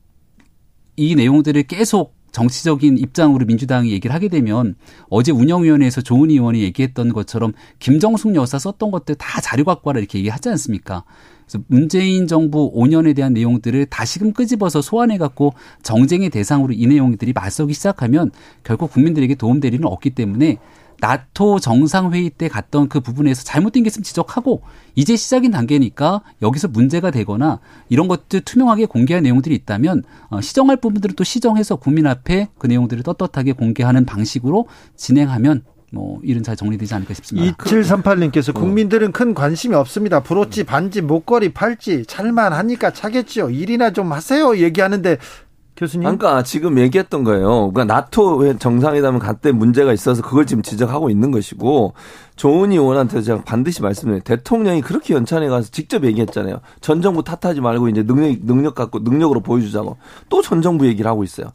이 내용들을 계속 정치적인 입장으로 민주당이 얘기를 하게 되면 어제 운영위원회에서 조은 의원이 얘기했던 것처럼 김정숙 여사 썼던 것들 다 자료 갖고 와라 이렇게 얘기하지 않습니까? 그래서 문재인 정부 5년에 대한 내용들을 다시금 끄집어서 소환해 갖고 정쟁의 대상으로 이 내용들이 맞서기 시작하면 결국 국민들에게 일은 없기 때문에 나토 정상회의 때 갔던 그 부분에서 잘못된 게 있으면 지적하고 이제 시작인 단계니까 여기서 문제가 되거나 이런 것들 투명하게 공개할 내용들이 있다면 어, 시정할 부분들은 또 시정해서 국민 앞에 그 내용들을 떳떳하게 공개하는 방식으로 진행하면 뭐 일은 잘 정리되지 않을까 싶습니다. 2738님께서 국민들은 큰 관심이 없습니다. 브로치, 반지, 목걸이, 팔찌 잘만 하니까 차겠지요. 일이나 좀 하세요. 얘기하는데 교수님. 그러니까 지금 얘기했던 거예요. 그러니까 나토 정상회담을 갔때 문제가 있어서 그걸 지금 지적하고 있는 것이고 조은 의원한테 제가 반드시 말씀드려요. 대통령이 그렇게 연찬에 가서 직접 얘기했잖아요. 전 정부 탓하지 말고 이제 능력 능력 갖고 능력으로 보여주자고 또 전 정부 얘기를 하고 있어요.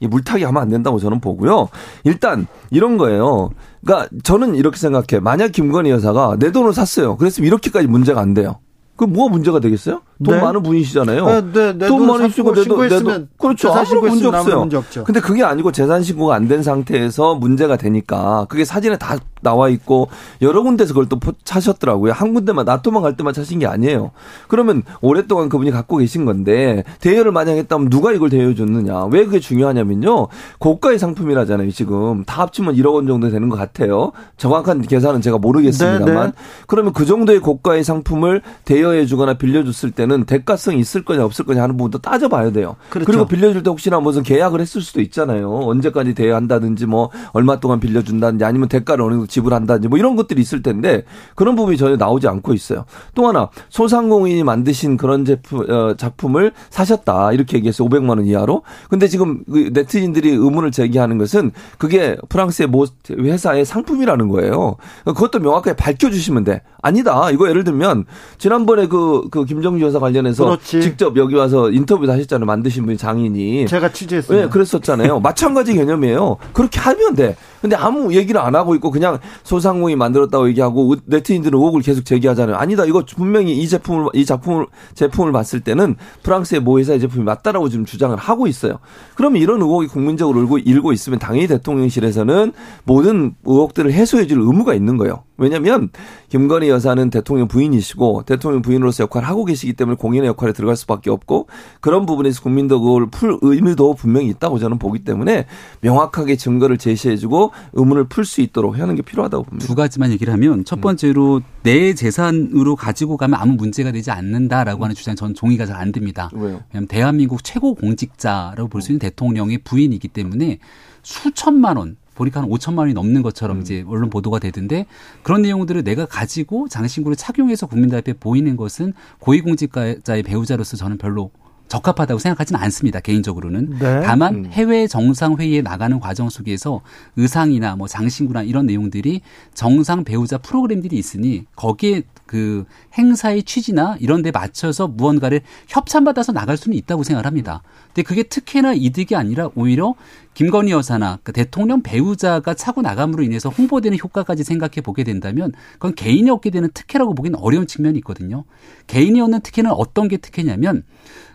이 물타기 하면 안 된다고 저는 보고요. 일단 이런 거예요. 그러니까 저는 이렇게 생각해. 만약 김건희 여사가 내 돈을 샀어요. 그랬으면 이렇게까지 문제가 안 돼요. 그 뭐가 문제가 되겠어요? 돈 네. 많은 분이시잖아요. 네, 네, 내 돈 돈 많이 쓰고 내 돈, 내 돈. 그렇죠. 재산 아무런 문제 없어요. 문제 없죠. 근데 그게 아니고 재산 신고가 안 된 상태에서 문제가 되니까 그게 사진에 다 나와 있고 여러 군데서 그걸 또 포- 차셨더라고요. 한 군데만 나토만 갈 때만 차신 게 아니에요. 그러면 오랫동안 그분이 갖고 계신 건데 대여를 만약 했다면 누가 이걸 대여 줬느냐? 왜 그게 중요하냐면요. 고가의 상품이라잖아요. 지금 다 합치면 1억 원 정도 되는 것 같아요. 정확한 계산은 제가 모르겠습니다만 네, 네. 그러면 그 정도의 고가의 상품을 대여해 주거나 빌려줬을 때는 대가성이 있을 거냐 없을 거냐 하는 부분도 따져봐야 돼요. 그렇죠. 그리고 빌려줄 때 혹시나 무슨 계약을 했을 수도 있잖아요. 언제까지 대여한다든지 뭐 얼마 동안 빌려준다든지 아니면 대가를 어느 정도 지불한다든지 뭐 이런 것들이 있을 텐데 그런 부분이 전혀 나오지 않고 있어요. 또 하나 소상공인이 만드신 그런 제품 어, 작품을 사셨다 이렇게 얘기해서 500만 원 이하로. 근데 지금 그 네티즌들이 의문을 제기하는 것은 그게 프랑스의 모 회사의 상품이라는 거예요. 그것도 명확하게 밝혀주시면 돼. 아니다. 이거 예를 들면 지난번에 그, 그 김정주 여사 관련해서 그렇지. 직접 여기 와서 인터뷰도 하셨잖아요. 만드신 분이 장인이. 제가 취재했어요. 네, 그랬었잖아요. 마찬가지 개념이에요. 그렇게 하면 돼. 근데 아무 얘기를 안 하고 있고 그냥 소상공인이 만들었다고 얘기하고 네티즌들은 의혹을 계속 제기하잖아요. 아니다. 이거 분명히 이 제품을 이 작품을 제품을 봤을 때는 프랑스의 모 회사의 제품이 맞다라고 지금 주장을 하고 있어요. 그러면 이런 의혹이 국민적으로 일고, 일고 있으면 당연히 대통령실에서는 모든 의혹들을 해소해 줄 의무가 있는 거예요. 왜냐하면 김건희 여사는 대통령 부인이시고 대통령 부인으로서 역할을 하고 계시기 때문에 공인의 역할에 들어갈 수밖에 없고 그런 부분에서 국민도 그걸 풀 의무도 분명히 있다고 저는 보기 때문에 명확하게 증거를 제시해주고 의문을 풀 수 있도록 하는 게 필요하다고 봅니다. 두 가지만 얘기를 하면 첫 번째로 내 재산으로 가지고 가면 아무 문제가 되지 않는다라고 하는 주장 저는 종이가 잘 안 됩니다. 왜요? 왜냐하면 대한민국 최고 공직자라고 볼 수 있는 대통령의 부인이기 때문에 수천만 원 보니까 한 5천만 원이 넘는 것처럼 이제 언론 보도가 되던데 그런 내용들을 내가 가지고 장신구를 착용해서 국민들 앞에 보이는 것은 고위공직자의 배우자로서 저는 별로 적합하다고 생각하지는 않습니다. 개인적으로는. 네. 다만 음. 해외 정상 회의에 나가는 과정 속에서 의상이나 뭐 장신구나 이런 내용들이 정상 배우자 프로그램들이 있으니 거기에 그 행사의 취지나 이런 데 맞춰서 무언가를 협찬받아서 나갈 수는 있다고 생각을 합니다. 근데 그게 특혜나 이득이 아니라 오히려 김건희 여사나 그 대통령 배우자가 차고 나감으로 인해서 홍보되는 효과까지 생각해 보게 된다면 그건 개인이 얻게 되는 특혜라고 보기는 어려운 측면이 있거든요. 개인이 얻는 특혜는 어떤 게 특혜냐면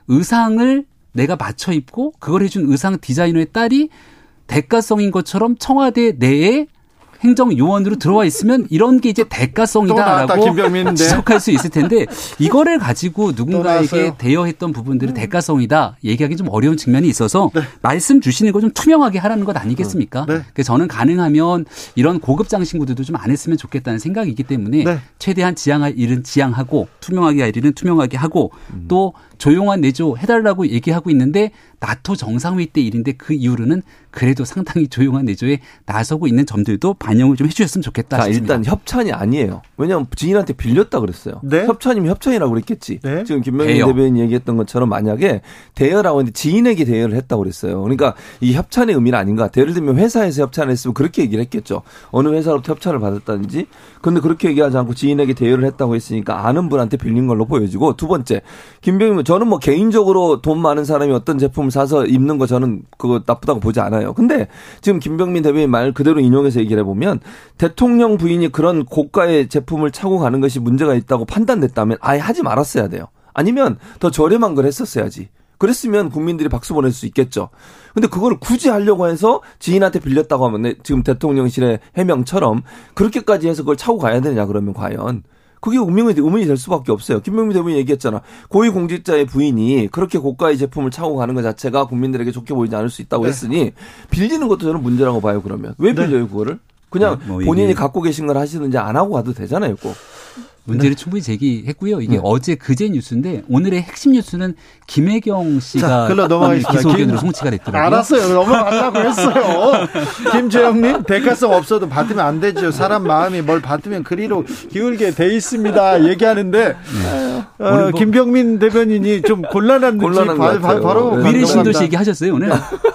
의상을 내가 맞춰 입고 그걸 해준 의상 디자이너의 딸이 대가성인 것처럼 청와대 내에 행정 요원으로 들어와 있으면 이런 게 이제 대가성이다라고 김병민인데. 지적할 수 있을 텐데 이거를 가지고. 누군가에게 대여했던 부분들이 대가성이다 얘기하기 좀 어려운 측면이 있어서 말씀 주시는 거 좀 투명하게 하라는 것 아니겠습니까? 네. 그래서 저는 가능하면 이런 고급 장신구들도 좀 안 했으면 좋겠다는 생각이기 때문에 네. 최대한 지양할 일은 지양하고 투명하게 할 일은 투명하게 하고 또 조용한 내조 해달라고 얘기하고 있는데 나토 정상회의 때 일인데 그 이후로는 그래도 상당히 조용한 내조에 나서고 있는 점들도 반영을 좀 해주셨으면 좋겠다 자, 싶습니다. 일단 협찬이 아니에요. 왜냐하면 지인한테 빌렸다 그랬어요. 네. 협찬이면 협찬이라고 그랬겠지. 네. 지금 김명민 대여. 대변인 얘기했던 것처럼 만약에 대여라고 했는데 지인에게 대여를 했다고 그랬어요. 그러니까 이 협찬의 의미는 아닌 것 같아요. 예를 들면 회사에서 협찬을 했으면 그렇게 얘기를 했겠죠. 어느 회사로부터 협찬을 받았다든지. 근데 그렇게 얘기하지 않고 지인에게 대여를 했다고 했으니까 아는 분한테 빌린 걸로 보여지고 두 번째 김병민 저는 뭐 개인적으로 돈 많은 사람이 어떤 제품을 사서 입는 거 저는 그거 나쁘다고 보지 않아요. 근데 지금 김병민 대변인 말 그대로 인용해서 얘기를 해보면 대통령 부인이 그런 고가의 제품을 차고 가는 것이 문제가 있다고 판단됐다면 아예 하지 말았어야 돼요. 아니면 더 저렴한 걸 했었어야지. 그랬으면 국민들이 박수 보낼 수 있겠죠. 근데 그걸 굳이 하려고 해서 지인한테 빌렸다고 하면 네, 지금 대통령실의 해명처럼 그렇게까지 해서 그걸 차고 가야 되느냐 그러면 과연 그게 의문이, 의문이 될 수밖에 없어요. 김명민 대변인이 얘기했잖아. 고위공직자의 부인이 그렇게 고가의 제품을 차고 가는 것 자체가 국민들에게 좋게 보이지 않을 수 있다고 네. 했으니 빌리는 것도 저는 문제라고 봐요. 그러면 왜 빌려요 그거를? 그냥 뭐 이게- 본인이 갖고 계신 걸 하시든지 안 하고 가도 되잖아요. 꼭. 문제를 충분히 제기했고요. 이게 네. 어제 그제 뉴스인데 오늘의 핵심 뉴스는 김혜경 자, 씨가 글로 넘어가겠습니다. 기소 의견으로 김- 송치가 됐더라고요. 알았어요. 넘어가려고 했어요. <laughs> 김재영님, 대가성 없어도 받으면 안 되죠. 사람 마음이 뭘 받으면 그리로 기울게 돼 있습니다. 얘기하는데, 어, 오늘 뭐- 김병민 대변인이 좀 곤란한 <laughs> 느낌 곤란한 것 바, 바. 바로 네. 미래 신도시. 얘기하셨어요 오늘? <laughs>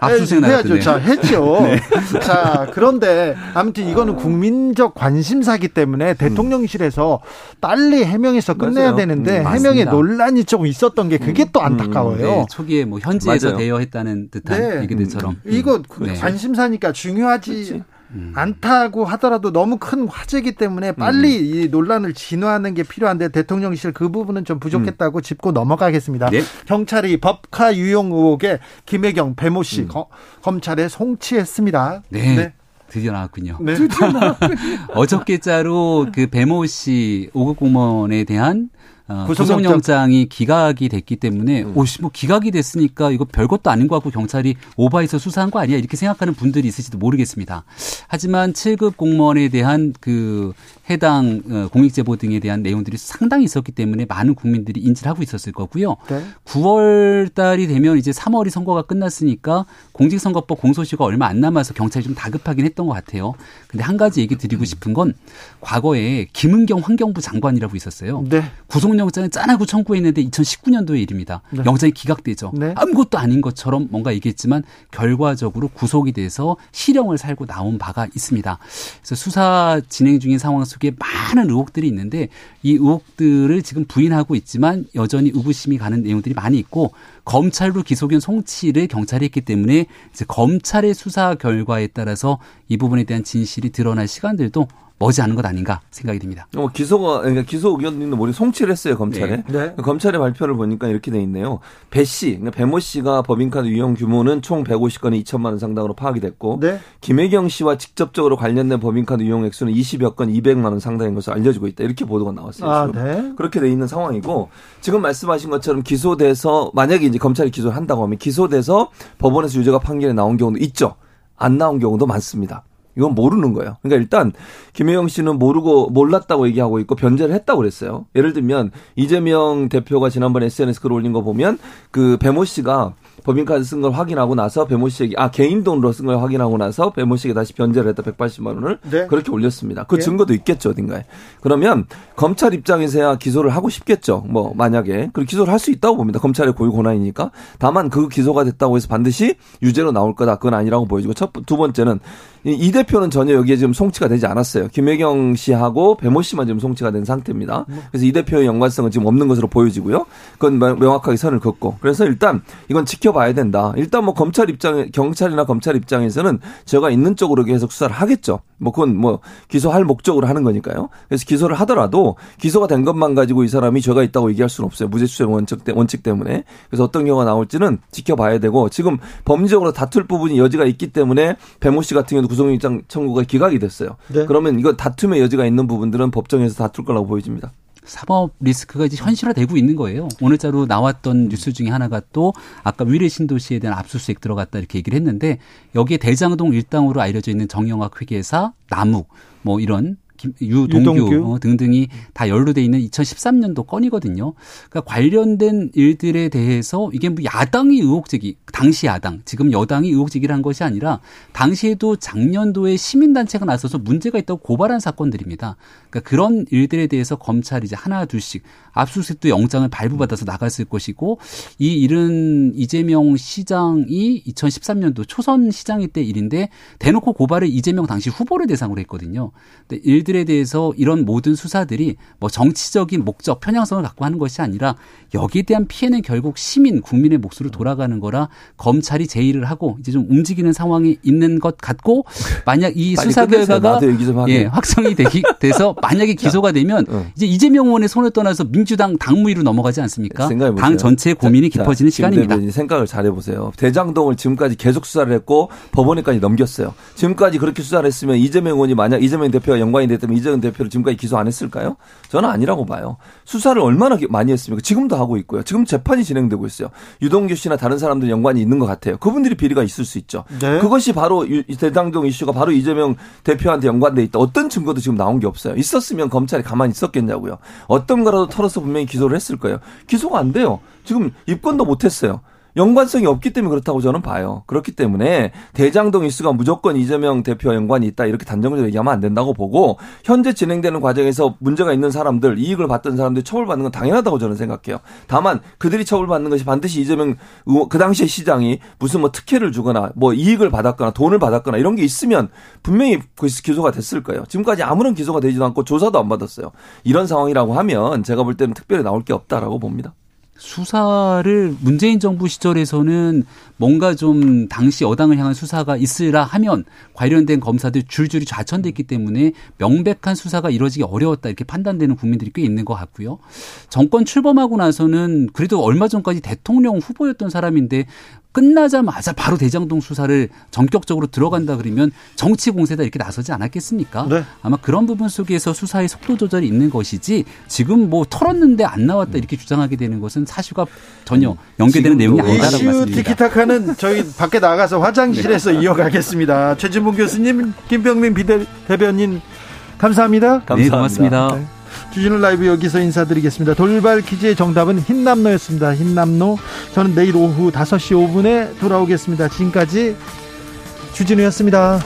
압수수색. 나갔던데. 자, 했죠. <laughs> 네. 자, 그런데 아무튼 이거는 국민적 관심사기 때문에 대통령실에서 빨리 해명해서 끝내야 맞아요. 되는데 음, 해명에. 논란이 좀 있었던 게 그게 또 안타까워요. 네, 초기에 뭐 현지에서 맞아요. 대여했다는 듯한 네. 얘기들처럼. 이거 그 네. 관심사니까 중요하지 그렇 지. 않다고 하더라도 너무 큰 화제이기 때문에 빨리 이 논란을 진화하는 게 필요한데 대통령실 그 부분은 좀 부족했다고 짚고 넘어가겠습니다. 네. 경찰이 법카 유용 의혹에 김혜경 배모 씨 거- 검찰에 송치했습니다. 네. 드디어 나왔군요. 네. <laughs> 어저께자로 그 배모 씨 5급 공무원에 대한 어, 구속영장. 구속영장이 기각이 됐기 때문에 오씨 뭐 기각이 됐으니까 이거 별것도 아닌 것 같고 경찰이 오바해서 수사한 거 아니야 이렇게 생각하는 분들이 있을지도 모르겠습니다. 하지만 7급 공무원에 대한 그 해당 어, 공익제보 등에 대한 내용들이 상당히 있었기 때문에 많은 국민들이 인지를 하고 있었을 거고요. 네. 9월 달이 되면 이제 3월이 선거가 끝났으니까 공직선거법 공소시효가 얼마 안 남아서 경찰이 좀 다급하긴 했던 것 같아요. 근데 한 가지 얘기 드리고 싶은 건 과거에 김은경 환경부 장관이라고 있었어요. 네. 구속 영장을 짠하고 청구했는데 2019년도의 일입니다. 네. 영장이 기각되죠. 네. 아무것도 아닌 것처럼 뭔가 얘기했지만 결과적으로 구속이 돼서 실형을 살고 나온 바가 있습니다. 그래서 수사 진행 중인 상황 속에 많은 의혹들이 있는데 이 의혹들을 지금 부인하고 있지만 여전히 의구심이 가는 내용들이 많이 있고 검찰로 기소견 송치를 경찰이 했기 때문에 이제 검찰의 수사 결과에 따라서 이 부분에 대한 진실이 드러날 시간들도 머지않은 것 아닌가 생각이 듭니다. 뭐 기소가 그러니까 기소 의견도 머리 송치를 했어요 검찰에. 네. 검찰의 발표를 보니까 이렇게 돼 있네요. 배 씨, 그러니까 배모 씨가 법인카드 유용 규모는 총 150건에 2천만 원 상당으로 파악이 됐고 네. 김혜경 씨와 직접적으로 관련된 법인카드 유용 액수는 20여 건 200만 원 상당인 것으로 알려지고 있다. 이렇게 보도가 나왔어요. 아. 네. 그렇게 돼 있는 상황이고 지금 말씀하신 것처럼 기소돼서 만약에 이제 검찰이 기소를 한다고 하면 기소돼서 법원에서 유죄가 판결이 나온 경우도 있죠. 안 나온 경우도 많습니다. 이건 모르는 거예요. 그러니까 일단 김혜영 씨는 모르고 몰랐다고 얘기하고 있고 변제를 했다고 그랬어요. 예를 들면 이재명 대표가 지난번에 SNS 글 올린 거 보면 그 배모 씨가 법인카드 쓴 걸 확인하고 나서 배모 씨에게 아 개인 돈으로 쓴 걸 확인하고 나서 배모 씨에게 다시 변제를 했다 180만 원을 네. 그렇게 올렸습니다. 그 예. 증거도 있겠죠 어딘가에. 그러면 검찰 입장에서야 기소를 하고 싶겠죠. 뭐 만약에 그 기소를 할 수 있다고 봅니다. 검찰의 고유 권한이니까. 다만 그 기소가 됐다고 해서 반드시 유죄로 나올 거다 그건 아니라고 보여지고 첫 두 번째는 이, 이 대표는 전혀 여기에 지금 송치가 되지 않았어요. 김혜경 씨하고 배모 씨만 지금 송치가 된 상태입니다. 그래서 이 대표의 연관성은 지금 없는 것으로 보여지고요. 그건 명- 명확하게 선을 긋고. 그래서 일단 이건 지켜봐야 된다. 일단 뭐 검찰 입장, 경찰이나 검찰 입장에서는 제가 있는 쪽으로 계속 수사를 하겠죠. 뭐 그건 뭐 기소할 목적으로 하는 거니까요. 그래서 기소를 하더라도 기소가 된 것만 가지고 이 사람이 죄가 있다고 얘기할 수는 없어요. 무죄추정 원칙, 때- 원칙 때문에. 그래서 어떤 경우가 나올지는 지켜봐야 되고 지금 범죄적으로 다툴 부분이 여지가 있기 때문에 배모 씨 같은 경우도 구속영장 청구가 기각이 됐어요. 네. 그러면 이거 다툼의 여지가 있는 부분들은 법정에서 다툴 거라고 보여집니다. 사법 리스크가 이제 현실화되고 있는 거예요. 오늘자로 나왔던 뉴스 중에 하나가 또 아까 위례 신도시에 대한 압수수색 들어갔다 이렇게 얘기를 했는데 여기에 대장동 일당으로 알려져 있는 정영학 회계사 남욱 뭐 이런 김- 유동규, 유동규. 어, 등등이 다 연루돼 있는 2013년도 건이거든요. 그러니까 관련된 일들에 대해서 이게 뭐 야당이 의혹 제기, 당시 야당, 지금 여당이 의혹 제기를 한 것이 아니라 당시에도 작년도에 시민단체가 나서서 문제가 있다고 고발한 사건들입니다. 그러니까 그런 일들에 대해서 검찰이 이제 하나 둘씩 압수수색도 영장을 발부받아서 나갔을 것이고 이 일은 이재명 시장이 2013년도 초선 시장일 때 일인데 대놓고 고발을 이재명 당시 후보를 대상으로 했거든요. 근데 일들에 대해서 이런 모든 수사들이 뭐 정치적인 목적, 편향성을 갖고 하는 것이 아니라 여기에 대한 피해는 결국 시민, 국민의 몫으로 돌아가는 거라 검찰이 제의를 하고 이제 좀 움직이는 상황이 있는 것 같고 만약 이 수사. 결과가. 예, 확정이 되기 돼서 만약에 기소가 되면 이제 이재명 의원의 손을 떠나서 민주당 당무위로 넘어가지 않습니까? 생각해 보세요. 당 전체의 고민이 자, 깊어지는 자, 시간입니다. 생각을 잘해 보세요. 대장동을 지금까지 계속 수사를 했고 법원에까지 넘겼어요. 지금까지 그렇게 수사를 했으면 이재명 의원이 만약 이재명 대표가 연관이 됐다면 이재명 대표를 지금까지 기소 안 했을까요? 저는 아니라고 봐요. 수사를 얼마나 기- 많이 했습니까? 지금도 하고 있고요. 지금 재판이 진행되고 있어요. 유동규 씨나 다른 사람들 연관이 있는 것 같아요. 그분들이 비리가 있을 수 있죠. 네. 그것이 바로 대장동 이슈가 바로 이재명 대표한테 연관돼 있다. 어떤 증거도 지금 나온 게 없어요. 있었으면 검찰이 가만히 있었겠냐고요. 어떤 거라도 털어서 분명히 기소를 했을 거예요. 기소가 안 돼요. 지금 입건도 못 했어요. 연관성이 없기 때문에 그렇다고 저는 봐요. 그렇기 때문에 대장동 이슈가 무조건 이재명 대표와 연관이 있다 이렇게 단정적으로 얘기하면 안 된다고 보고 현재 진행되는 과정에서 문제가 있는 사람들 이익을 받던 사람들이 처벌받는 건 당연하다고 저는 생각해요. 다만 그들이 처벌받는 것이 반드시 이재명 그 당시에 시장이 무슨 뭐 특혜를 주거나 뭐 이익을 받았거나 돈을 받았거나 이런 게 있으면 분명히 그 기소가 됐을 거예요. 지금까지 아무런 기소가 되지도 않고 조사도 안 받았어요. 이런 상황이라고 하면 제가 볼 때는 특별히 나올 게 없다라고 봅니다. 수사를 문재인 정부 시절에서는 뭔가 좀 당시 여당을 향한 수사가 있으라 하면 관련된 검사들 줄줄이 좌천됐기 때문에 명백한 수사가 이루어지기 어려웠다 이렇게 판단되는 국민들이 꽤 있는 것 같고요. 정권 출범하고 나서는 그래도 얼마 전까지 대통령 후보였던 사람인데 끝나자마자 바로 대장동 수사를 전격적으로 들어간다 그러면 정치 공세다 이렇게 나서지 않았겠습니까? 네. 아마 그런 부분 속에서 수사의 속도 조절이 있는 것이지 지금 뭐 털었는데 안 나왔다 이렇게 주장하게 되는 것은 사실과 전혀 연계되는 내용이 아니다라고 말씀드립니다. 티키타카는 저희 밖에 나가서 화장실에서 <laughs> 이어가겠습니다. 최진봉 교수님, 김병민 비대 대변인 감사합니다. 네, 고맙습니다. 네. 주진우 라이브 여기서 인사드리겠습니다. 돌발 퀴즈의 정답은 흰남노였습니다. 흰남노. 저는 내일 오후 5시 5분에 돌아오겠습니다. 지금까지 주진우였습니다.